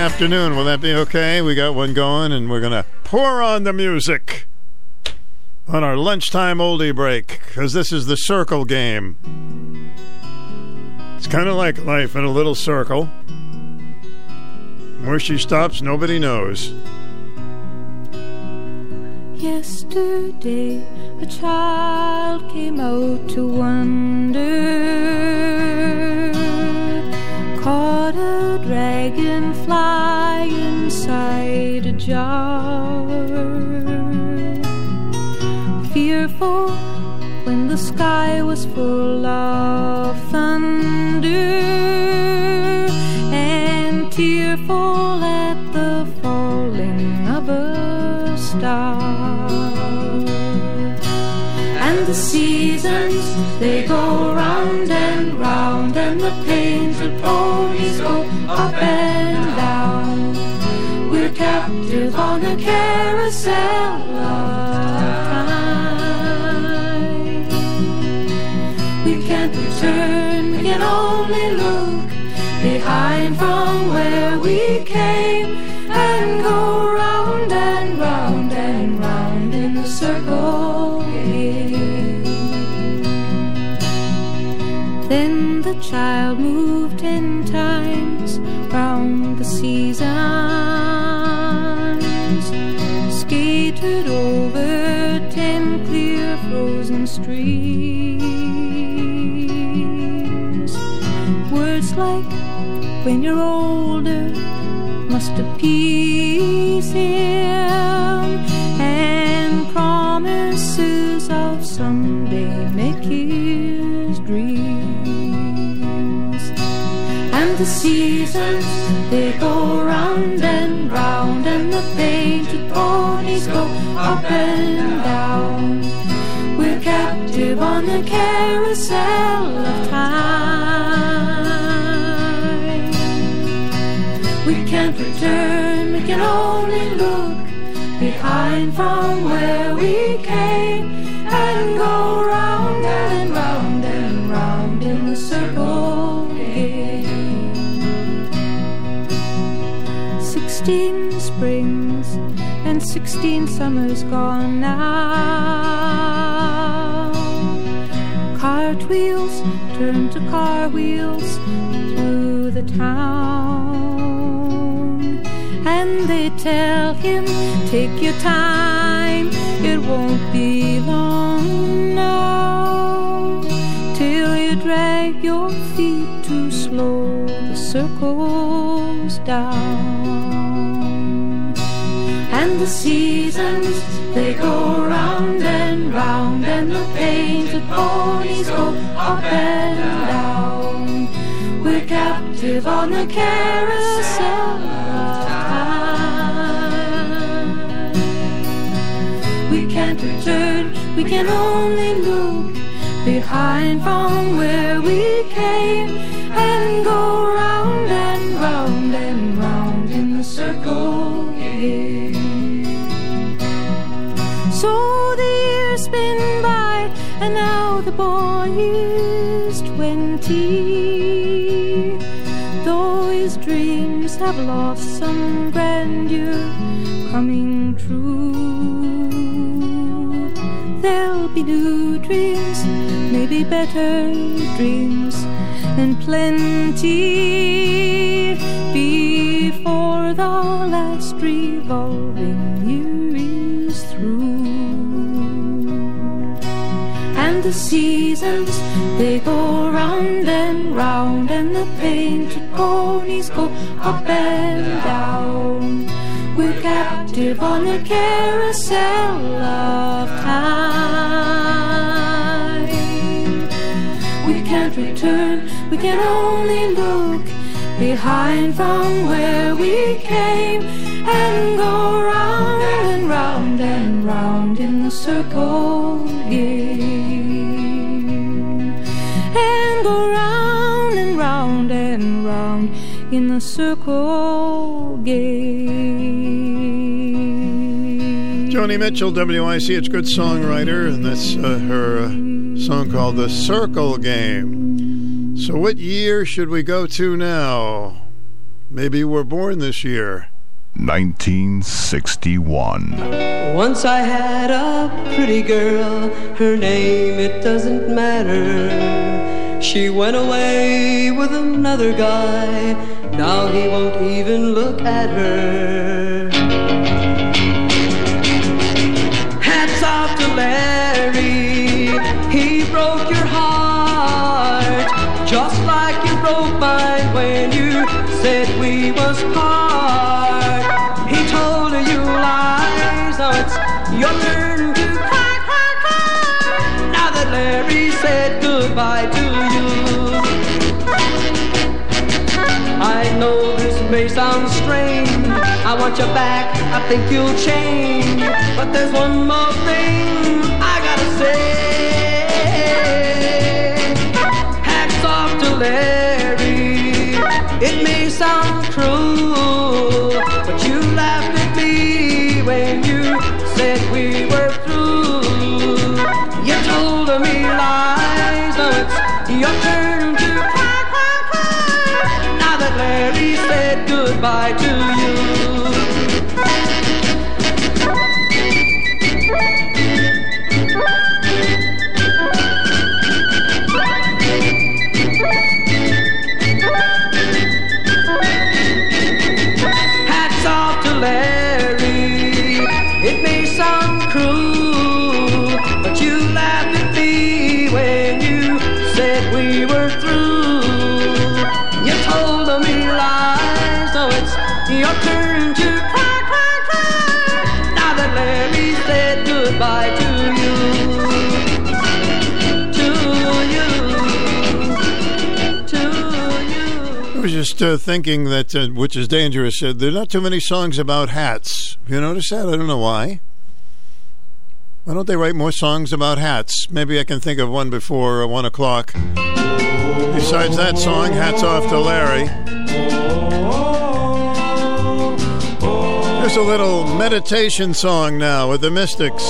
afternoon? Will that be okay? We got one going, and we're going to pour on the music on our lunchtime oldie break because this is the circle game. It's kind of like life in a little circle. Where she stops, nobody knows. Yesterday, a child came out to wonder caught a dragonfly inside a jar. Fearful when the sky was full of thunder, and tearful at the falling of a star. And the seasons they go round and round, and the painted ponies go up and down. We're captive on a carousel of time. We can't return, we can only look behind from where we came when you're older must appease him, and promises of someday make his dreams. And the seasons they go round and round, and the painted ponies go up and down. We're captive on the carousel of time. We can't we can only look behind from where we came and go round and round and round in the circle again. Sixteen springs and sixteen summers gone now. Tell him, take your time, it won't be long now. Till you drag your feet too slow, the circles down. And the seasons, they go round and round, and the painted ponies go up and down. We're captive on the carousel we can only look behind from where we came and go round and round and round in the circle. So the years spin by, and now the boy is twenty. Though his dreams have lost new dreams, maybe better dreams, and plenty before the last revolving year is through. And the seasons, they go round and round, and the painted ponies go up and down. We're captive on the carousel of time. We can't we can only look behind from where we came and go round and round and round in the circle again. And go round and round and round in the circle again. Joni Mitchell, WICH, good songwriter, and that's uh, her uh, song called The Circle Game. So, what year should we go to now? Maybe we're born this year. 1961. Once I had a pretty girl, her name it doesn't matter. She went away with another guy, now he won't even look at her. Was part. He told you lies, now oh, it's your turn to cry, cry, cry. Now that Larry said goodbye to you. I know this may sound strange. I want you back, I think you'll change. But there's one more thing I gotta say. Hats off to Larry. It may sound cruel, but you laughed at me when you said we were through. You told me lies, now it's your turn to cry, cry, cry. Now that Larry said goodbye to you. Was just uh, thinking that, uh, which is dangerous, uh, there are not too many songs about hats. You noticed that? I don't know why. Why don't they write more songs about hats? Maybe I can think of one before uh, 1 o'clock. Besides that song, Hats Off to Larry. Here's a little meditation song now with the Mystics.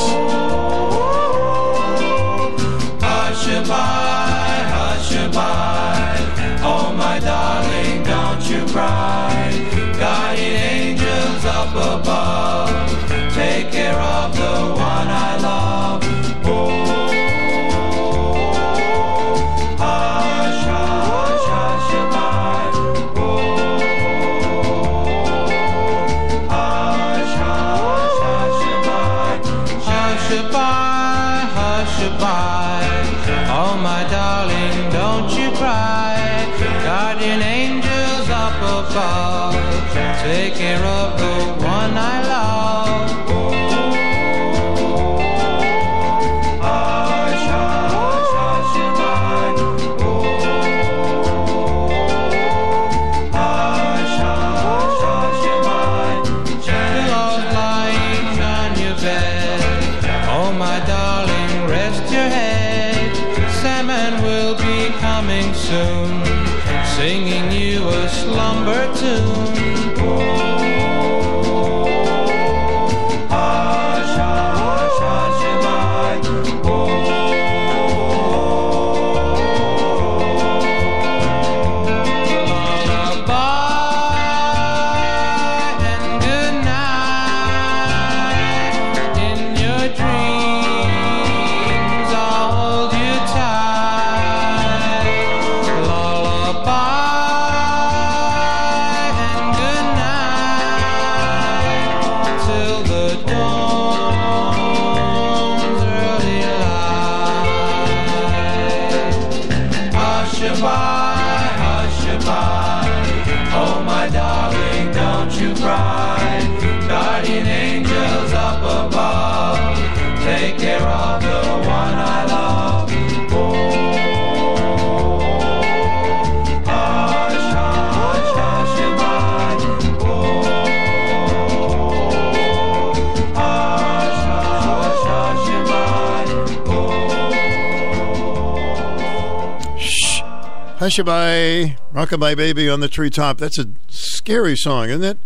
Hushaby, Rockabye Baby on the Treetop. That's a scary song, isn't it?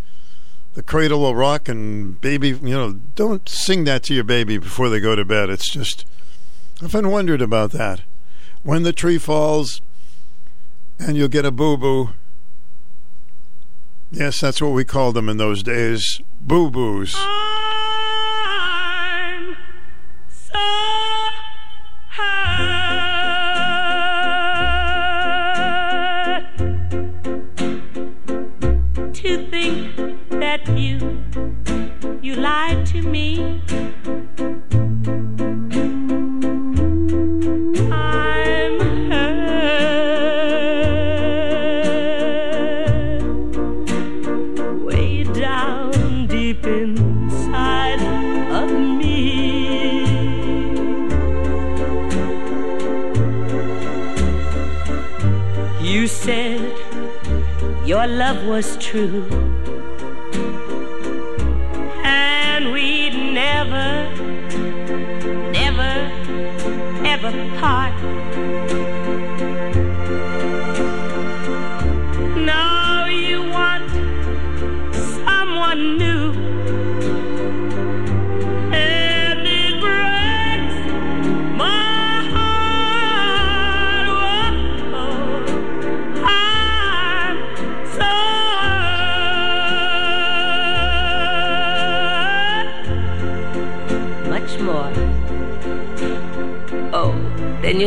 The cradle will rock and baby, you know, don't sing that to your baby before they go to bed. It's just, I've often wondered about that. When the tree falls and you'll get a boo boo. Yes, that's what we called them in those days boo boos. me. I'm hurt way down deep inside of me. You said your love was true.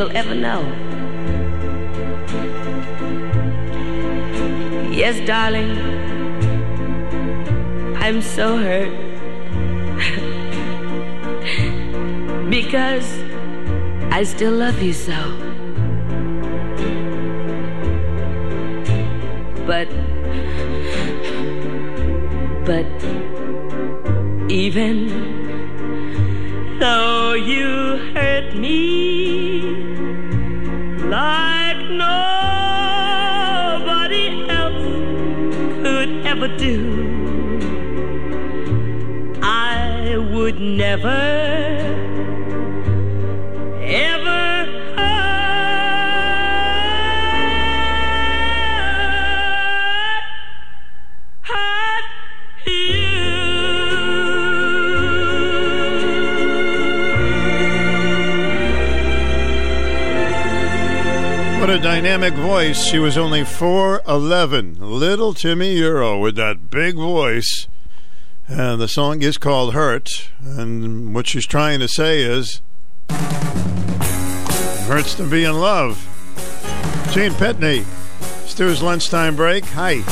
you'll ever know. Yes, darling, I'm so hurt. because I still love you so. But, but, even though you hurt me like nobody else could ever do. I would never. dynamic voice. She was only 4'11. Little Timi Yuro with that big voice. And the song is called Hurt. And what she's trying to say is hurts to be in love. Gene Pitney, Stu's lunchtime break. Hi.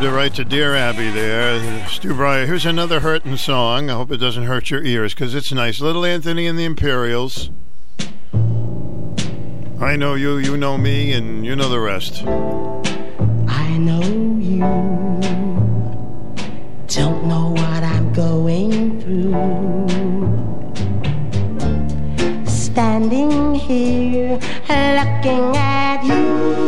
to write to Dear Abby there. Stu Bryer, here's another hurting song. I hope it doesn't hurt your ears because it's nice. Little Anthony and the Imperials. I know you, you know me, and you know the rest. I know you. Don't know what I'm going through. Standing here looking at you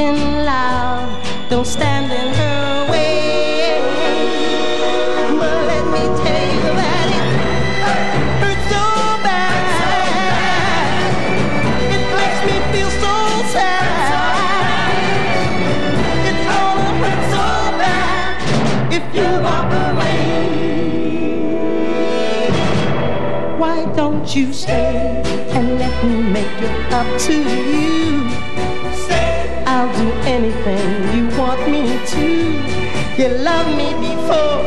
In love, don't stand in her way. But let me tell you that it hurts so bad. It makes me feel so sad. It's gonna hurt so bad if you walk away. Why don't you stay and let me make it up to you? You loved me before,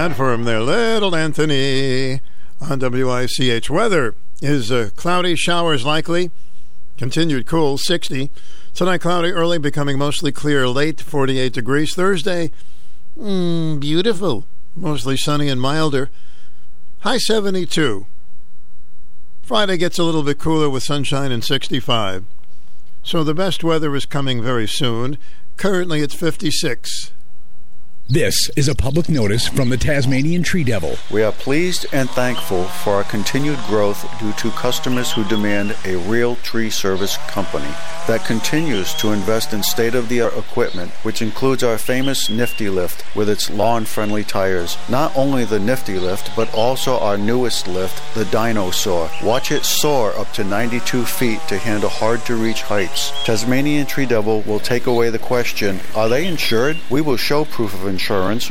For him there. Little Anthony on WICH. Weather is uh, cloudy, showers likely. Continued cool, 60. Tonight, cloudy early, becoming mostly clear late, 48 degrees. Thursday, mm, beautiful. Mostly sunny and milder. High 72. Friday gets a little bit cooler with sunshine and 65. So the best weather is coming very soon. Currently, it's 56. This is a public notice from the Tasmanian Tree Devil. We are pleased and thankful for our continued growth due to customers who demand a real tree service company that continues to invest in state of the art equipment, which includes our famous Nifty Lift with its lawn friendly tires. Not only the Nifty Lift, but also our newest lift, the Dinosaur. Watch it soar up to 92 feet to handle hard to reach heights. Tasmanian Tree Devil will take away the question Are they insured? We will show proof of insurance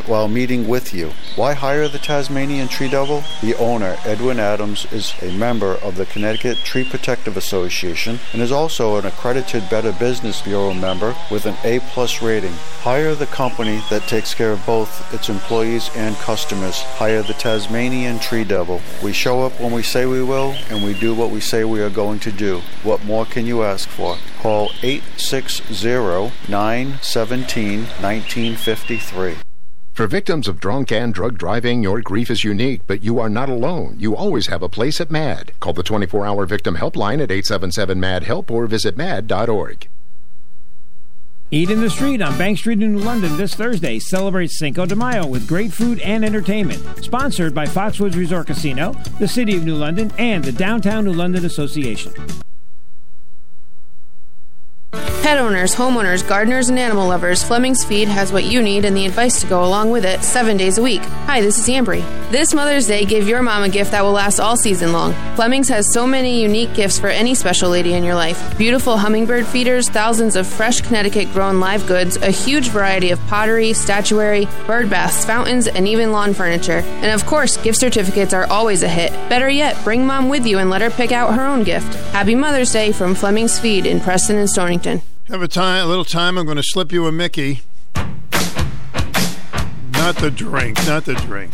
while meeting with you. Why hire the Tasmanian Tree Devil? The owner, Edwin Adams, is a member of the Connecticut Tree Protective Association and is also an accredited Better Business Bureau member with an A plus rating. Hire the company that takes care of both its employees and customers. Hire the Tasmanian Tree Devil. We show up when we say we will, and we do what we say we are going to do. What more can you ask for? Call 860 917 1953. For victims of drunk and drug driving, your grief is unique, but you are not alone. You always have a place at MADD. Call the 24 hour victim helpline at 877 MADD HELP or visit MADD.org. Eat in the Street on Bank Street in New London this Thursday celebrates Cinco de Mayo with great food and entertainment. Sponsored by Foxwoods Resort Casino, the City of New London, and the Downtown New London Association. Pet owners, homeowners, gardeners, and animal lovers, Fleming's Feed has what you need and the advice to go along with it seven days a week. Hi, this is Ambry. This Mother's Day, give your mom a gift that will last all season long. Fleming's has so many unique gifts for any special lady in your life beautiful hummingbird feeders, thousands of fresh Connecticut grown live goods, a huge variety of pottery, statuary, bird baths, fountains, and even lawn furniture. And of course, gift certificates are always a hit. Better yet, bring mom with you and let her pick out her own gift. Happy Mother's Day from Fleming's Feed in Preston and Stonington. Have a time, a little time. I'm going to slip you a Mickey. Not the drink, not the drink.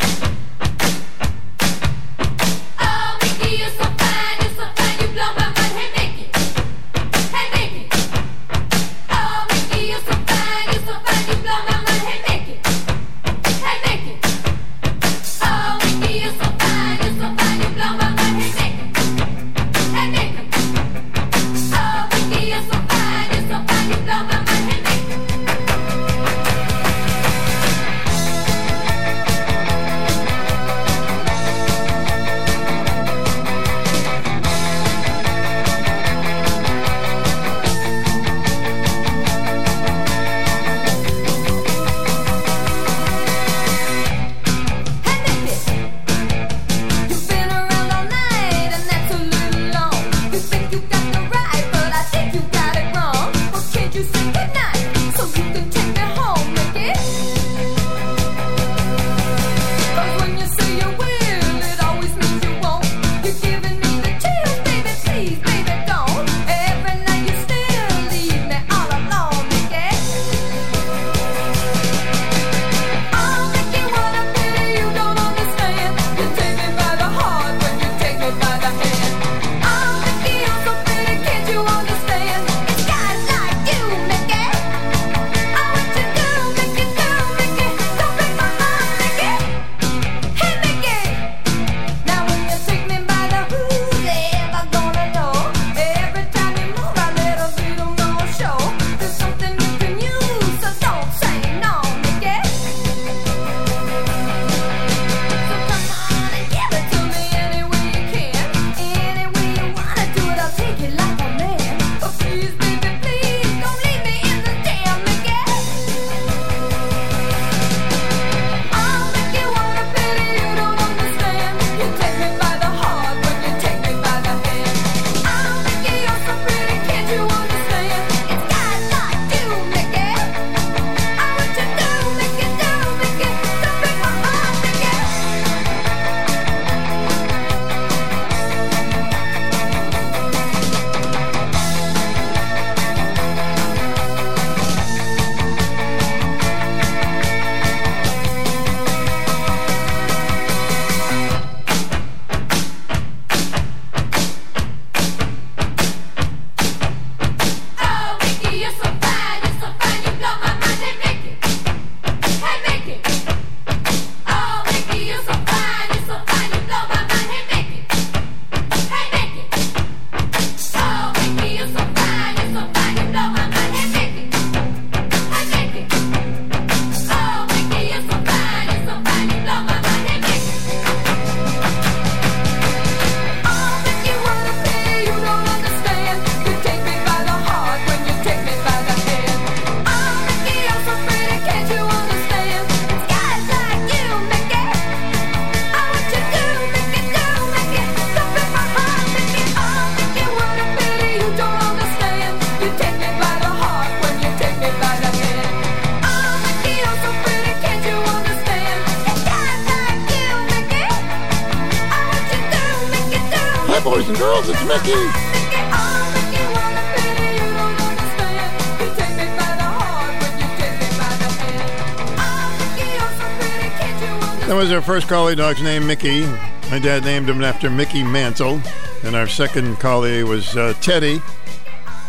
Our first collie dog's name, Mickey. My dad named him after Mickey Mantle. And our second collie was uh, Teddy.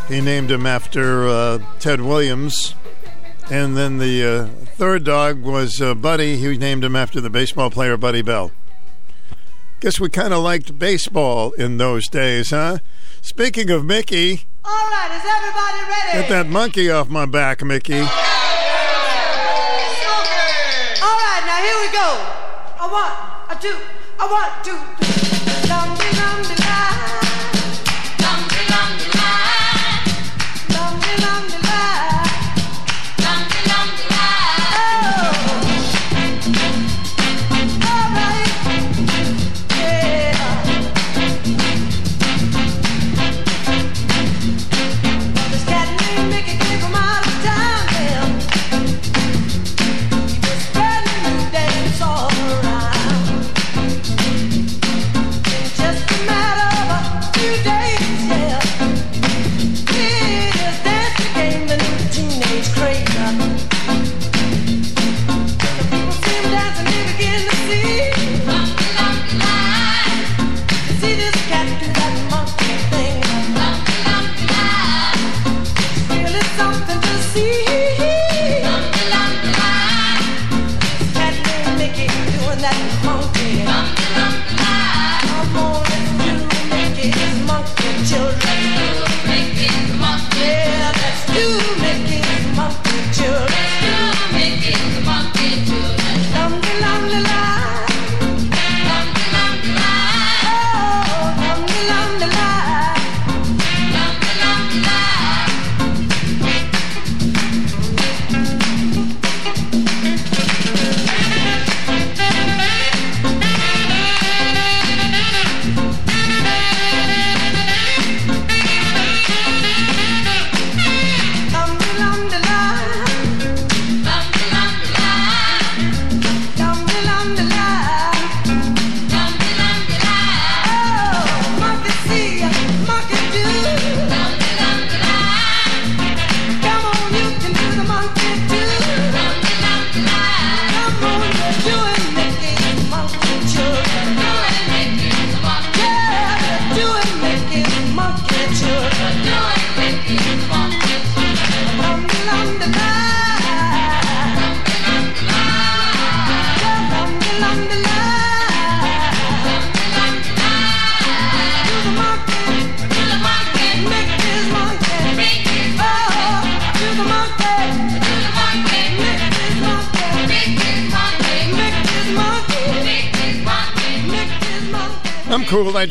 He named him after uh, Ted Williams. And then the uh, third dog was uh, Buddy. He named him after the baseball player Buddy Bell. Guess we kind of liked baseball in those days, huh? Speaking of Mickey, All right, is everybody ready? get that monkey off my back, Mickey. All right, now here we go. Two, a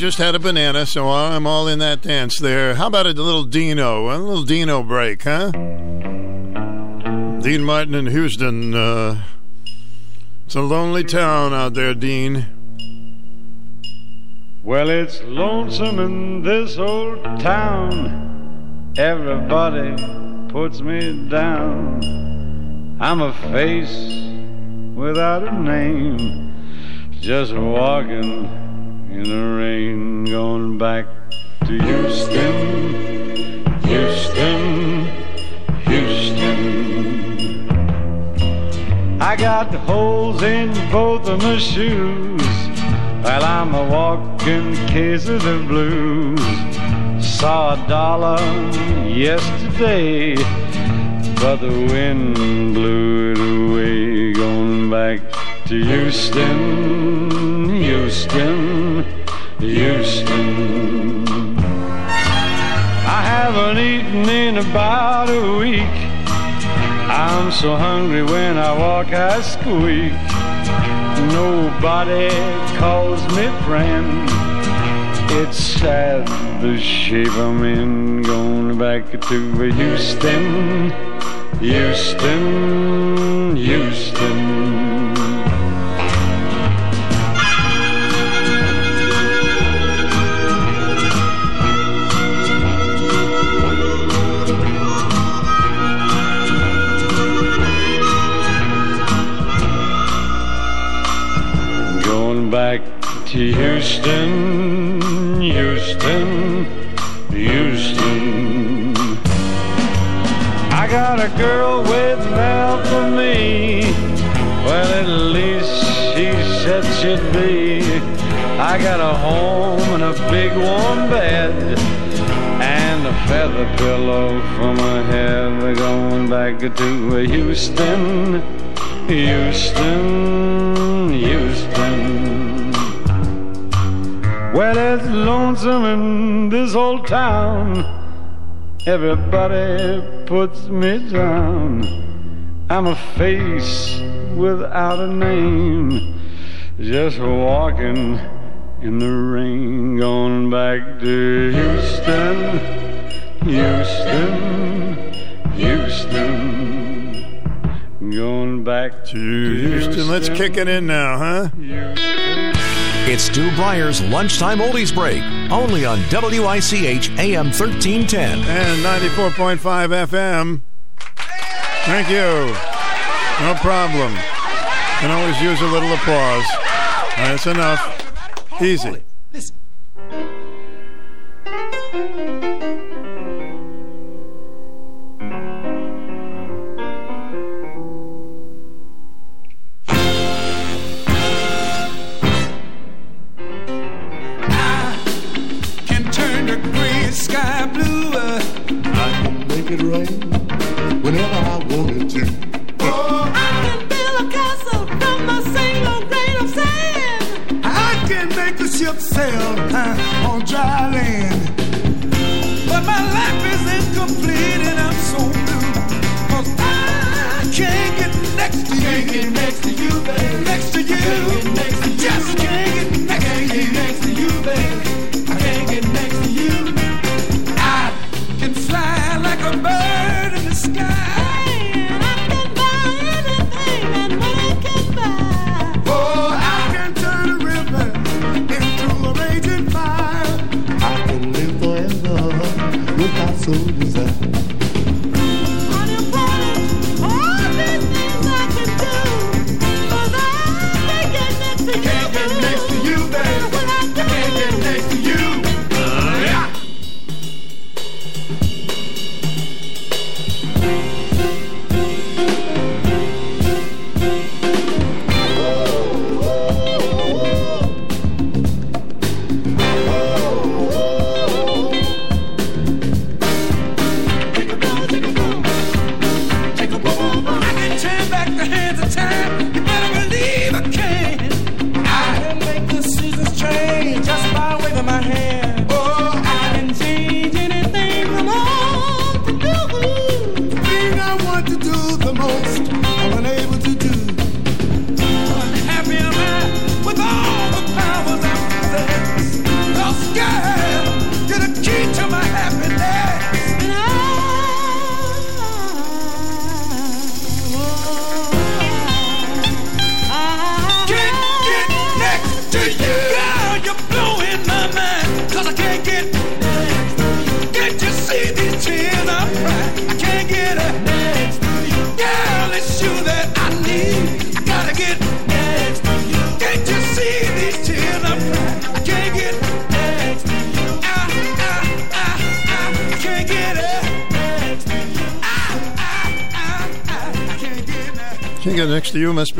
just had a banana, so I'm all in that dance there. How about a little Dino? A little Dino break, huh? Dean Martin in Houston. Uh, it's a lonely town out there, Dean. Well, it's lonesome in this old town. Everybody puts me down. I'm a face without a name. Just walking holes in both of my shoes. Well, I'm a walking case of the blues. Saw a dollar yesterday, but the wind blew it away. Going back to Houston, Houston, Houston. I haven't eaten in about a week. So hungry when I walk, I squeak. Nobody calls me friend. It's sad the shape I'm in. Going back to Houston, Houston, Houston. Houston, Houston, Houston. I got a girl with mouth for me. Well, at least she said she'd be. I got a home and a big warm bed. And a feather pillow for my head. We're going back to Houston, Houston. Well, it's lonesome in this old town. Everybody puts me down. I'm a face without a name, just walking in the rain, going back to Houston, Houston, Houston. Going back to Houston. Houston. Let's kick it in now, huh? It's Stu Bryer's Lunchtime Oldies Break, only on WICH AM 1310. And 94.5 FM. Thank you. No problem. Can always use a little applause. That's enough. Easy. Listen.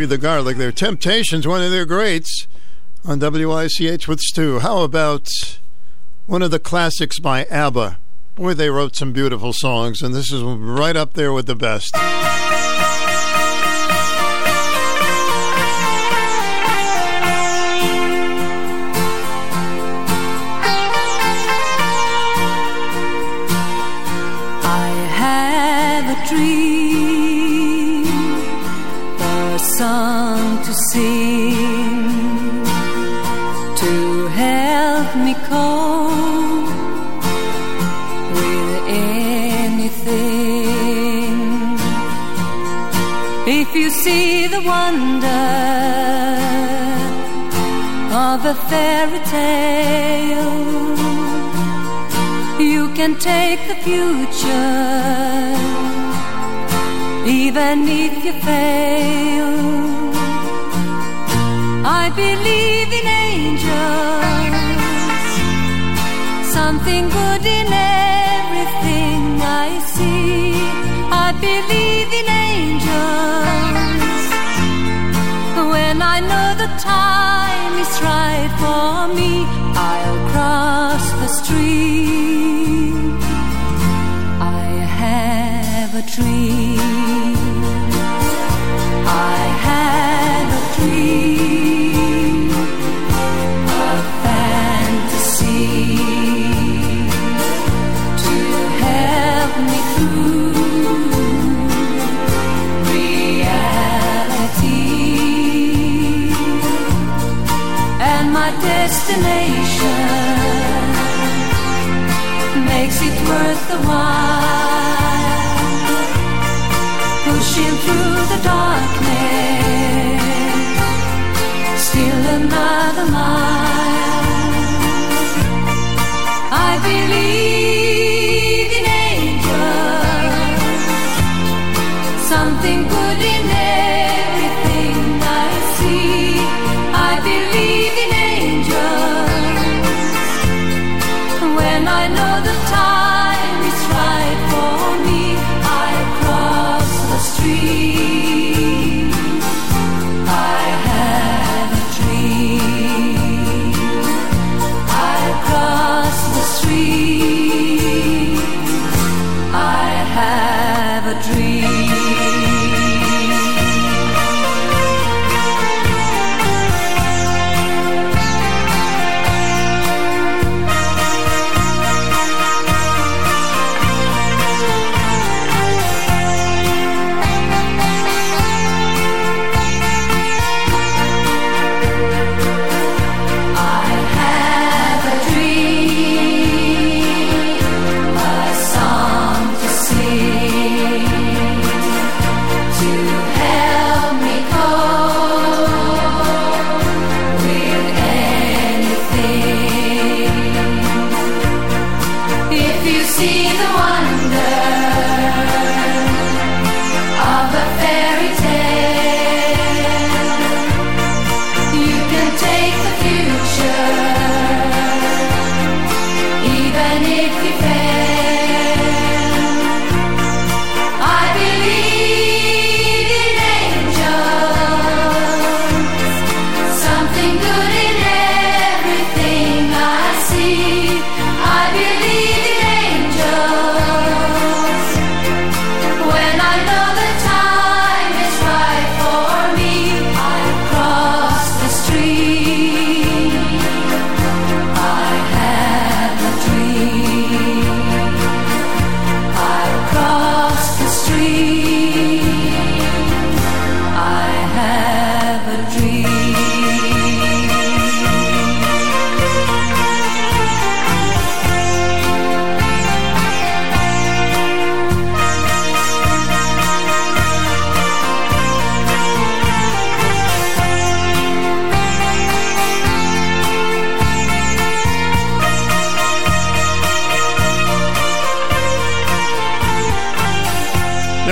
Jimmy the Garlic, their Temptations, one of their greats, on WICH with Stu. How about one of the classics by ABBA? Boy, they wrote some beautiful songs, and this is right up there with the best. wonder of a fairy tale. You can take the future, even if you fail. I believe in angels, something good in everything I see. I believe in angels time is right for me, I'll cross the stream. I have a dream. Destination makes it worth the while. Pushing through the darkness still another mile. I believe in angels. Something good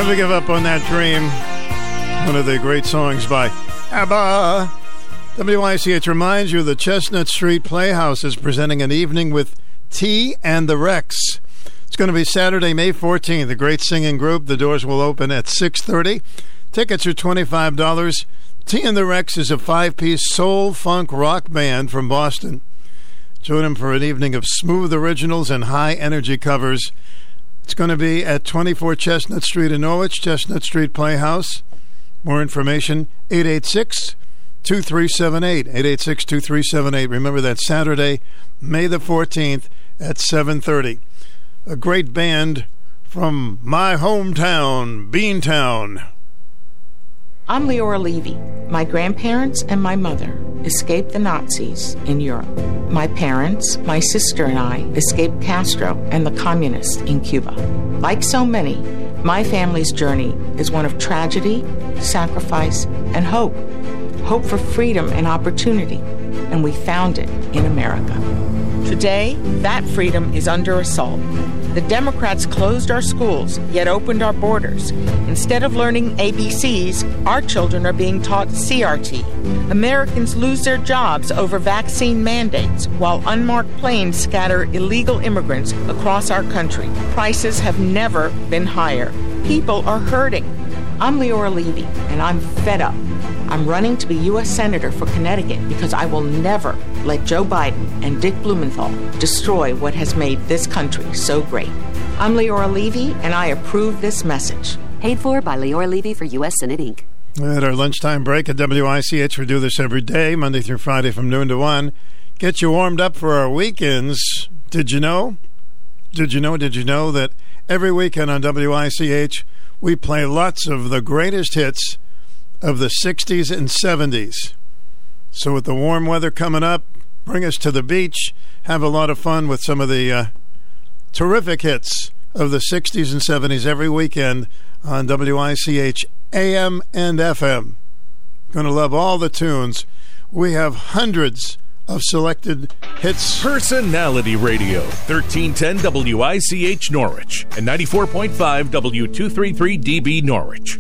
Never give up on that dream. One of the great songs by ABBA. WICH reminds you the Chestnut Street Playhouse is presenting an evening with T and the Rex. It's going to be Saturday, May 14th. The great singing group. The doors will open at 6:30. Tickets are $25. T and the Rex is a five-piece soul funk rock band from Boston. Join them for an evening of smooth originals and high energy covers. It's going to be at 24 Chestnut Street in Norwich, Chestnut Street Playhouse. More information 886 2378. 886 2378. Remember that Saturday, May the 14th at 7:30. A great band from my hometown, Beantown. I'm Leora Levy. My grandparents and my mother escaped the Nazis in Europe. My parents, my sister, and I escaped Castro and the communists in Cuba. Like so many, my family's journey is one of tragedy, sacrifice, and hope. Hope for freedom and opportunity, and we found it in America. Today, that freedom is under assault. The Democrats closed our schools, yet opened our borders. Instead of learning ABCs, our children are being taught CRT. Americans lose their jobs over vaccine mandates, while unmarked planes scatter illegal immigrants across our country. Prices have never been higher. People are hurting. I'm Leora Levy, and I'm fed up. I'm running to be U.S. Senator for Connecticut because I will never let Joe Biden and Dick Blumenthal destroy what has made this country so great. I'm Leora Levy, and I approve this message. Paid for by Leora Levy for U.S. Senate Inc. At our lunchtime break at WICH, we do this every day, Monday through Friday from noon to 1. Get you warmed up for our weekends. Did you know? Did you know? Did you know that every weekend on WICH, we play lots of the greatest hits of the 60s and 70s? So, with the warm weather coming up, bring us to the beach, have a lot of fun with some of the uh, terrific hits of the 60s and 70s every weekend on WICH AM and FM. Going to love all the tunes. We have hundreds of selected hits. Personality Radio, 1310 WICH Norwich and 94.5 W233DB Norwich.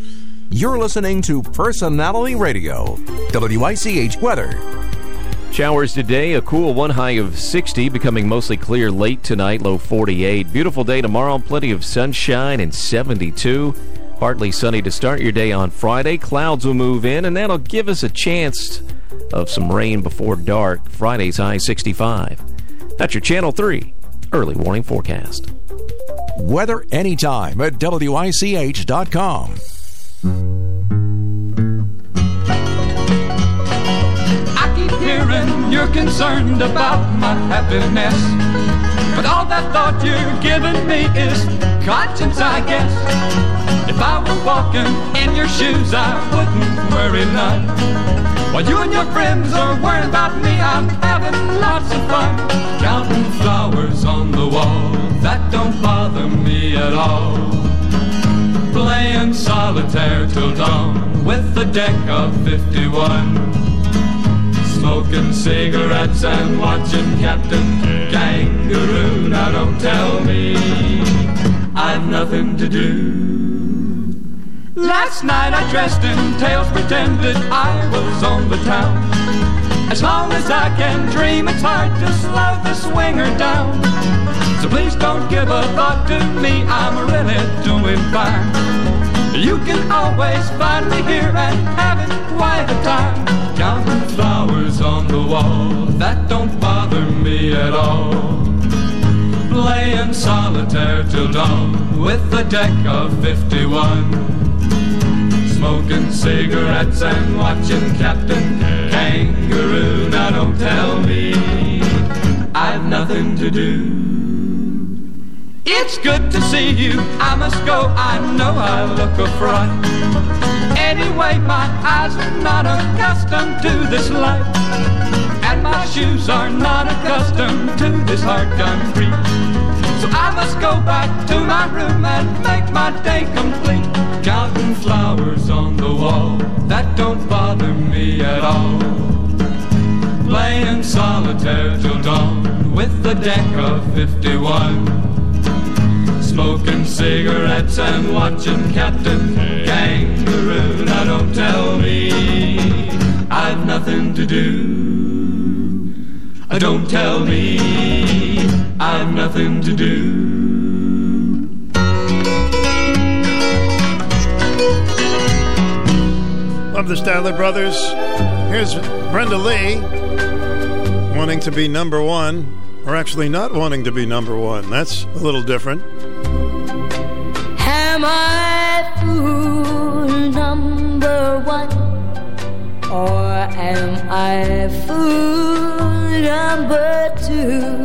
You're listening to Personality Radio, WICH Weather. Showers today, a cool one high of 60, becoming mostly clear late tonight, low 48. Beautiful day tomorrow, plenty of sunshine and 72. Partly sunny to start your day on Friday. Clouds will move in, and that'll give us a chance of some rain before dark. Friday's high 65. That's your Channel 3 early warning forecast. Weather anytime at WICH.com. I keep hearing you're concerned about my happiness. But all that thought you're giving me is conscience, I guess. If I were walking in your shoes, I wouldn't worry none. While you and your friends are worried about me, I'm having lots of fun. Counting flowers on the wall, that don't bother me at all. Playing solitaire till dawn with a deck of 51 smoking cigarettes and watching Captain Kangaroo. Now don't tell me I've nothing to do. Last night I dressed in tails, pretended I was on the town. As long as I can dream, it's hard to slow the swinger down. So please don't give a thought to me, I'm really doing fine. You can always find me here and having quite a time. Counting flowers on the wall, that don't bother me at all. Playing solitaire till dawn with a deck of 51. Smoking cigarettes and watching Captain Kangaroo. Now don't tell me I've nothing to do. It's good to see you. I must go. I know I look a fright. Anyway, my eyes are not accustomed to this life. And my shoes are not accustomed to this hard concrete. So I must go back to my room and make my day complete. Counting flowers on the wall, that don't bother me at all. Playing solitaire till dawn with a deck of 51 smoking cigarettes and watching Captain Kangaroo. Now don't tell me I've nothing to do. Uh, Don't tell me I've nothing to do. Love the Statler Brothers. Here's Brenda Lee wanting to be number one, or actually not wanting to be number one. That's a little different. Am I fool number one? Or am I fool number two?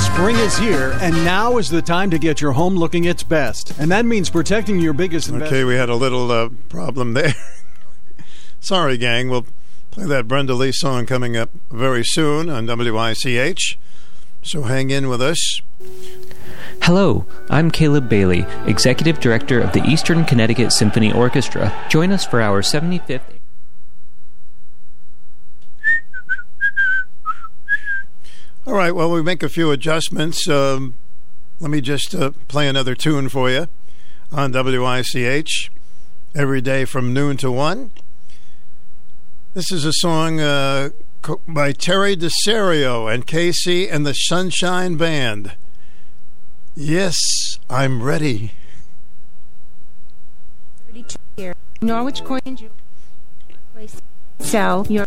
Spring is here, and now is the time to get your home looking its best. And that means protecting your biggest investment. Okay, we had a little uh, problem there. Sorry, gang. We'll play that Brenda Lee song coming up very soon on WICH. So hang in with us. Hello, I'm Caleb Bailey, Executive Director of the Eastern Connecticut Symphony Orchestra. Join us for our 75th. All right, well, we make a few adjustments. Um, let me just uh, play another tune for you on WICH every day from noon to 1. This is a song uh, by Teri DeSario and KC and the Sunshine Band. Yes, I'm ready. 32 here. Norwich Coin Jewelry. Place. Sell your.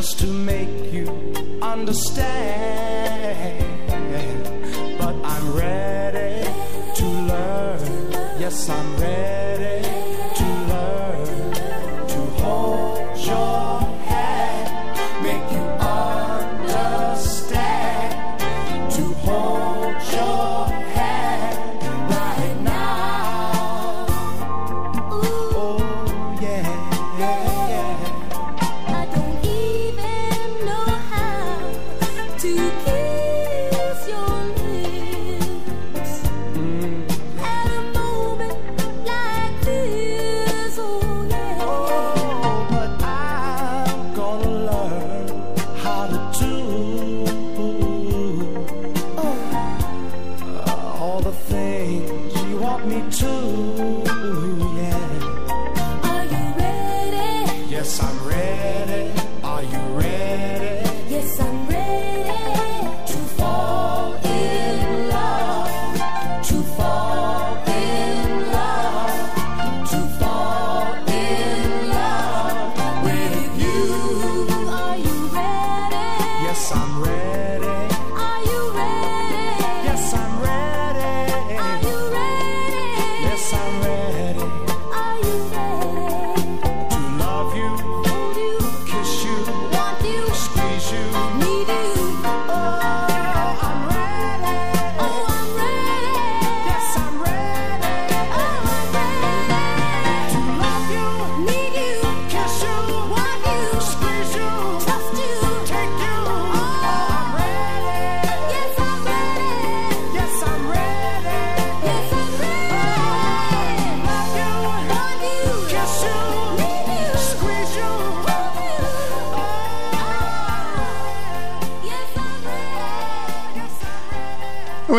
just to make you understand. But I'm ready to learn. Yes, I'm ready.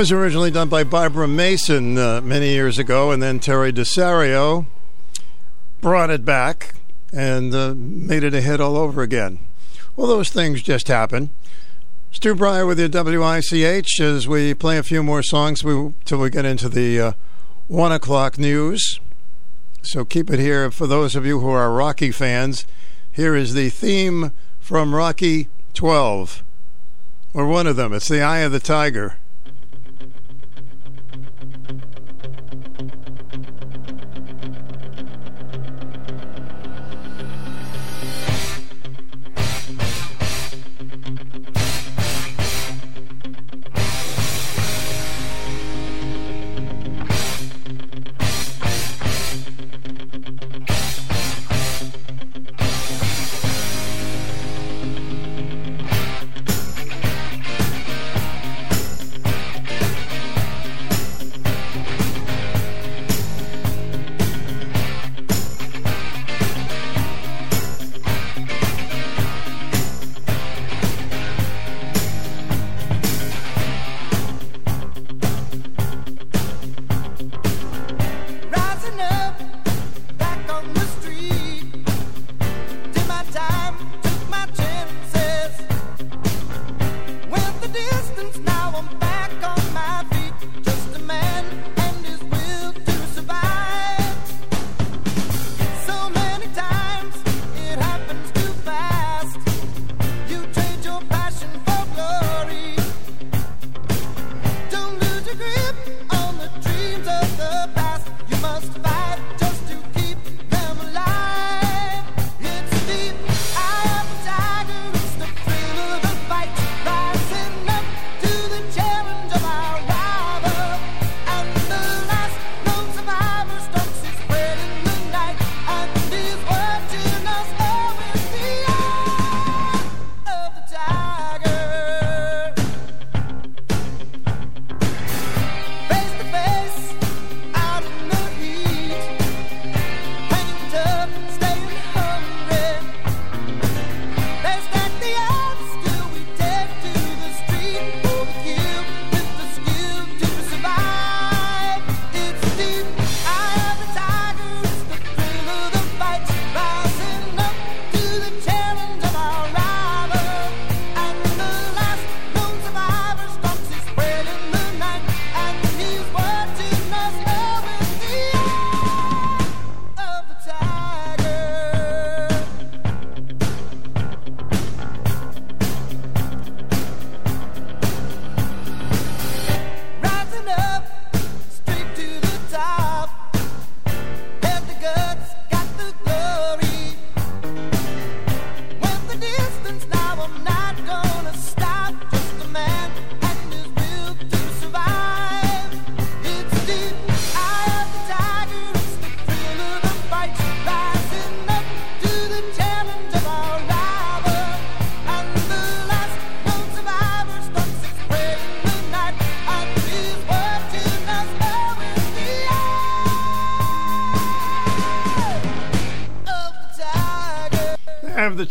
was originally done by Barbara Mason uh, many years ago, and then Teri DeSario brought it back and uh, made it a hit all over again. Well, those things just happen. Stu Bryer with your WICH as we play a few more songs we, till we get into the uh, 1 o'clock news. So keep it here. For those of you who are Rocky fans, here is the theme from Rocky 12, or one of them. It's the Eye of the Tiger.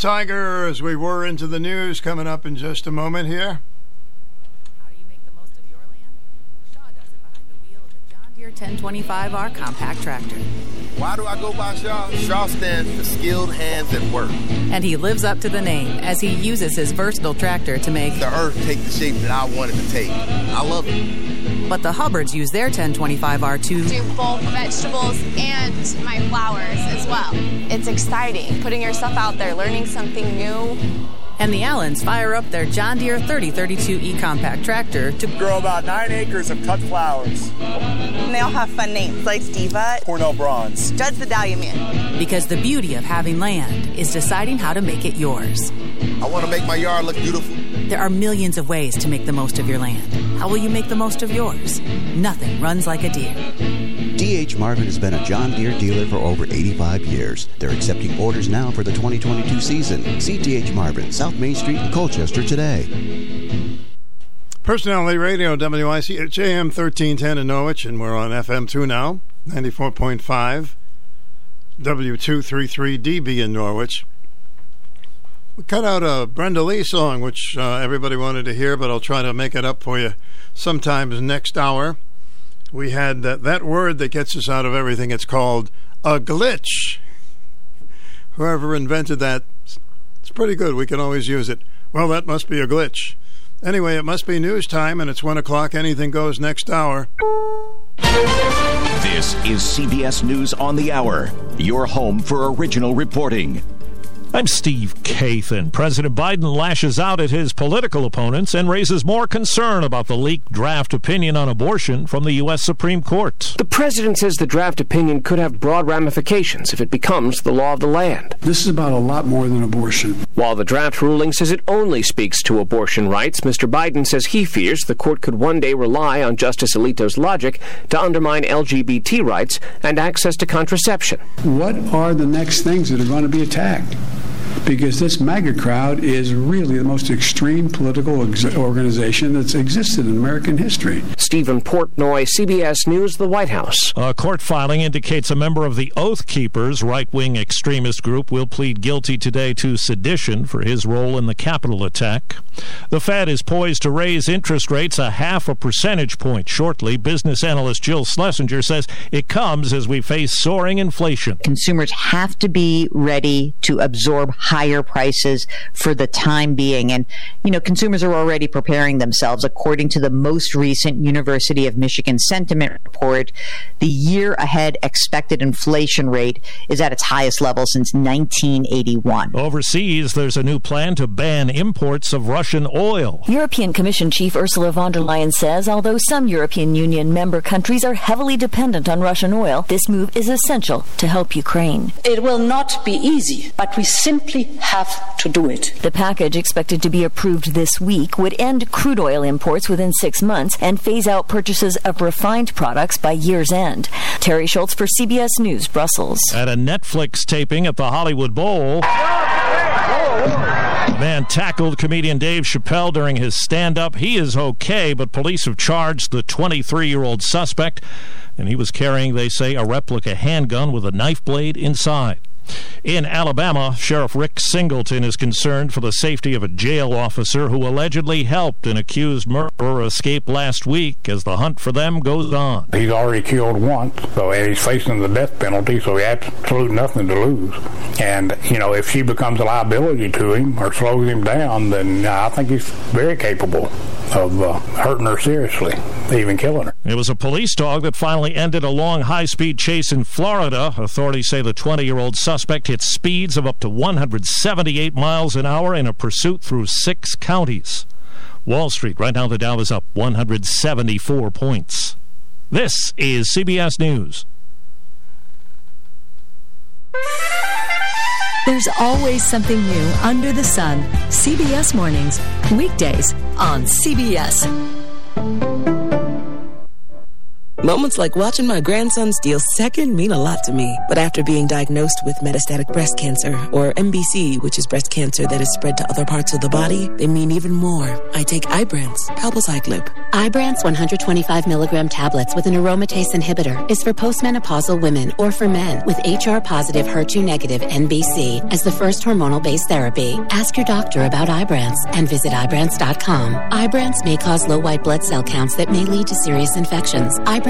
Tiger as we were into the news coming up in just a moment here. How do you make the most of your land? Shaw does it behind the wheel of the John Deere 1025R compact tractor. Why do I go by Shaw? Shaw stands for skilled hands at work. And he lives up to the name as he uses his versatile tractor to make The earth take the shape that I want it to take. I love it. But the Hubbards use their 1025R to do both vegetables and my flowers as well. It's exciting putting yourself out there, learning something new. and the Allens fire up their John Deere 3032E compact tractor to grow about nine acres of cut flowers. And they all have fun names like Steva, Cornell Bronze, Judge the Dahlia Man. because the beauty of having land is deciding how to make it yours. I want to make my yard look beautiful. There are millions of ways to make the most of your land. How will you make the most of yours? Nothing runs like a Deere. DH Marvin has been a John Deere dealer for over 85 years. They're accepting orders now for the 2022 season. See DH Marvin, South Main Street in Colchester today. Personality Radio, WICH AM 1310 in Norwich, and we're on FM2 now, 94.5, W233DB in Norwich. We cut out a Brenda Lee song, which uh, everybody wanted to hear, but I'll try to make it up for you sometimes next hour. We had that, that word that gets us out of everything. It's called a glitch. Whoever invented that, it's pretty good. We can always use it. Well, that must be a glitch. Anyway, it must be news time, and it's 1 o'clock. Anything goes next hour. This is CBS News on the Hour, your home for original reporting. I'm Steve Kathan. President Biden lashes out at his political opponents and raises more concern about the leaked draft opinion on abortion from the U.S. Supreme Court. The president says the draft opinion could have broad ramifications if it becomes the law of the land. This is about a lot more than abortion. While the draft ruling says it only speaks to abortion rights, Mr. Biden says he fears the court could one day rely on Justice Alito's logic to undermine LGBT rights and access to contraception. What are the next things that are going to be attacked? Because this MAGA crowd is really the most extreme political ex- organization that's existed in American history. Stephen Portnoy, CBS News, the White House. A court filing indicates a member of the Oath Keepers, right wing extremist group, will plead guilty today to sedition for his role in the Capitol attack. The Fed is poised to raise interest rates a half a percentage point shortly. Business analyst Jill Schlesinger says it comes as we face soaring inflation. Consumers have to be ready to absorb higher prices for the time being. And, you know, consumers are already preparing themselves. According to the most recent University of Michigan sentiment report, the year ahead expected inflation rate is at its highest level since 1981. Overseas, there's a new plan to ban imports of Russian oil. European Commission Chief Ursula von der Leyen says although some European Union member countries are heavily dependent on Russian oil, this move is essential to help Ukraine. It will not be easy, but we simply have to do it. The package, expected to be approved this week, would end crude oil imports within six months and phase out purchases of refined products by year's end. Teri Schultz for CBS News, Brussels. At a Netflix taping at the Hollywood Bowl, man tackled comedian Dave Chappelle during his stand up. He is okay, but police have charged the 23 year old suspect, and he was carrying, they say, a replica handgun with a knife blade inside. In Alabama, Sheriff Rick Singleton is concerned for the safety of a jail officer who allegedly helped an accused murderer escape last week as the hunt for them goes on. He's already killed once, so and he's facing the death penalty, so he has absolutely nothing to lose. And you know, if she becomes a liability to him or slows him down, then I think he's very capable of uh, hurting her seriously, even killing her. It was a police dog that finally ended a long high speed chase in Florida. Authorities say the 20 year old suspect hit speeds of up to 178 miles an hour in a pursuit through six counties. Wall Street, right now the Dow is up 174 points. This is CBS News. There's always something new under the sun. CBS Mornings, weekdays on CBS. Moments like watching my grandson steal second mean a lot to me. But after being diagnosed with metastatic breast cancer, or MBC, which is breast cancer that is spread to other parts of the body, they mean even more. I take Ibrance, palbociclib. Ibrance 125 milligram tablets with an aromatase inhibitor is for postmenopausal women or for men with HR positive HER2 negative MBC as the first hormonal based therapy. Ask your doctor about Ibrance and visit Ibrance.com. Ibrance may cause low white blood cell counts that may lead to serious infections. Ibrance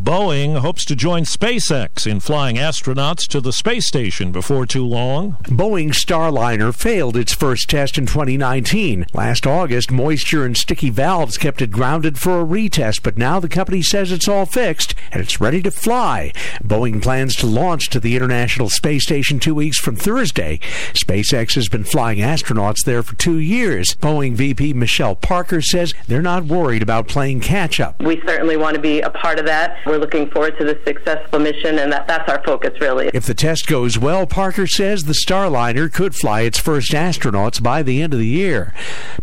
Boeing hopes to join SpaceX in flying astronauts to the space station before too long. Boeing's Starliner failed its first test in 2019. Last August, moisture and sticky valves kept it grounded for a retest, but now the company says it's all fixed and it's ready to fly. Boeing plans to launch to the International Space Station two weeks from Thursday. SpaceX has been flying astronauts there for two years. Boeing VP Michelle Parker says they're not worried about playing catch up. We certainly want to be a part of that. We're looking forward to the successful mission, and that, that's our focus, really. If the test goes well, Parker says the Starliner could fly its first astronauts by the end of the year.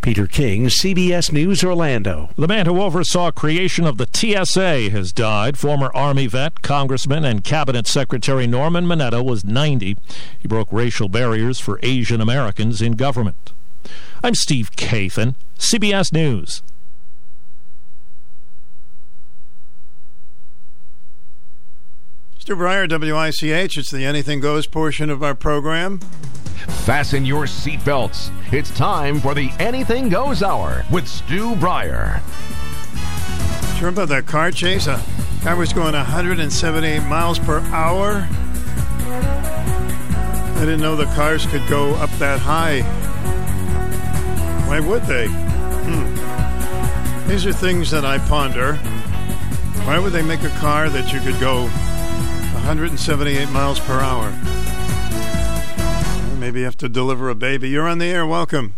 Peter King, CBS News, Orlando. The man who oversaw creation of the TSA has died. Former Army vet, Congressman, and Cabinet Secretary Norman Mineta was 90. He broke racial barriers for Asian Americans in government. I'm Steve Kathan, CBS News. Mr. Bryer, WICH, it's the Anything Goes portion of our program. Fasten your seatbelts. It's time for the Anything Goes Hour with Stu Bryer. Sure about that car chase? A car was going 178 miles per hour. I didn't know the cars could go up that high. Why would they? Hmm. These are things that I ponder. Why would they make a car that you could go 178 miles per hour? Maybe you have to deliver a baby. You're on the air. Welcome.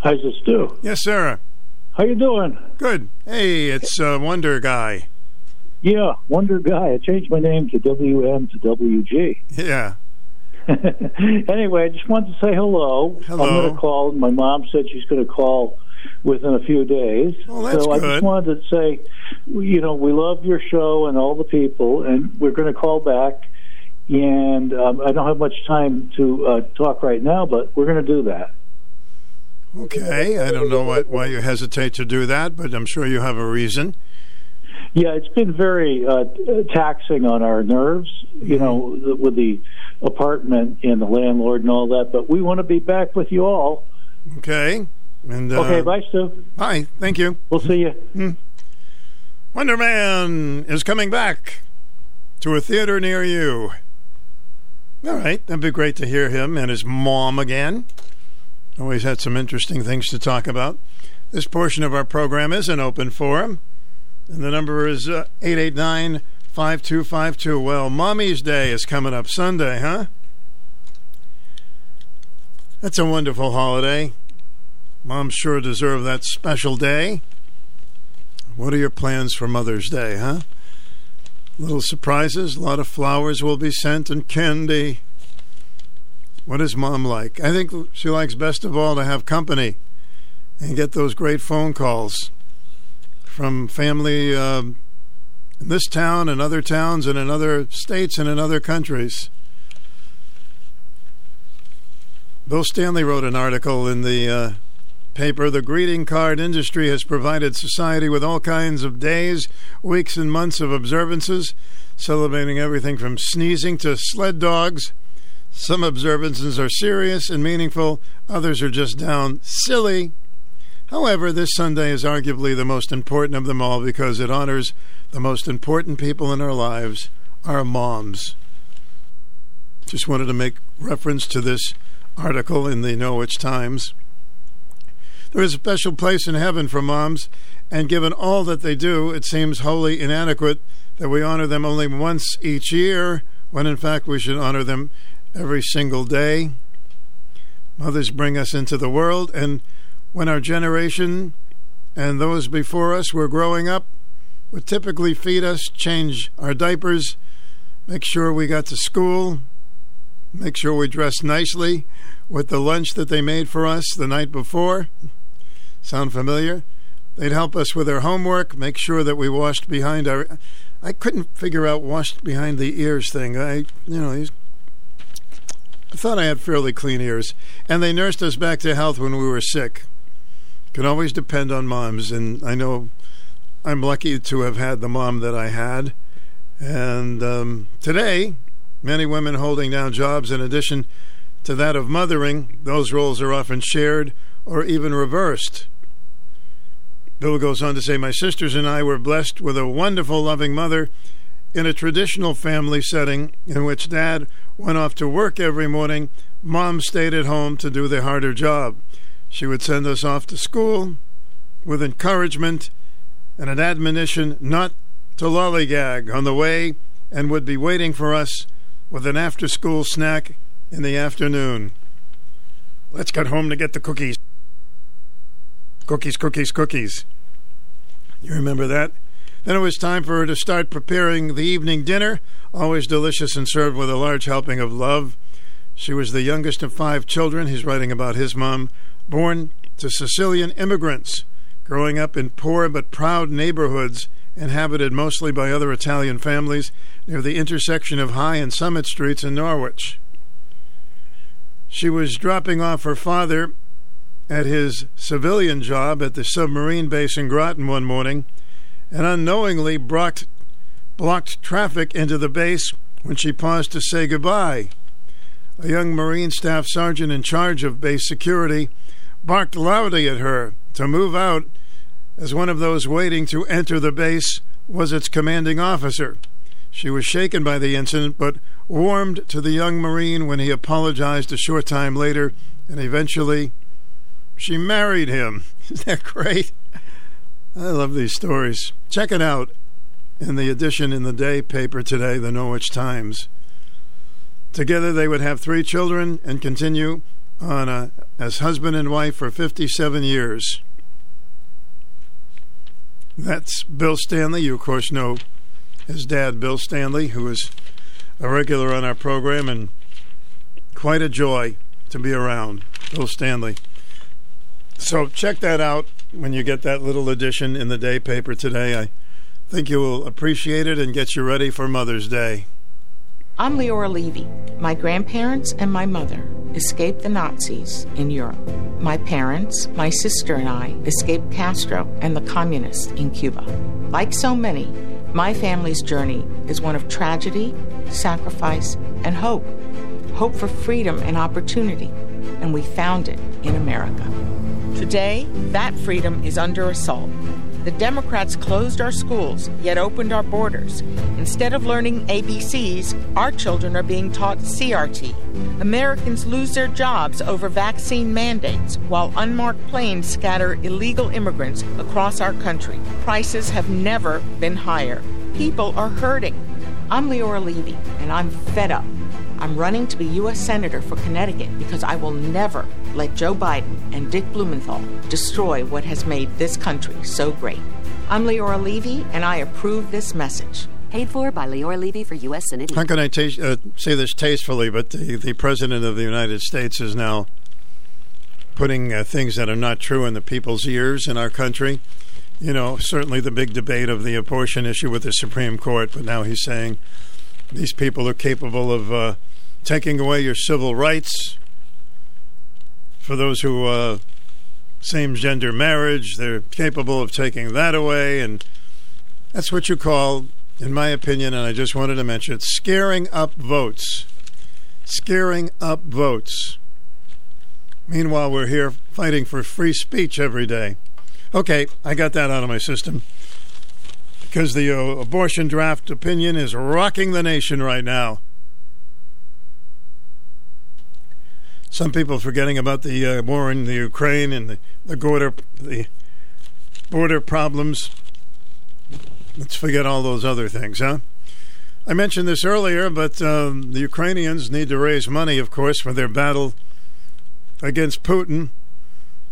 Hi, this is Stu. Yes, sir. How you doing? Good. Hey, it's uh, Wonder Guy. Yeah, Wonder Guy. I changed my name to WM to WG. Yeah. anyway, I just wanted to say hello. Hello. I'm going to call. My mom said she's going to call within a few days. That's so I good. just wanted to say, you know, we love your show and all the people, and we're going to call back. And um, I don't have much time to uh, talk right now, but we're going to do that. Okay. I don't know what, why you hesitate to do that, but I'm sure you have a reason. Yeah, it's been very uh, taxing on our nerves, you know, th- with the apartment and the landlord and all that. But we want to be back with you all. Okay. And uh, okay, bye, Stu. Bye. Thank you. We'll see you. Hmm. Wonder Man is coming back to a theater near you. All right, that'd be great to hear him and his mom again. Always had some interesting things to talk about. This portion of our program is an open forum, and the number is uh, 889 5252. Well, Mommy's Day is coming up Sunday, huh? That's a wonderful holiday. Moms sure deserve that special day. What are your plans for Mother's Day, huh? Little surprises, a lot of flowers will be sent and candy. What is mom like? I think she likes best of all to have company and get those great phone calls from family um, in this town and other towns and in other states and in other countries. Bill Stanley wrote an article in the uh, paper. The greeting card industry has provided society with all kinds of days, weeks, and months of observances, celebrating everything from sneezing to sled dogs. Some observances are serious and meaningful, others are just down silly. However, this Sunday is arguably the most important of them all because it honors the most important people in our lives, our moms. Just wanted to make reference to this article in the Norwich Times. There is a special place in heaven for moms, and given all that they do, it seems wholly inadequate that we honor them only once each year, when in fact we should honor them every single day. Mothers bring us into the world, and when our generation and those before us were growing up, would typically feed us, change our diapers, make sure we got to school, make sure we dressed nicely with the lunch that they made for us the night before. Sound familiar? They'd help us with our homework, make sure that we washed behind our. I couldn't figure out washed behind the ears thing. I, you know, I thought I had fairly clean ears. And they nursed us back to health when we were sick. Can always depend on moms, and I know I'm lucky to have had the mom that I had. And um, today, many women holding down jobs in addition to that of mothering, those roles are often shared or even reversed. Bill goes on to say, My sisters and I were blessed with a wonderful, loving mother in a traditional family setting in which dad went off to work every morning, mom stayed at home to do the harder job. She would send us off to school with encouragement and an admonition not to lollygag on the way and would be waiting for us with an after school snack in the afternoon. Let's get home to get the cookies. Cookies, cookies, cookies. You remember that? Then it was time for her to start preparing the evening dinner, always delicious and served with a large helping of love. She was the youngest of five children. He's writing about his mom, born to Sicilian immigrants, growing up in poor but proud neighborhoods inhabited mostly by other Italian families near the intersection of High and Summit Streets in Norwich. She was dropping off her father at his civilian job at the submarine base in Groton one morning and unknowingly blocked, blocked traffic into the base when she paused to say goodbye. A young Marine staff sergeant in charge of base security barked loudly at her to move out as one of those waiting to enter the base was its commanding officer. She was shaken by the incident, but warmed to the young Marine when he apologized a short time later, and eventually she married him. Isn't that great? I love these stories. Check it out in the edition in the day paper today, the Norwich Times. Together they would have three children and continue on a, as husband and wife for 57 years. That's Bill Stanley. You, of course, know his dad, Bill Stanley, who is a regular on our program and quite a joy to be around. Bill Stanley. So check that out when you get that little edition in the day paper today. I think you will appreciate it and get you ready for Mother's Day. I'm Leora Levy. My grandparents and my mother escaped the Nazis in Europe. My parents, my sister, and I escaped Castro and the communists in Cuba. Like so many, my family's journey is one of tragedy, sacrifice, and hope. Hope for freedom and opportunity, and we found it in America. Today, that freedom is under assault. The Democrats closed our schools, yet opened our borders. Instead of learning ABCs, our children are being taught CRT. Americans lose their jobs over vaccine mandates, while unmarked planes scatter illegal immigrants across our country. Prices have never been higher. People are hurting. I'm Leora Levy, and I'm fed up. I'm running to be U.S. Senator for Connecticut because I will never let Joe Biden and Dick Blumenthal destroy what has made this country so great. I'm Leora Levy, and I approve this message. Paid for by Leora Levy for U.S. Senate. How can I uh, say this tastefully? But the, the President of the United States is now putting uh, things that are not true in the people's ears in our country. You know, certainly the big debate of the abortion issue with the Supreme Court, but now he's saying these people are capable of uh, taking away your civil rights for those who uh, same gender marriage. They're capable of taking that away, and that's what you call, in my opinion, and I just wanted to mention it, scaring up votes. Scaring up votes. Meanwhile, we're here fighting for free speech every day. Okay, I got that out of my system because the uh, abortion draft opinion is rocking the nation right now. Some people forgetting about the uh, war in the Ukraine and the, the border the border problems. Let's forget all those other things, huh? I mentioned this earlier, but um, the Ukrainians need to raise money, of course, for their battle against Putin.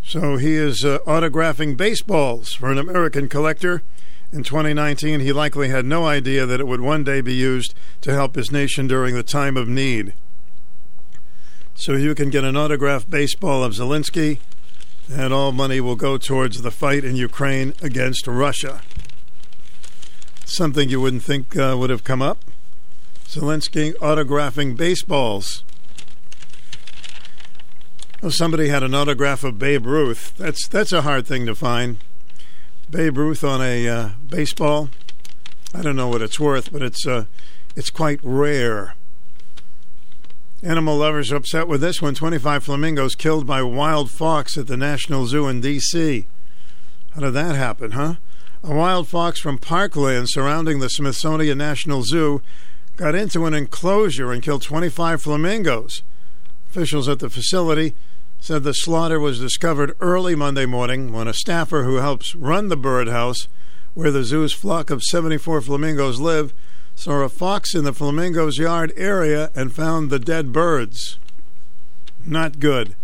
So he is uh, autographing baseballs for an American collector. In 2019, he likely had no idea that it would one day be used to help his nation during the time of need. So you can get an autographed baseball of Zelensky, and all money will go towards the fight in Ukraine against Russia. Something you wouldn't think uh, would have come up. Zelensky autographing baseballs. Well, somebody had an autograph of Babe Ruth. That's that's a hard thing to find. Babe Ruth on a uh, baseball. I don't know what it's worth, but it's uh, it's quite rare. Animal lovers are upset with this one. 25 flamingos killed by wild fox at the National Zoo in D.C. How did that happen, huh? A wild fox from parkland surrounding the Smithsonian National Zoo got into an enclosure and killed 25 flamingos. Officials at the facility said the slaughter was discovered early Monday morning when a staffer who helps run the birdhouse, where the zoo's flock of 74 flamingos live, saw a fox in the flamingo's yard area and found the dead birds. Not good.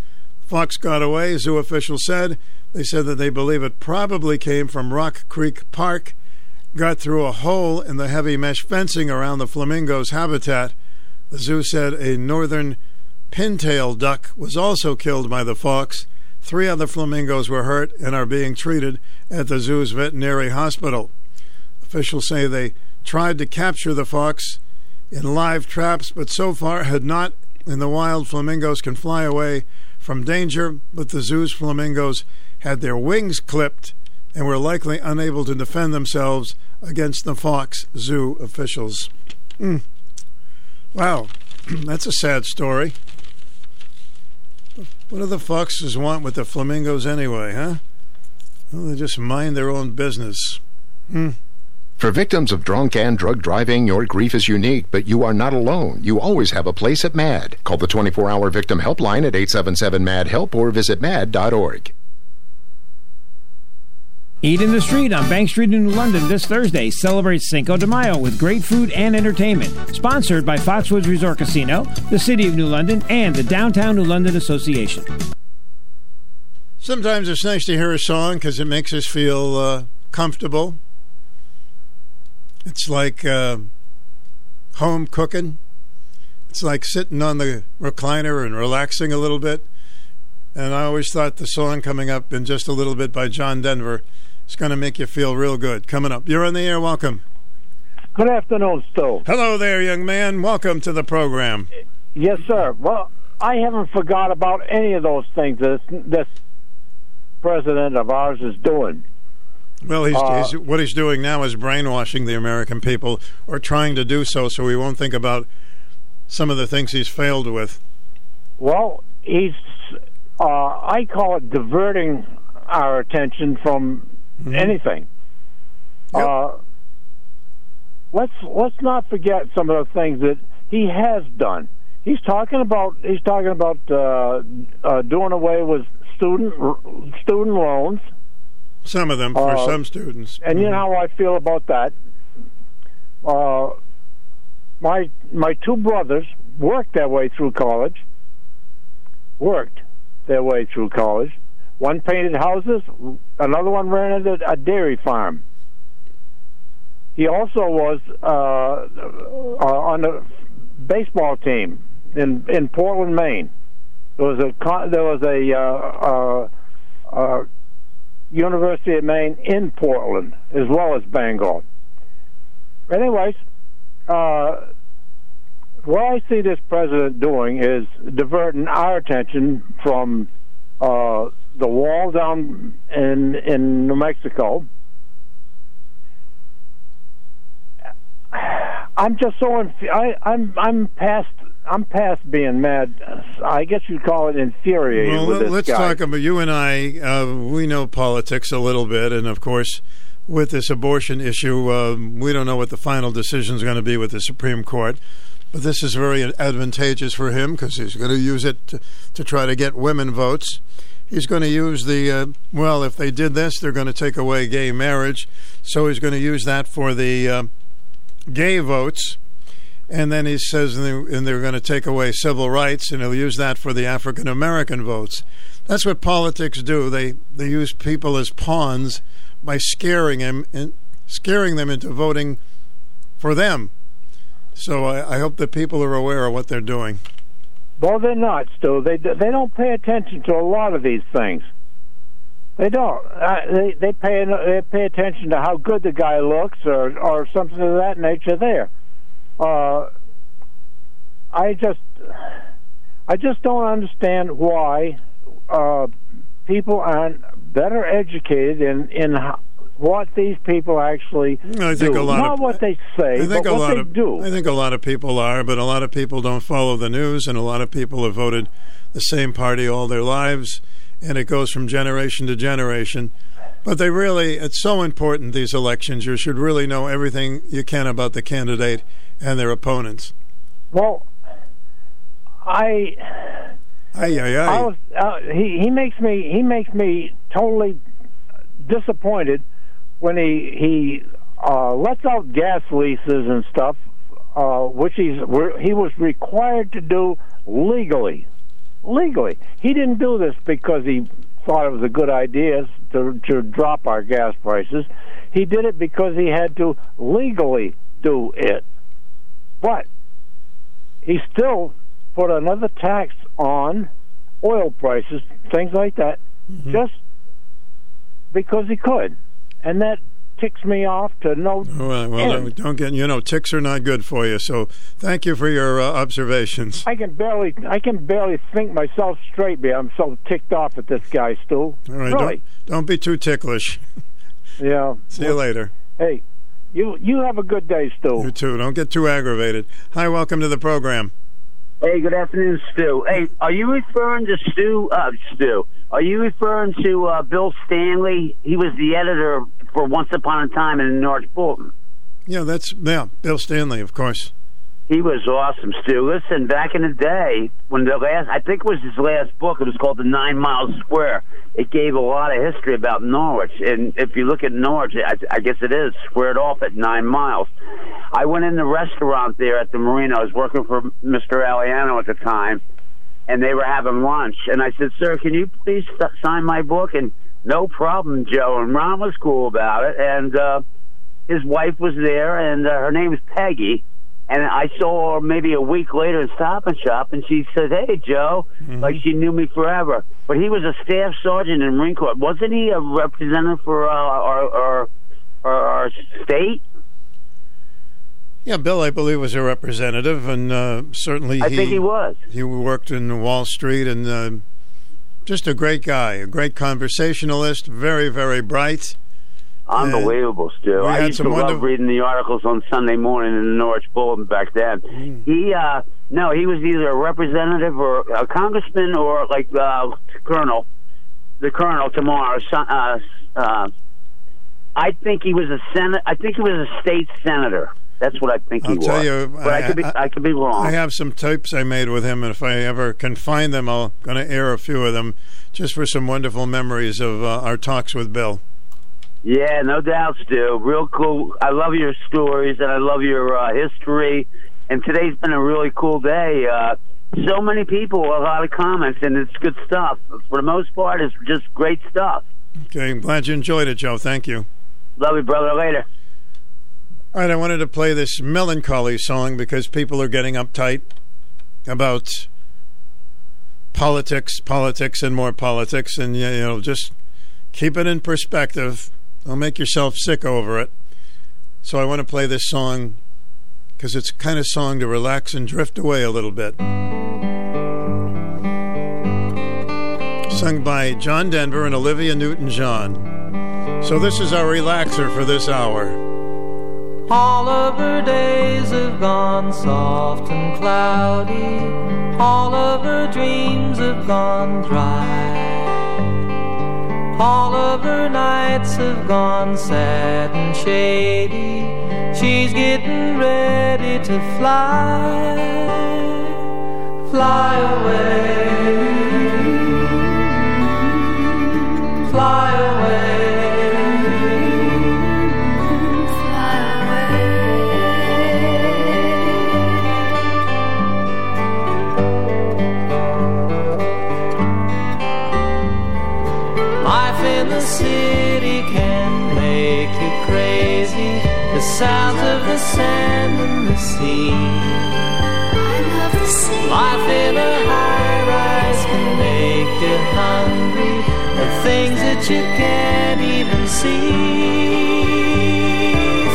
Fox got away, zoo officials said. They said that they believe it probably came from Rock Creek Park, got through a hole in the heavy mesh fencing around the flamingo's habitat. The zoo said a northern pintail duck was also killed by the fox. Three other flamingos were hurt and are being treated at the zoo's veterinary hospital. Officials say they tried to capture the fox in live traps, but so far had not. In the wild, flamingos can fly away from danger, but the zoo's flamingos had their wings clipped and were likely unable to defend themselves against the fox, zoo officials. Mm. Wow, that's a sad story. What do the foxes want with the flamingos anyway, huh? Well, they just mind their own business. Hmm. For victims of drunk and drug driving, your grief is unique, but you are not alone. You always have a place at MADD. Call the 24 hour victim helpline at 877 MADD HELP or visit MADD.org. Eat in the Street on Bank Street in New London this Thursday celebrates Cinco de Mayo with great food and entertainment. Sponsored by Foxwoods Resort Casino, the City of New London, and the Downtown New London Association. Sometimes it's nice to hear a song because it makes us feel uh, comfortable. It's like uh, home cooking. It's like sitting on the recliner and relaxing a little bit. And I always thought the song coming up in just a little bit by John Denver is going to make you feel real good. Coming up. You're on the air. Welcome. Good afternoon, Stu. Hello there, young man. Welcome to the program. Yes, sir. Well, I haven't forgot about any of those things this, this president of ours is doing. Well, he's, uh, he's, what he's doing now is brainwashing the American people, or trying to do so, so we won't think about some of the things he's failed with. Well, he's, uh, I call it diverting our attention from mm-hmm. anything. Uh, let's let's not forget some of the things that he has done. He's talking about he's talking about uh, uh, doing away with student student loans. Some of them for uh, some students. And mm-hmm. you know how I feel about that. Uh, my my two brothers worked their way through college. Worked their way through college. One painted houses. Another one ran a, a dairy farm. He also was uh, uh, on the baseball team in in Portland, Maine. There was a there was a uh, uh, uh University of Maine in Portland as well as Bangor. Anyways, uh, what I see this president doing is diverting our attention from uh, the wall down in in New Mexico. I'm just so inf- I, I'm I'm past I'm past being mad. I guess you'd call it infuriated. Well, let's guy. talk about you and I. Uh, we know politics a little bit, and of course, with this abortion issue, uh, we don't know what the final decision is going to be with the Supreme Court. but this is very advantageous for him because he's going to use it to, to, try to get women votes. He's going to use the, uh, well, if they did this, they're going to take away gay marriage. So he's going to use that for the uh, gay votes. And then he says, and they're going to take away civil rights, and he'll use that for the African American votes. That's what politics do. They they use people as pawns by scaring them and scaring them into voting for them. So I, I hope that people are aware of what they're doing. Well, they're not, Stu. They they don't pay attention to a lot of these things. They don't. Uh, they they pay they pay attention to how good the guy looks or or something of that nature. There. Uh, I just I just don't understand why uh, people aren't better educated in in what these people actually I think do. a lot Not of, what they say, I think but a what lot they of, do. I think a lot of people are, but a lot of people don't follow the news, and a lot of people have voted the same party all their lives, and it goes from generation to generation. But they really, it's so important, these elections. You should really know everything you can about the candidate and their opponents. Well, I. Aye, aye, aye. I was, uh, he he makes me he makes me totally disappointed when he he uh, lets out gas leases and stuff, uh, which he's he was required to do legally. Legally, he didn't do this because he thought it was a good idea to to drop our gas prices. He did it because he had to legally do it. But he still put another tax on oil prices, things like that, Mm-hmm. just because he could, and that ticks me off to no. Well, well end. don't, don't get you know ticks are not good for you. So thank you for your uh, observations. I can barely, I can barely think myself straight. Be I'm so ticked off at this guy, Stu. All right, really? don't, don't be too ticklish. Yeah. See you later. Hey, you you have a good day, Stu. You too. Don't get too aggravated. Hi, welcome to the program. Hey, good afternoon, Stu. Hey, are you referring to Stu? Uh, Stu, are you referring to uh, Bill Stanley? He was the editor for Once Upon a Time in North Fulton. Yeah, that's yeah, Bill Stanley, of course. He was awesome, Stu. Listen, back in the day, when the last, I think it was his last book, it was called The Nine Mile Square. It gave a lot of history about Norwich. And if you look at Norwich, I, I guess it is squared off at nine miles. I went in the restaurant there at the marina. I was working for Mr. Aliano at the time, and they were having lunch. And I said, Sir, can you please sign my book? And no problem, Joe. And Ron was cool about it. And uh, his wife was there, and uh, her name is Peggy. And I saw her maybe a week later in Stop and Shop, and she said, "Hey, Joe," like she knew me forever. But he was a staff sergeant in Marine Corps. Wasn't he a representative for uh, our, our, our our state? Yeah, Bill, I believe was a representative, and uh, certainly I he, think he was. He worked in Wall Street, and uh, just a great guy, a great conversationalist, very, very bright. Unbelievable, Stu. I used some to love reading the articles on Sunday morning in the Norwich Bulletin back then. Mm. He, uh, no, he was either a representative or a congressman or like uh, colonel, the colonel tomorrow. Uh, uh, I think he was a senate. I think he was a state senator. That's what I think I'll he tell was. you, but I, could be, I, could be wrong. I have some tapes I made with him, and if I ever can find them, I'll going to air a few of them, just for some wonderful memories of uh, our talks with Bill. Yeah, no doubt, Stu. Real cool. I love your stories and I love your uh, history. And today's been a really cool day. Uh, so many people, a lot of comments, and it's good stuff. For the most part, it's just great stuff. Okay, I'm glad you enjoyed it, Joe. Thank you. Love you, brother. Later. All right, I wanted to play this melancholy song because people are getting uptight about politics, politics, and more politics, and you know, just keep it in perspective. Don't make yourself sick over it. So I want to play this song because it's kind of song to relax and drift away a little bit. Sung by John Denver and Olivia Newton-John. So this is our relaxer for this hour. All of her days have gone soft and cloudy. All of her dreams have gone dry. All of her nights have gone sad and shady. She's getting ready to fly, fly away, city can make you crazy. The sounds of the sand and the sea. Life in a high rise can make you hungry. The things that you can't even see.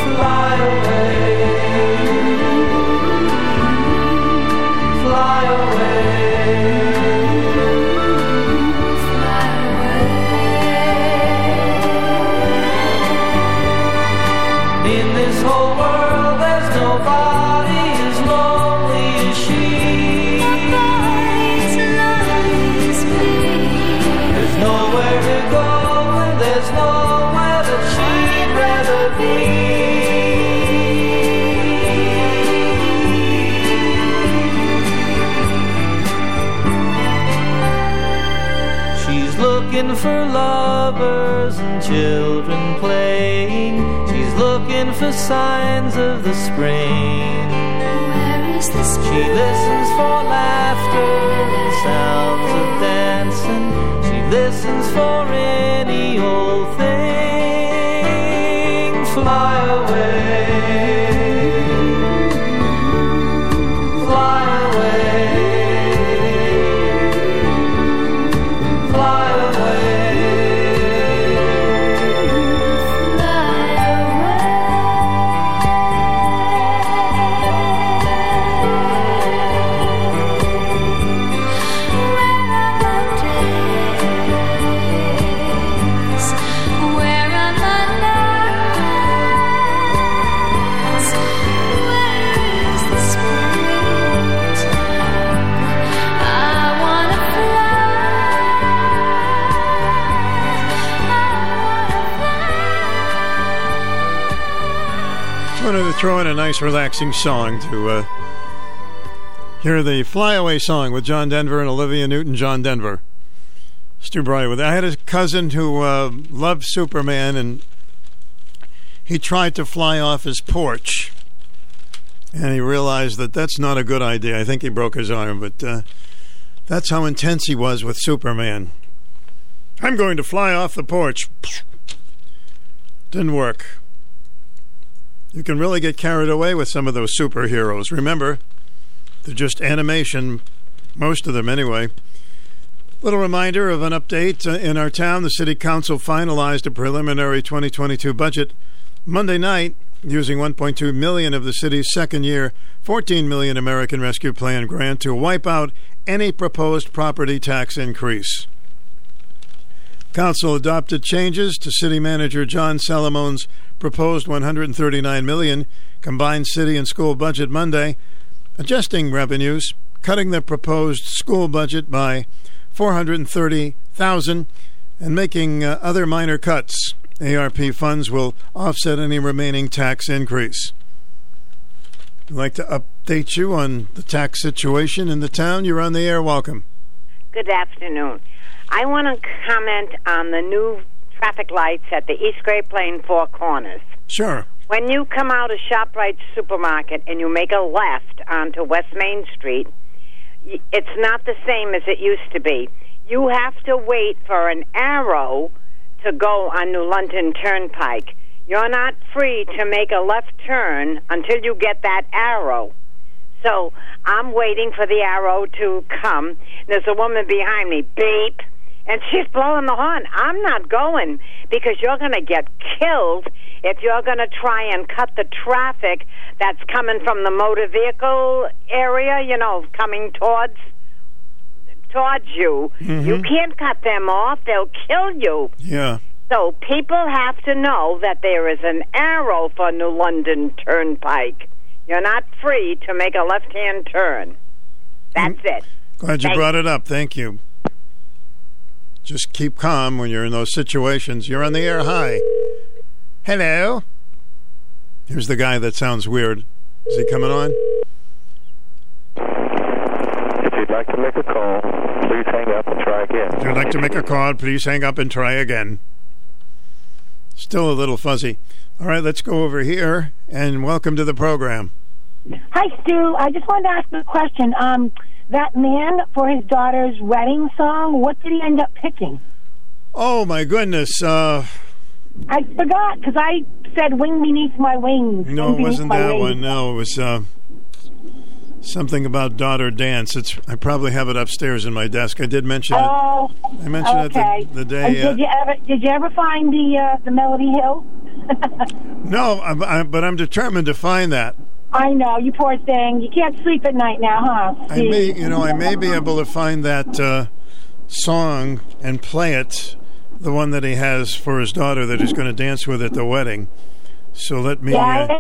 Fly away. Fly away. Looking for lovers and children playing. She's looking for signs of the spring. She listens for laughter and sounds of dancing. She listens for any old thing. Fly away. Throw in a nice, relaxing song to uh, hear the Flyaway song with John Denver and Olivia Newton John Denver. Stu Bryer with I had a cousin who uh, loved Superman and he tried to fly off his porch and he realized that that's not a good idea. I think he broke his arm, but uh, that's how intense he was with Superman. I'm going to fly off the porch. Didn't work. You can really get carried away with some of those superheroes. Remember, they're just animation, most of them anyway. Little reminder of an update uh, in our town. The city council finalized a preliminary 2022 budget Monday night using 1.2 million of the city's second year 14 million American Rescue Plan grant to wipe out any proposed property tax increase. Council adopted changes to City Manager John Salomone's proposed 139 million combined city and school budget Monday, adjusting revenues, cutting the proposed school budget by 430,000 and making uh, other minor cuts. ARP funds will offset any remaining tax increase. I'd like to update you on the tax situation in the town. You're on the air. Welcome. Good afternoon. I want to comment on the new traffic lights at the East Great Plain Four Corners. Sure. When you come out of ShopRite Supermarket and you make a left onto West Main Street, it's not the same as it used to be. You have to wait for an arrow to go on New London Turnpike. You're not free to make a left turn until you get that arrow. So I'm waiting for the arrow to come. There's a woman behind me, beep, and she's blowing the horn. I'm not going because you're going to get killed if you're going to try and cut the traffic that's coming from the motor vehicle area, you know, coming towards towards you. You mm-hmm. can't cut them off. They'll kill you. Yeah. So people have to know that there is an arrow for New London Turnpike. You're not free to make a left-hand turn. That's mm. it. Glad you Thank- brought it up. Thank you. Just keep calm when you're in those situations. You're on the air. Hi. Hello. Here's the guy that sounds weird. Is he coming on? If you'd like to make a call, please hang up and try again. If you'd like to make a call, please hang up and try again. Still a little fuzzy. All right, let's go over here and welcome to the program. Hi, Stu. I just wanted to ask a question. Um, that man for his daughter's wedding song, what did he end up picking? Oh my goodness! Uh, I forgot because I said "Wing Beneath My Wings." no, it wasn't that Wings. one. No, it was uh, something about daughter dance. It's I probably have it upstairs in my desk. I did mention it. Oh, I mentioned okay. it the, the day. did Uh, you ever did you ever find the uh, the Melody Hill? no, I, I, but I'm determined to find that. I know you poor thing. You can't sleep at night now, huh? I may, you know, I may be able to find that uh, song and play it, the one that he has for his daughter that he's going to dance with at the wedding. So let me Yeah, uh,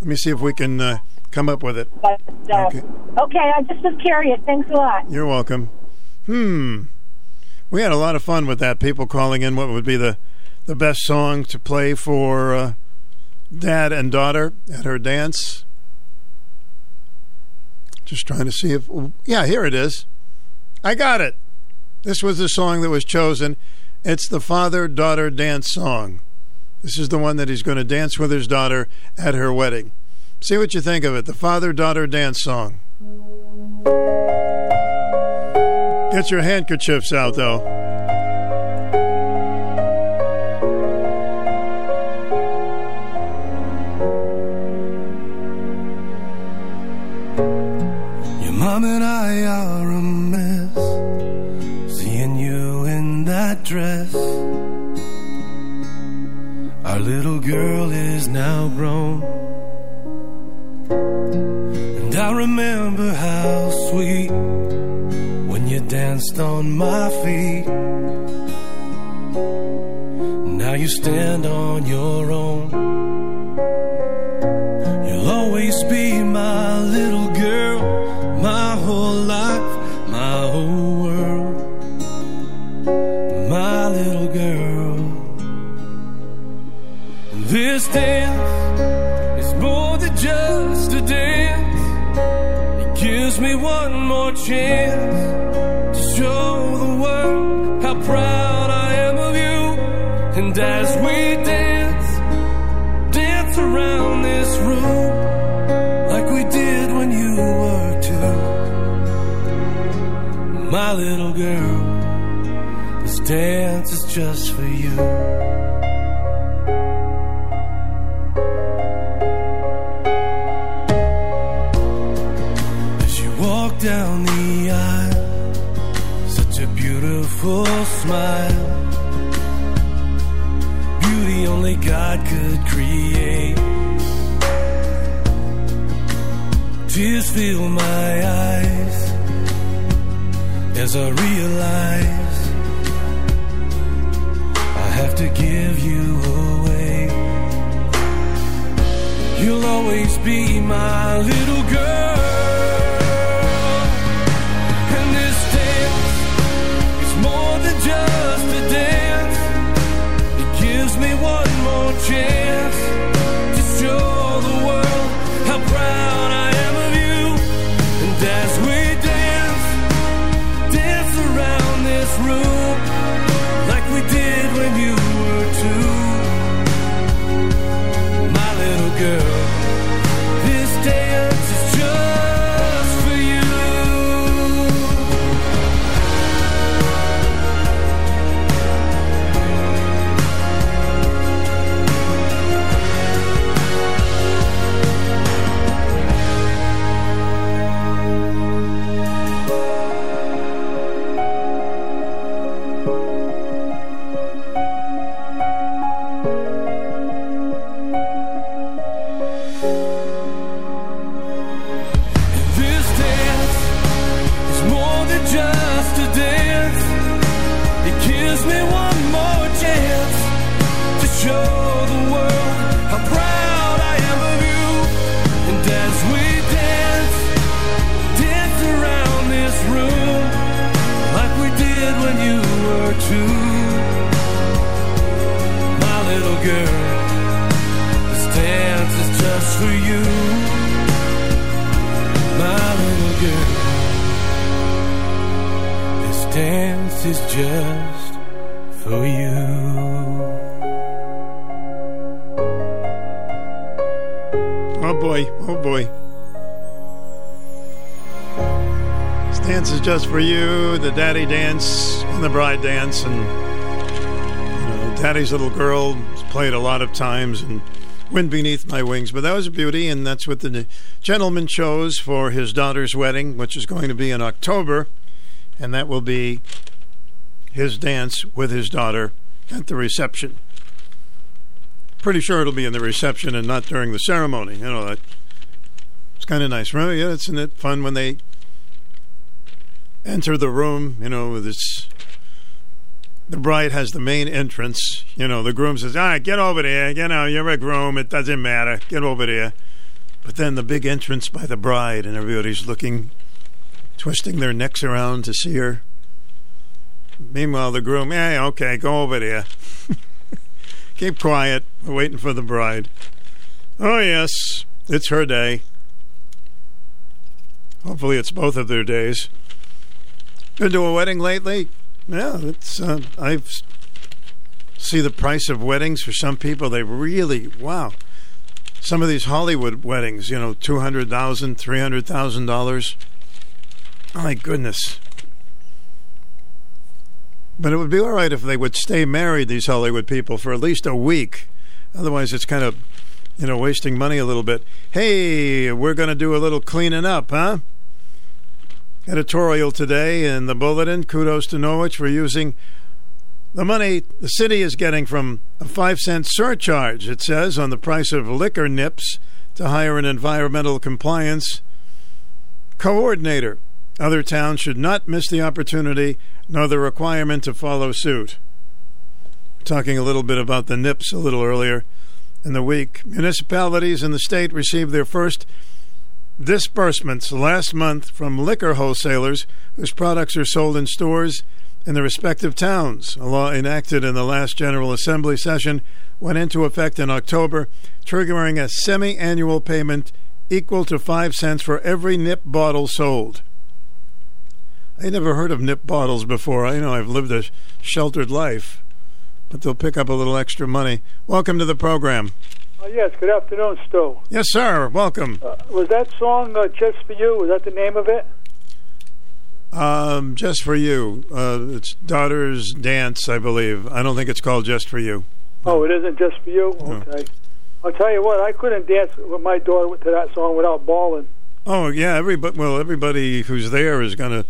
let me see if we can uh, come up with it. But, uh, okay. I just was curious. Thanks a lot. You're welcome. Hmm. We had a lot of fun with that. People calling in what would be the the best song to play for uh, dad and daughter at her dance. Just trying to see if yeah, here it is. I got it. This was the song that was chosen. It's the father daughter dance song. This is the one that he's going to dance with his daughter at her wedding. See what you think of it. The father daughter dance song. Get your handkerchiefs out, though. Dress. Our little girl is now grown. And I remember how sweet when you danced on my feet. Now you stand on your own. Chance to show the world how proud I am of you. And as we dance, dance around this room like we did when you were two. My little girl, this dance is just I realize just for you, the daddy dance and the bride dance, and you know, daddy's little girl played a lot of times and Wind Beneath My Wings, but that was a beauty, and that's what the gentleman chose for his daughter's wedding, which is going to be in October, and that will be his dance with his daughter at the reception. Pretty sure it'll be in the reception and not during the ceremony. You know. It's kind of nice. Remember, yeah, isn't it fun when they enter the room? You know, with its the bride has the main entrance. You know, the groom says, "All right, get over there. You know, you're a groom. It doesn't matter. Get over there." But then the big entrance by the bride, and everybody's looking, twisting their necks around to see her. Meanwhile, the groom, "Yeah, okay, go over there. Keep quiet. We're waiting for the bride." Oh yes, it's her day. Hopefully, it's both of their days. Been to a wedding lately? Yeah, it's. Uh, I see the price of weddings for some people. They really wow. Some of these Hollywood weddings, you know, two hundred thousand, three hundred thousand dollars. My goodness. But it would be all right if they would stay married, these Hollywood people, for at least a week. Otherwise, it's kind of, you know, wasting money a little bit. Hey, we're going to do a little cleaning up, huh? Editorial today in the bulletin. Kudos to Norwich for using the money the city is getting from a five cent surcharge, it says, on the price of liquor nips to hire an environmental compliance coordinator. Other towns should not miss the opportunity nor the requirement to follow suit. Talking a little bit about the NIPS a little earlier in the week. Municipalities in the state received their first disbursements last month from liquor wholesalers whose products are sold in stores in the respective towns. A law enacted in the last General Assembly session went into effect in October, triggering a semi annual payment equal to 5 cents for every nip bottle sold. I never heard of nip bottles before. I know I've lived a sheltered life, but they'll pick up a little extra money. Welcome to the program. Uh, yes, good afternoon, Stu. Yes, sir. Welcome. Uh, was that song uh, Just For You? Was that the name of it? Um, just for you. Uh, it's Daughter's Dance, I believe. I don't think it's called Just for You. Oh, it isn't Just For You? Okay. I'll tell you what, I couldn't dance with my daughter to that song without bawling. Oh yeah, everybody. Well, everybody who's there is going to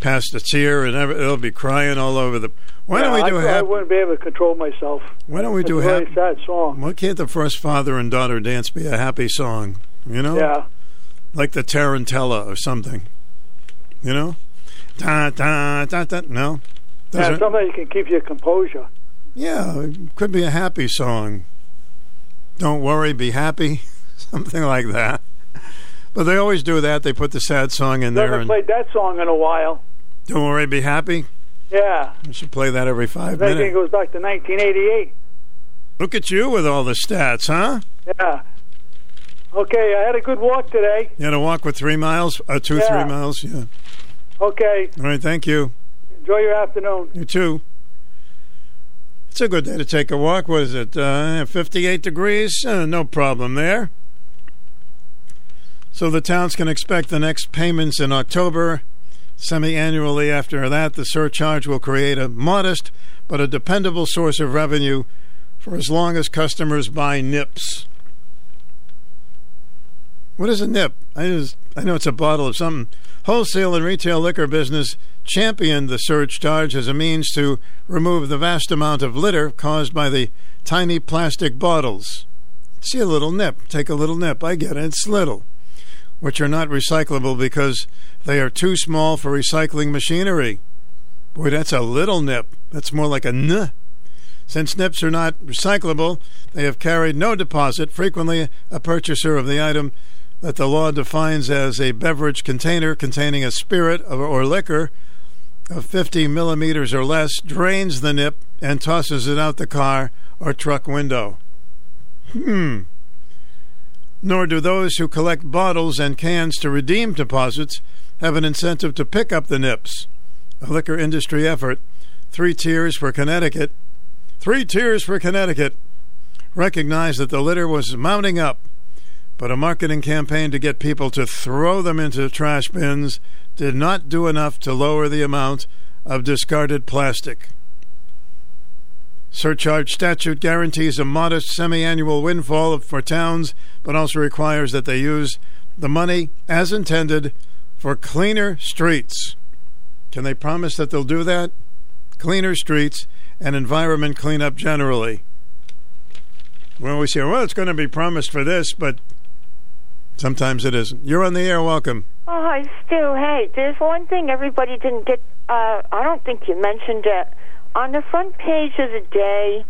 pass the tear, and they'll be crying all over the. Why don't we do I, a I wouldn't be able to control myself. Why don't we do a a happy? sad song. Why can't the first father and daughter dance be a happy song? You know, Yeah. like the Tarantella or something. You know, da da da da. No, Yeah, Doesn't- something you can keep your composure. Yeah, it could be a happy song. Don't worry, be happy, something like that. But they always do that. They put the sad song in there, Never and played that song in a while. don't worry, be happy. Yeah. We should play that every five minutes. I think it goes back to 1988. Look at you with all the stats, huh? Yeah. Okay, I had a good walk today. You had a walk with three miles, uh, two, Yeah. three miles. Yeah. Okay, All right, thank you. enjoy your afternoon. You too. It's a good day to take a walk. What is it? Uh, 58 degrees? Uh, no problem there. So the towns can expect the next payments in October. Semi annually after that, the surcharge will create a modest but a dependable source of revenue for as long as customers buy nips. What is a nip? I just I know it's a bottle of something. Wholesale and retail liquor business championed the surcharge as a means to remove the vast amount of litter caused by the tiny plastic bottles. See a little nip. Take a little nip. I get it. It's little. Which are not recyclable because they are too small for recycling machinery. Boy, that's a little nip. That's more like a n. Since nips are not recyclable, they have carried no deposit, frequently a purchaser of the item that the law defines as a beverage container containing a spirit or, or liquor of 50 millimeters or less drains the nip and tosses it out the car or truck window. Hmm. Nor do those who collect bottles and cans to redeem deposits have an incentive to pick up the nips. a liquor industry effort. Three Tiers for Connecticut. Three Tiers for Connecticut recognized that the litter was mounting up, but a marketing campaign to get people to throw them into trash bins did not do enough to lower the amount of discarded plastic. Surcharge statute guarantees a modest semi annual windfall for towns, but also requires that they use the money as intended for cleaner streets. Can they promise that they'll do that? Cleaner streets and environment cleanup generally. Well, we say, well, it's going to be promised for this, but sometimes it isn't. You're on the air. Welcome. Oh, hi, Stu. Hey, there's one thing everybody didn't get. Uh, I don't think you mentioned it. On the front page of the day,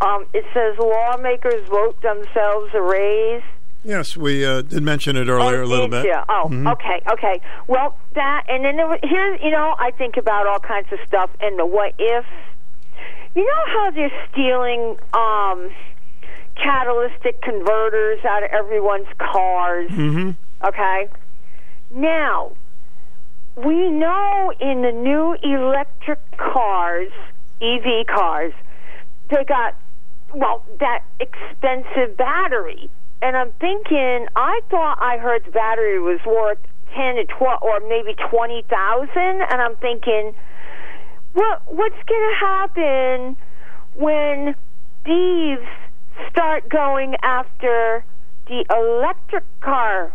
um, it says lawmakers vote themselves a raise. Yes, we uh, did mention it earlier oh, a little bit. you? Oh, Mhm. okay, okay. Well, that, and then there, here, you know, I think about all kinds of stuff and the what if. You know how they're stealing um, catalytic converters out of everyone's cars? Mm-hmm. Okay? Now, we know in the new electric cars, EV cars, they got, well, that expensive battery. And I'm thinking, I thought I heard the battery was worth 10 to 12 or maybe 20,000 and I'm thinking what what's going to happen when thieves start going after the electric car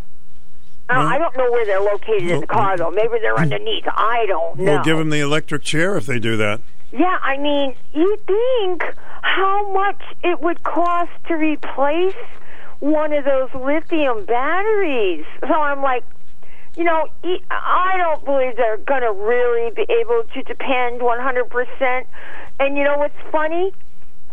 Uh, I don't know where they're located in the car, though. Maybe they're underneath. I don't know. We'll give them the electric chair if they do that. Yeah, I mean, you think how much it would cost to replace one of those lithium batteries? So I'm like, you know, I don't believe they're going to really be able to depend 100%. And you know what's funny?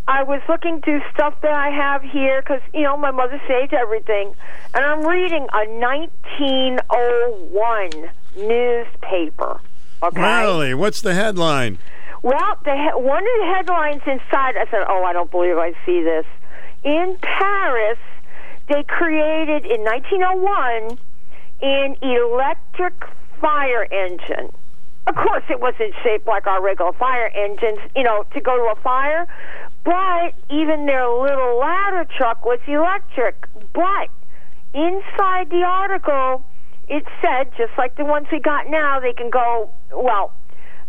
I was looking through stuff that I have here because, you know, my mother saved everything. And I'm reading a 1901 newspaper. Okay? Really? What's the headline? Well, the he- one of the headlines inside, I said, "Oh, I don't believe I see this." In Paris, they created in 1901 an electric fire engine. Of course, it wasn't shaped like our regular fire engines, you know, to go to a fire. But even their little ladder truck was electric. But inside the article, it said, just like the ones we got now, they can go, well,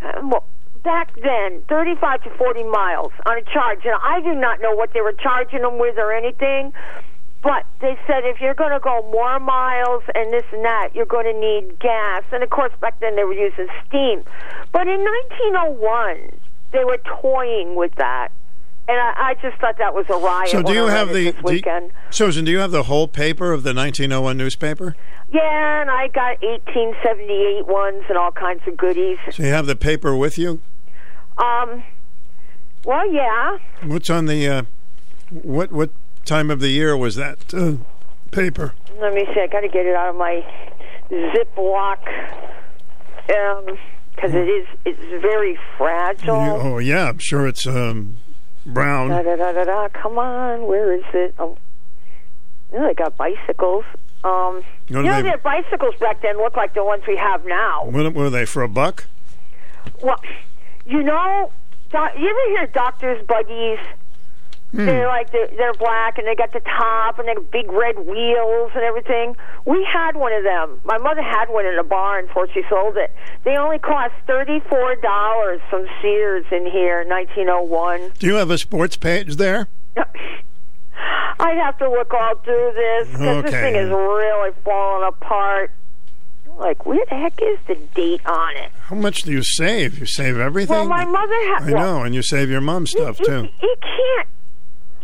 uh, back then, 35 to 40 miles on a charge. And I do not know what they were charging them with or anything. But they said if you're going to go more miles and this and that, you're going to need gas. And of course, back then they were using steam. But in 1901, they were toying with that. And I, I just thought that was a riot. So, do you have the do you- Susan? Do you have the whole paper of the 1901 newspaper? Yeah, and I got 1878 ones and all kinds of goodies. So you have the paper with you? Um, well, yeah. What's on the uh, what what time of the year was that uh, paper? Let me see. I got to get it out of my Ziploc um, because it is it's very fragile. You- oh yeah, I'm sure it's um, brown. Da, da, da, da, da. Come on, where is it? Oh, you know, they got bicycles. Um, you know, they- their bicycles back then looked like the ones we have now. What were they for a buck? Well, you know, doc, you ever hear doctors' buggies? Hmm. They're like they're, they're black and they got the top and they got big red wheels and everything. We had one of them. My mother had one in a barn before she sold it. They only cost thirty four dollars from Sears in here, nineteen oh one. Do you have a sports page there? I'd have to look all through this because this thing is really falling apart. Like, where the heck is the date on it? How much do you save? You save everything. Well, my mother had. I know, and you save your mom's stuff you, too. You can't.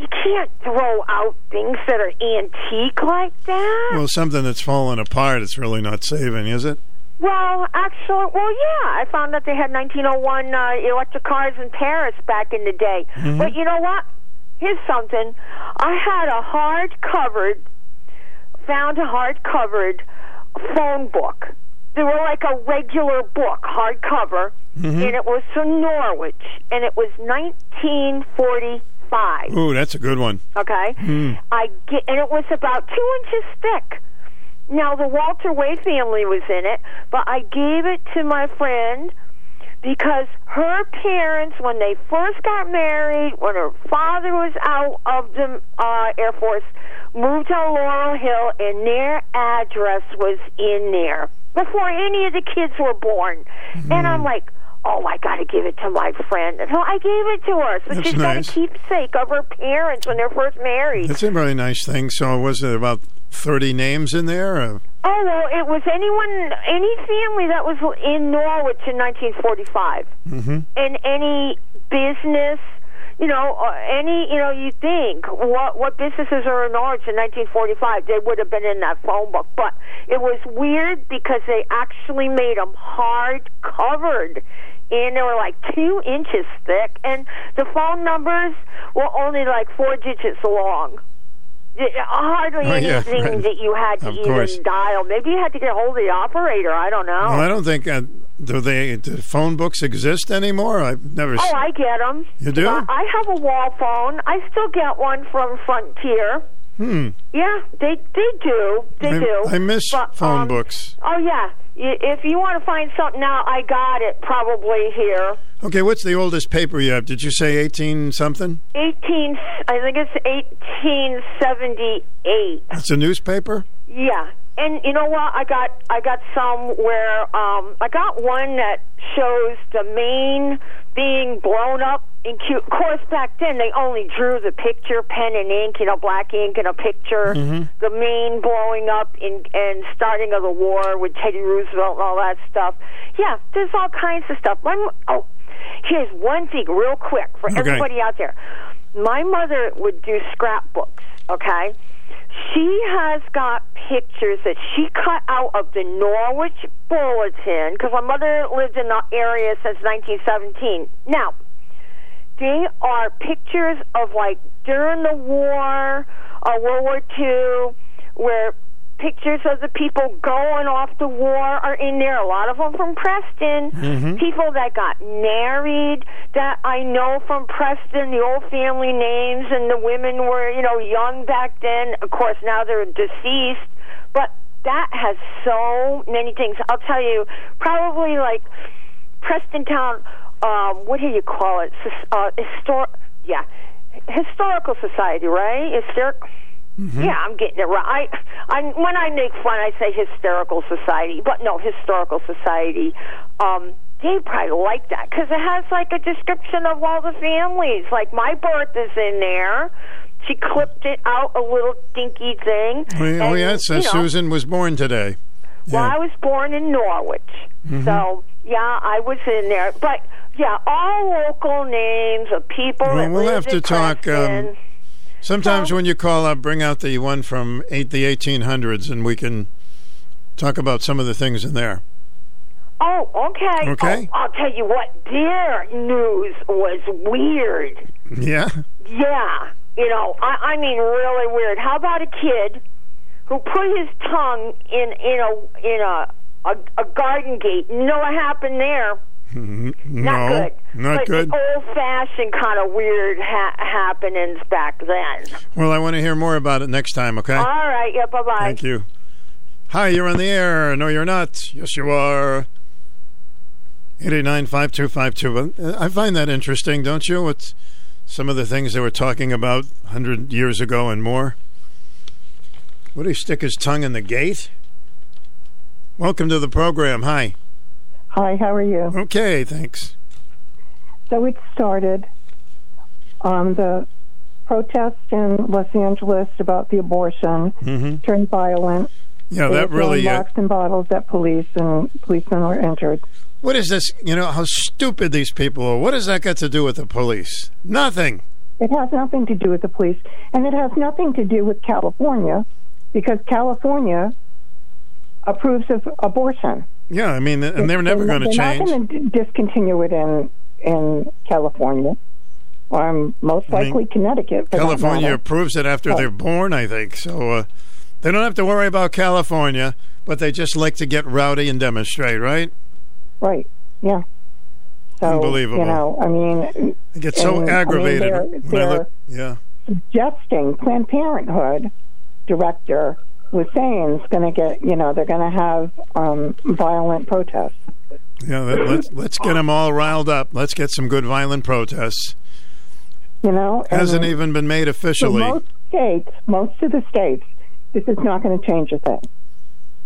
You can't throw out things that are antique like that. Well, something that's fallen apart, it's really not saving, is it? Well, actually, well, yeah. I found that they had 1901 uh, electric cars in Paris back in the day. Mhm. But you know what? Here's something. I had a hard covered, found a hard covered phone book. They were like a regular book, hardcover, Mhm. and it was from Norwich, and it was 1945. Ooh, that's a good one. Okay. Hmm. I get, and it was about two inches thick. Now the Walter Way family was in it, but I gave it to my friend because her parents, when they first got married, when her father was out of the uh, Air Force, moved to Laurel Hill, and their address was in there before any of the kids were born. And I'm like, oh, I got to give it to my friend. And so I gave it to her. So That's she's nice. got a keepsake of her parents when they're first married. That's a very nice thing. So was there about thirty names in there? Or? Oh well, it was anyone, any family that was in Norwich in 1945, Mm-hmm. and any business, you know, uh, any, you know, you think what what businesses are in Norwich in 1945, they would have been in that phone book. But it was weird because they actually made them hard covered. And they were like two inches thick, and the phone numbers were only like four digits long. Hardly Oh, yeah, anything right. that you had to Of course. even dial. Maybe you had to get a hold of the operator. I don't know. Well, I don't think uh, do they do phone books exist anymore. I've never. Oh, seen I get them. You do? I I have a wall phone. I still get one from Frontier. Hmm. Yeah, they they do. They I, do. I miss But, phone um, booose. Oh yeah. If you want to find something out, I got it probably here. Okay, what's the oldest paper you have? Did you say eighteen something? Eighteen. I think it's eighteen seventy eight. It's a newspaper. Yeah, and you know what? I got I got some where um, I got one that shows the Maine being blown up. In cu- of course, back then they only drew the picture, pen and ink, you know, black ink and a picture. Mm-hmm. The Maine blowing up in, and starting of the war with Teddy Roosevelt and all that stuff. Yeah, there's all kinds of stuff. M- oh, here's one thing, real quick, for Okay. everybody out there. My mother would do scrapbooks. Okay, she has got pictures that she cut out of the Norwich Bulletin because my mother lived in the area since 1917. Now, they are pictures of like during the war, uh, World War II, where pictures of the people going off the war are in there. A lot of them from Preston. Mhm. People that got married that I know from Preston, the old family names, and the women were, you know, young back then. Of course, now they're deceased. But that has so many things. I'll tell you, probably like Preston Town. Um, what do you call it? Uh, histor- yeah, historical society, right? Historic. Yeah, I'm getting it right. I, I, when I make fun, I say hysterical society, but no, historical society. Um, they probably like that because it has like a description of all the families. Like my birth is in there. She clipped it out a little dinky thing. Oh, yeah, oh, and, yeah, it says you know, Susan was born today. well, I was born in Norwich, Mhm. so yeah, I was in there. But yeah, all local names of people. Well, that we'll have to talk. Um, sometimes when you call up, bring out the one from eight, the 1800s, and we can talk about some of the things in there. Oh, okay. Okay. Oh, I'll tell you what, their news was weird. Yeah. Yeah. You know, I, I mean, really weird. How about a kid who put his tongue in in a in a a, a garden gate? You know what happened there? Mm-hmm. no, Not good. not good. Old fashioned kind of weird ha- happenings back then. Well, I want to hear more about it next time. Okay. All right. Yeah. Bye bye. Thank you. Hi, you're on the air. No, you're not. Yes, you are. 889-5252. I find that interesting, don't you? It's some of the things they were talking about 100 years ago and more. Would he stick his tongue in the gate? Welcome to the program. Hi. Hi, how are you? Okay, thanks. So it started um, the protest in Los Angeles about the abortion hmm turned violent. Yeah, They that really. Uh, rocks and bottles at police, and policemen were injured. what is this? You know how stupid these people are. What has that got to do with the police? Nothing. It has nothing to do with the police, and it has nothing to do with California, because California approves of abortion. Yeah, I mean, and they're never going to change. They're not going to discontinue it in in California, or um, most I mean, likely Connecticut. California approves it after Oh. they're born, I think. So uh, they don't have to worry about California, but they just like to get rowdy and demonstrate, right? Right. Yeah. So, Unbelievable. You know, I mean, I get so and, I mean, aggravated they're- when I they're look. Yeah. suggesting Planned Parenthood director was saying it's going to get, you know, they're going to have um, violent protests. Yeah, let, let's let's get them all riled up. Let's get some good violent protests. You know, Hasn't even been made officially. most states, most of the states, this is not going to change a thing.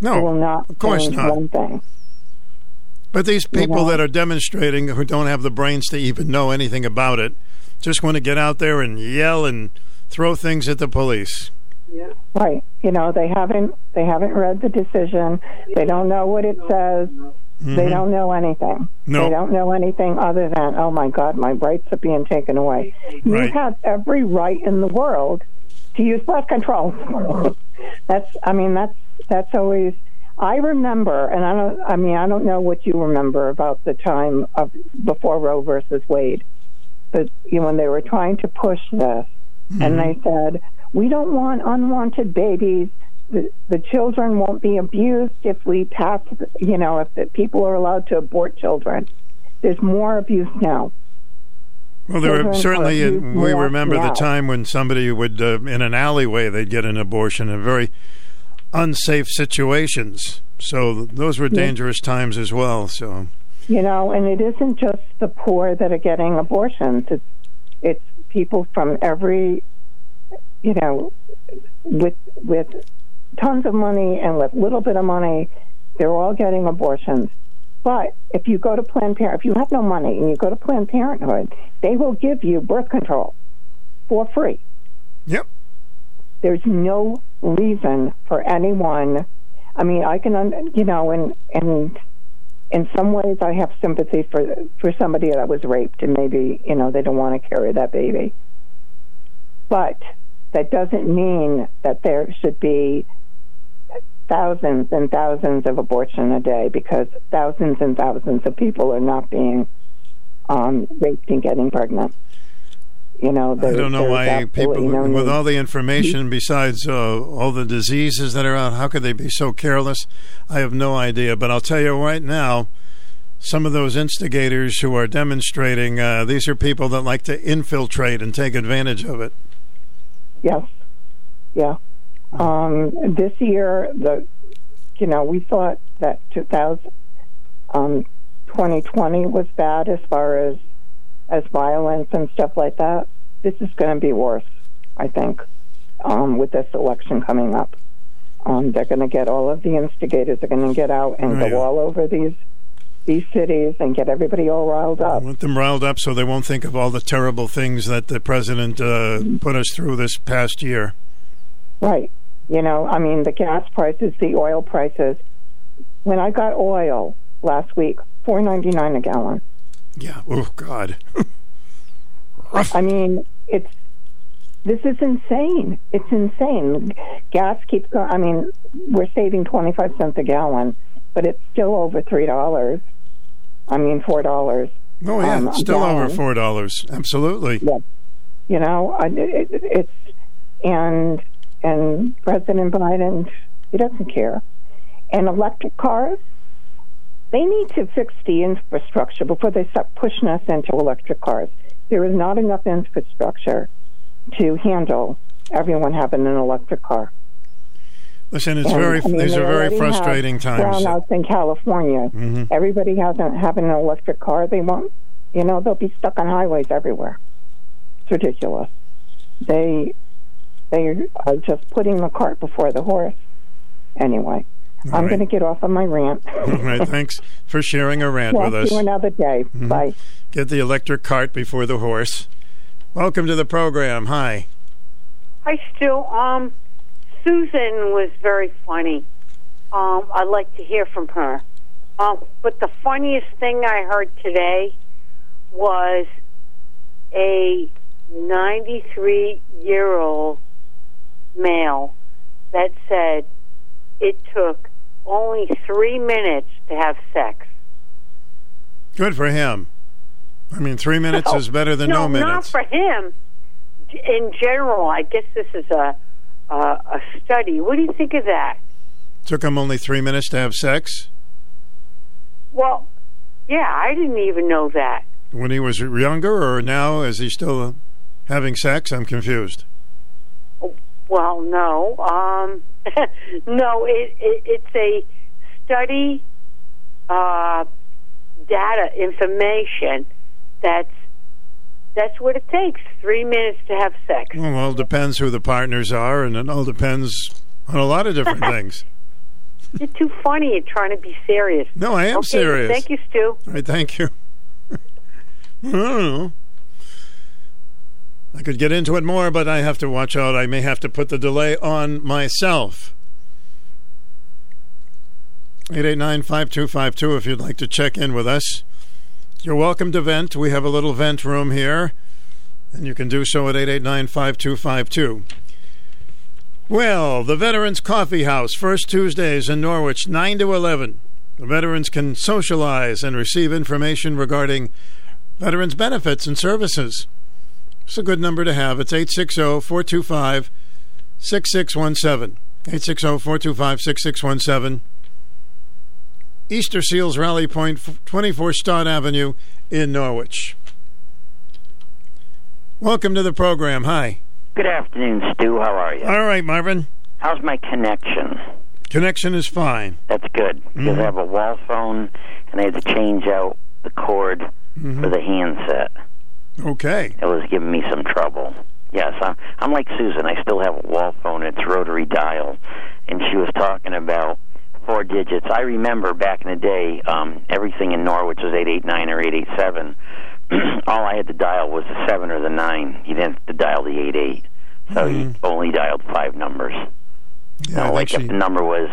No, it will not. of course not. One thing. But these You people know? that are demonstrating who don't have the brains to even know anything about it just want to get out there and yell and throw things at the police. Yeah. Right. You know, they haven't they haven't read the decision. They don't know what it says. They Mhm. don't know anything. No. They don't know anything other than, oh my God, my rights are being taken away. You have every right in the world to use birth control. that's I mean that's that's always I remember and I don't I mean I don't know what you remember about the time of before Roe versus Wade. But you know, when they were trying to push this and they said, We don't want unwanted babies. The, the children won't be abused if we pass, you know, if the people are allowed to abort children. There's more abuse now. Well, there were are certainly, uh, abused we remember the time when somebody would, uh, in an alleyway, they'd get an abortion in very unsafe situations. So those were Yeah. dangerous times as well. So, You know, and it isn't just the poor that are getting abortions. It's it's people from every, you know, with with tons of money and with little bit of money, they're all getting abortions. But if you go to Planned Parenthood, if you have no money and you go to Planned Parenthood, they will give you birth control for free. Yep. There's no reason for anyone. I mean, I can, you know, and and in some ways, I have sympathy for for somebody that was raped and maybe you know they don't want to carry that baby. But that doesn't mean that there should be thousands and thousands of abortion a day because thousands and thousands of people are not being um, raped and getting pregnant. You know, I don't know why people, no with all the information, besides uh, all the diseases that are out, how could they be so careless? I have no idea. But I'll tell you right now, some of those instigators who are demonstrating, uh, these are people that like to infiltrate and take advantage of it. Yes. Yeah. Um, this year, the you know we thought that 2000, um, 2020 was bad as far as as violence and stuff like that. This is going to be worse, I think, um, with this election coming up. Um, they're going to get all of the instigators are going to get out and Oh, go yeah. all over these these cities and get everybody all riled up. I Want them riled up so they won't think of all the terrible things that the president uh, put us through this past year. Right. You know, I mean, the gas prices, the oil prices. When I got oil last week, four ninety nine a gallon. Yeah. Oh God. I mean, it's this is insane. It's insane. Gas keeps going. I mean, we're saving twenty five cents a gallon, but it's still over three dollars. I mean, four dollars. Oh yeah, um, still over four dollars. Absolutely. Yeah. You know, it, it, it's and and President Biden, he doesn't care. And electric cars, they need to fix the infrastructure before they start pushing us into electric cars. There is not enough infrastructure to handle everyone having an electric car. Listen, it's And, very. I mean, these are very already have frustrating times. Brownouts in California. Mhm. Everybody hasn't having an electric car. They won't. You know, they'll be stuck on highways everywhere. It's ridiculous. They they are just putting the cart before the horse. Anyway, All I'm right. going to get off on my rant. All right. Thanks for sharing a rant Well, with us. see you another day. Mhm. Bye. Get the electric cart before the horse. Welcome to the program. Hi. Hi, Stu. Um, Susan was very funny. Um, I'd like to hear from her. Um, but the funniest thing I heard today was a 93 year old male that said it took only three minutes to have sex. Good for him. I mean, three minutes is better than no, minutes. no not for him. In general, I guess this is a a, a study. What do you think of that? Took him only three minutes to have sex Well, yeah, I didn't even know that. when he was younger, or now? Is he still having sex? I'm confused. Well, no, um, no. It, it, it's a study uh, data information, that's that's what it takes. Three minutes to have sex. Well, all depends who the partners are, and it all depends on a lot of different things. You're too funny. You're trying to be serious. No, I am okay, serious. Thank you, Stu. All right, thank you. I don't know. I could get into it more, but I have to watch out. I may have to put the delay on myself. 889-5252 if you'd like to check in with us. You're welcome to vent. We have a little vent room here, and you can do so at 889-5252. Well, the Veterans Coffee House, first Tuesdays in Norwich, 9 to 11. The veterans can socialize and receive information regarding veterans' benefits and services. It's a good number to have. It's 860 425 6617. 860 425 6617. Easter Seals Rally Point, 24 Stott Avenue in Norwich. Welcome to the program. Hi. Good afternoon, Stu. How are you? All right, Marvin. How's my connection? Connection is fine. That's good because mm-hmm. I have a wall phone and I had to change out the cord mm-hmm. for the handset. Okay. It was giving me some trouble. Yes, I'm, I'm like Susan. I still have a wall phone. It's rotary dial, and she was talking about four digits. I remember back in the day, um, everything in Norwich was eight eight nine or eight eight seven. All I had to dial was the seven or the nine. You didn't have to dial the eight eight, so you only dialed five numbers. Yeah, Now, like if the number was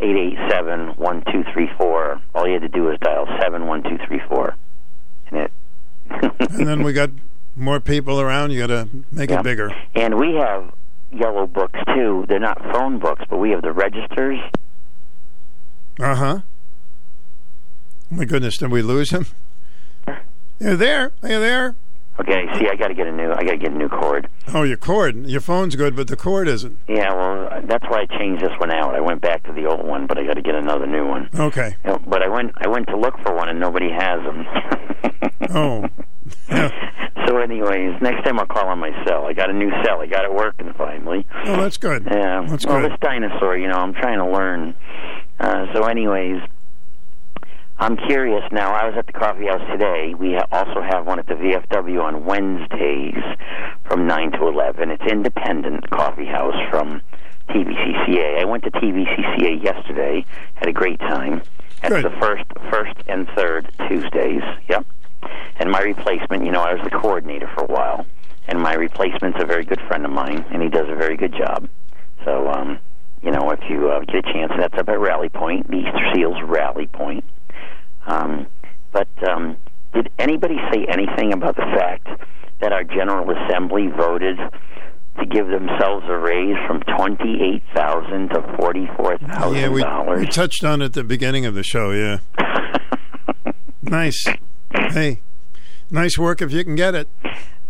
eight eight seven one two three four, all you had to do was dial seven one two three four, and it. and then we got more people around. You got to make Yeah. it bigger. And we have yellow books too. They're not phone books, but we have the registers. Uh huh. Oh my goodness, did we lose him? You're there. Are you there? Okay, see, I got to get a new. I got to get a new cord. Oh, your cord. Your phone's good, but the cord isn't. Yeah, well, that's why I changed this one out. I went back to the old one, but I got to get another new one. Okay. But I went. I went to look for one, and nobody has them. oh. so, anyways, next time I'll call on my cell. I got a new cell. I got it working finally. Oh, that's good. Yeah. That's well, good. this dinosaur, you know, I'm trying to learn. Uh, so, anyways, I'm curious now. I was at the coffee house today. We ha- also have one at the VFW on Wednesdays from 9 to 11. It's independent coffee house from TVCCA. I went to TVCCA yesterday. Had a great time. That's the first, first and third Tuesdays. Yep. And my replacement, you know, I was the coordinator for a while, and my replacement's a very good friend of mine, and he does a very good job. So, um, you know, if you uh, get a chance, that's up at Rally Point, the Easter Seals Rally Point. Um, but um, did anybody say anything about the fact that our General Assembly voted to give themselves a raise from twenty-eight thousand to forty-four thousand Yeah, we, dollars? we touched on it at the beginning of the show, yeah. nice. Hey, nice work if you can get it.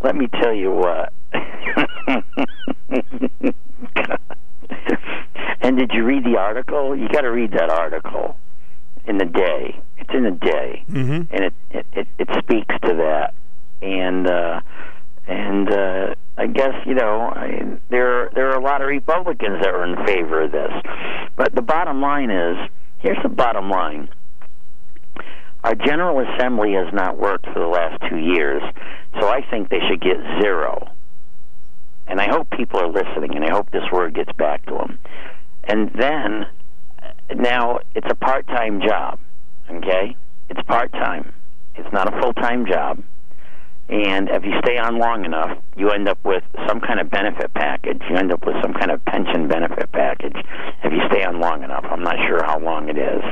Let me tell you what. and did you read the article? You got to read that article in the day. It's in the day, mm-hmm. and it, it it it speaks to that. And uh, and uh, I guess you know I, there there are a lot of Republicans that are in favor of this, but the bottom line is here's the bottom line. Our General Assembly has not worked for the last two years, so I think they should get zero. And I hope people are listening, and I hope this word gets back to them. And then, now it's a part time job, okay? It's part time, it's not a full time job. And if you stay on long enough, you end up with some kind of benefit package. You end up with some kind of pension benefit package if you stay on long enough. I'm not sure how long it is.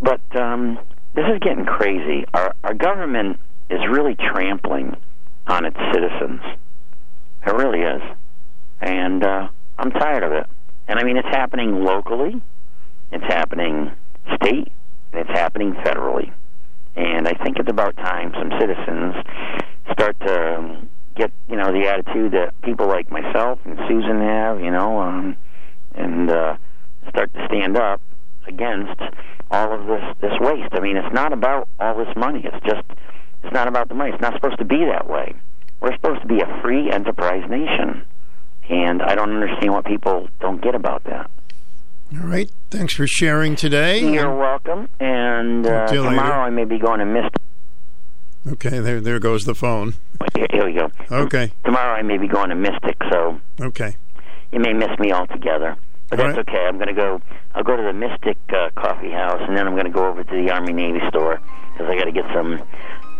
But um, this is getting crazy. Our, our government is really trampling on its citizens. It really is. And uh, I'm tired of it. And I mean, it's happening locally, it's happening state, and it's happening federally. And I think it's about time some citizens start to get, you know, the attitude that people like myself and Susan have, you know, um, and uh, start to stand up against all of this this waste. I mean, it's not about all this money. It's just it's not about the money. It's not supposed to be that way. We're supposed to be a free enterprise nation, and I don't understand what people don't get about that. All right. Thanks for sharing today. You're welcome. And uh, to you later. tomorrow I may be going to Mystic. Okay, there there goes the phone. Here, here we go. Okay. Tomorrow I may be going to Mystic, so Okay. you may miss me altogether. But All that's right. okay. I'm going to go. I'll go to the Mystic uh, Coffee House, and then I'm going to go over to the Army Navy store because I got to get some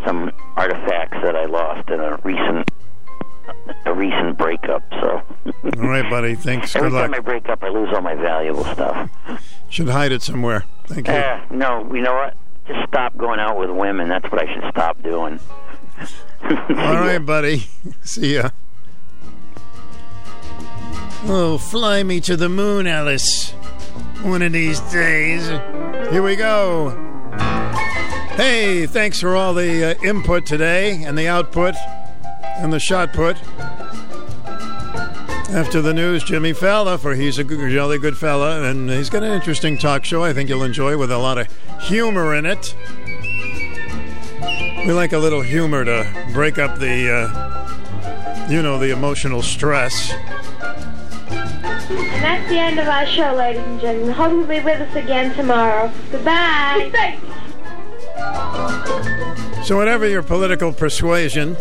some artifacts that I lost in a recent a recent breakup. So All right, buddy. Thanks. every Good luck. time I break up, I lose all my valuable stuff. Should hide it somewhere. Thank you. Uh, no, you know what? Just stop going out with women. That's what I should stop doing. All right, buddy. See ya. Oh, fly me to the moon, Alice. One of these days. Here we go. Hey, thanks for all the uh, input today and the output and the shot put. After the news, Jimmy Fallon, for he's a good, jolly good fella, and he's got an interesting talk show I think you'll enjoy with a lot of humor in it. We like a little humor to break up the, uh, you know, the emotional stress. And that's the end of our show, ladies and gentlemen. Hope you'll be with us again tomorrow. Goodbye. So, whatever your political persuasion,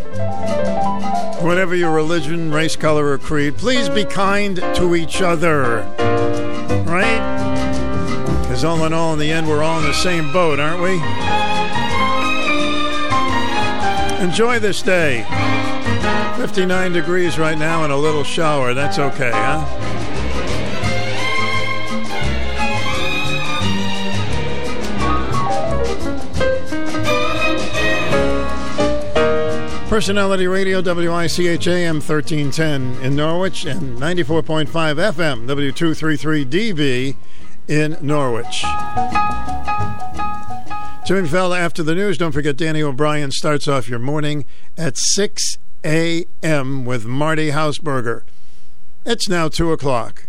whatever your religion, race, color, or creed, please be kind to each other. Right? Because all in all, in the end, we're all in the same boat, aren't we? Enjoy this day. 59 degrees right now and a little shower. That's okay, huh? Personality Radio, WICH AM 1310 in Norwich and 94.5 FM, W233DB in Norwich. Jimmy Fallon after the news. Don't forget, Danny O'Brien starts off your morning at 6 a.m. with Marty Hausberger. It's now 2 o'clock.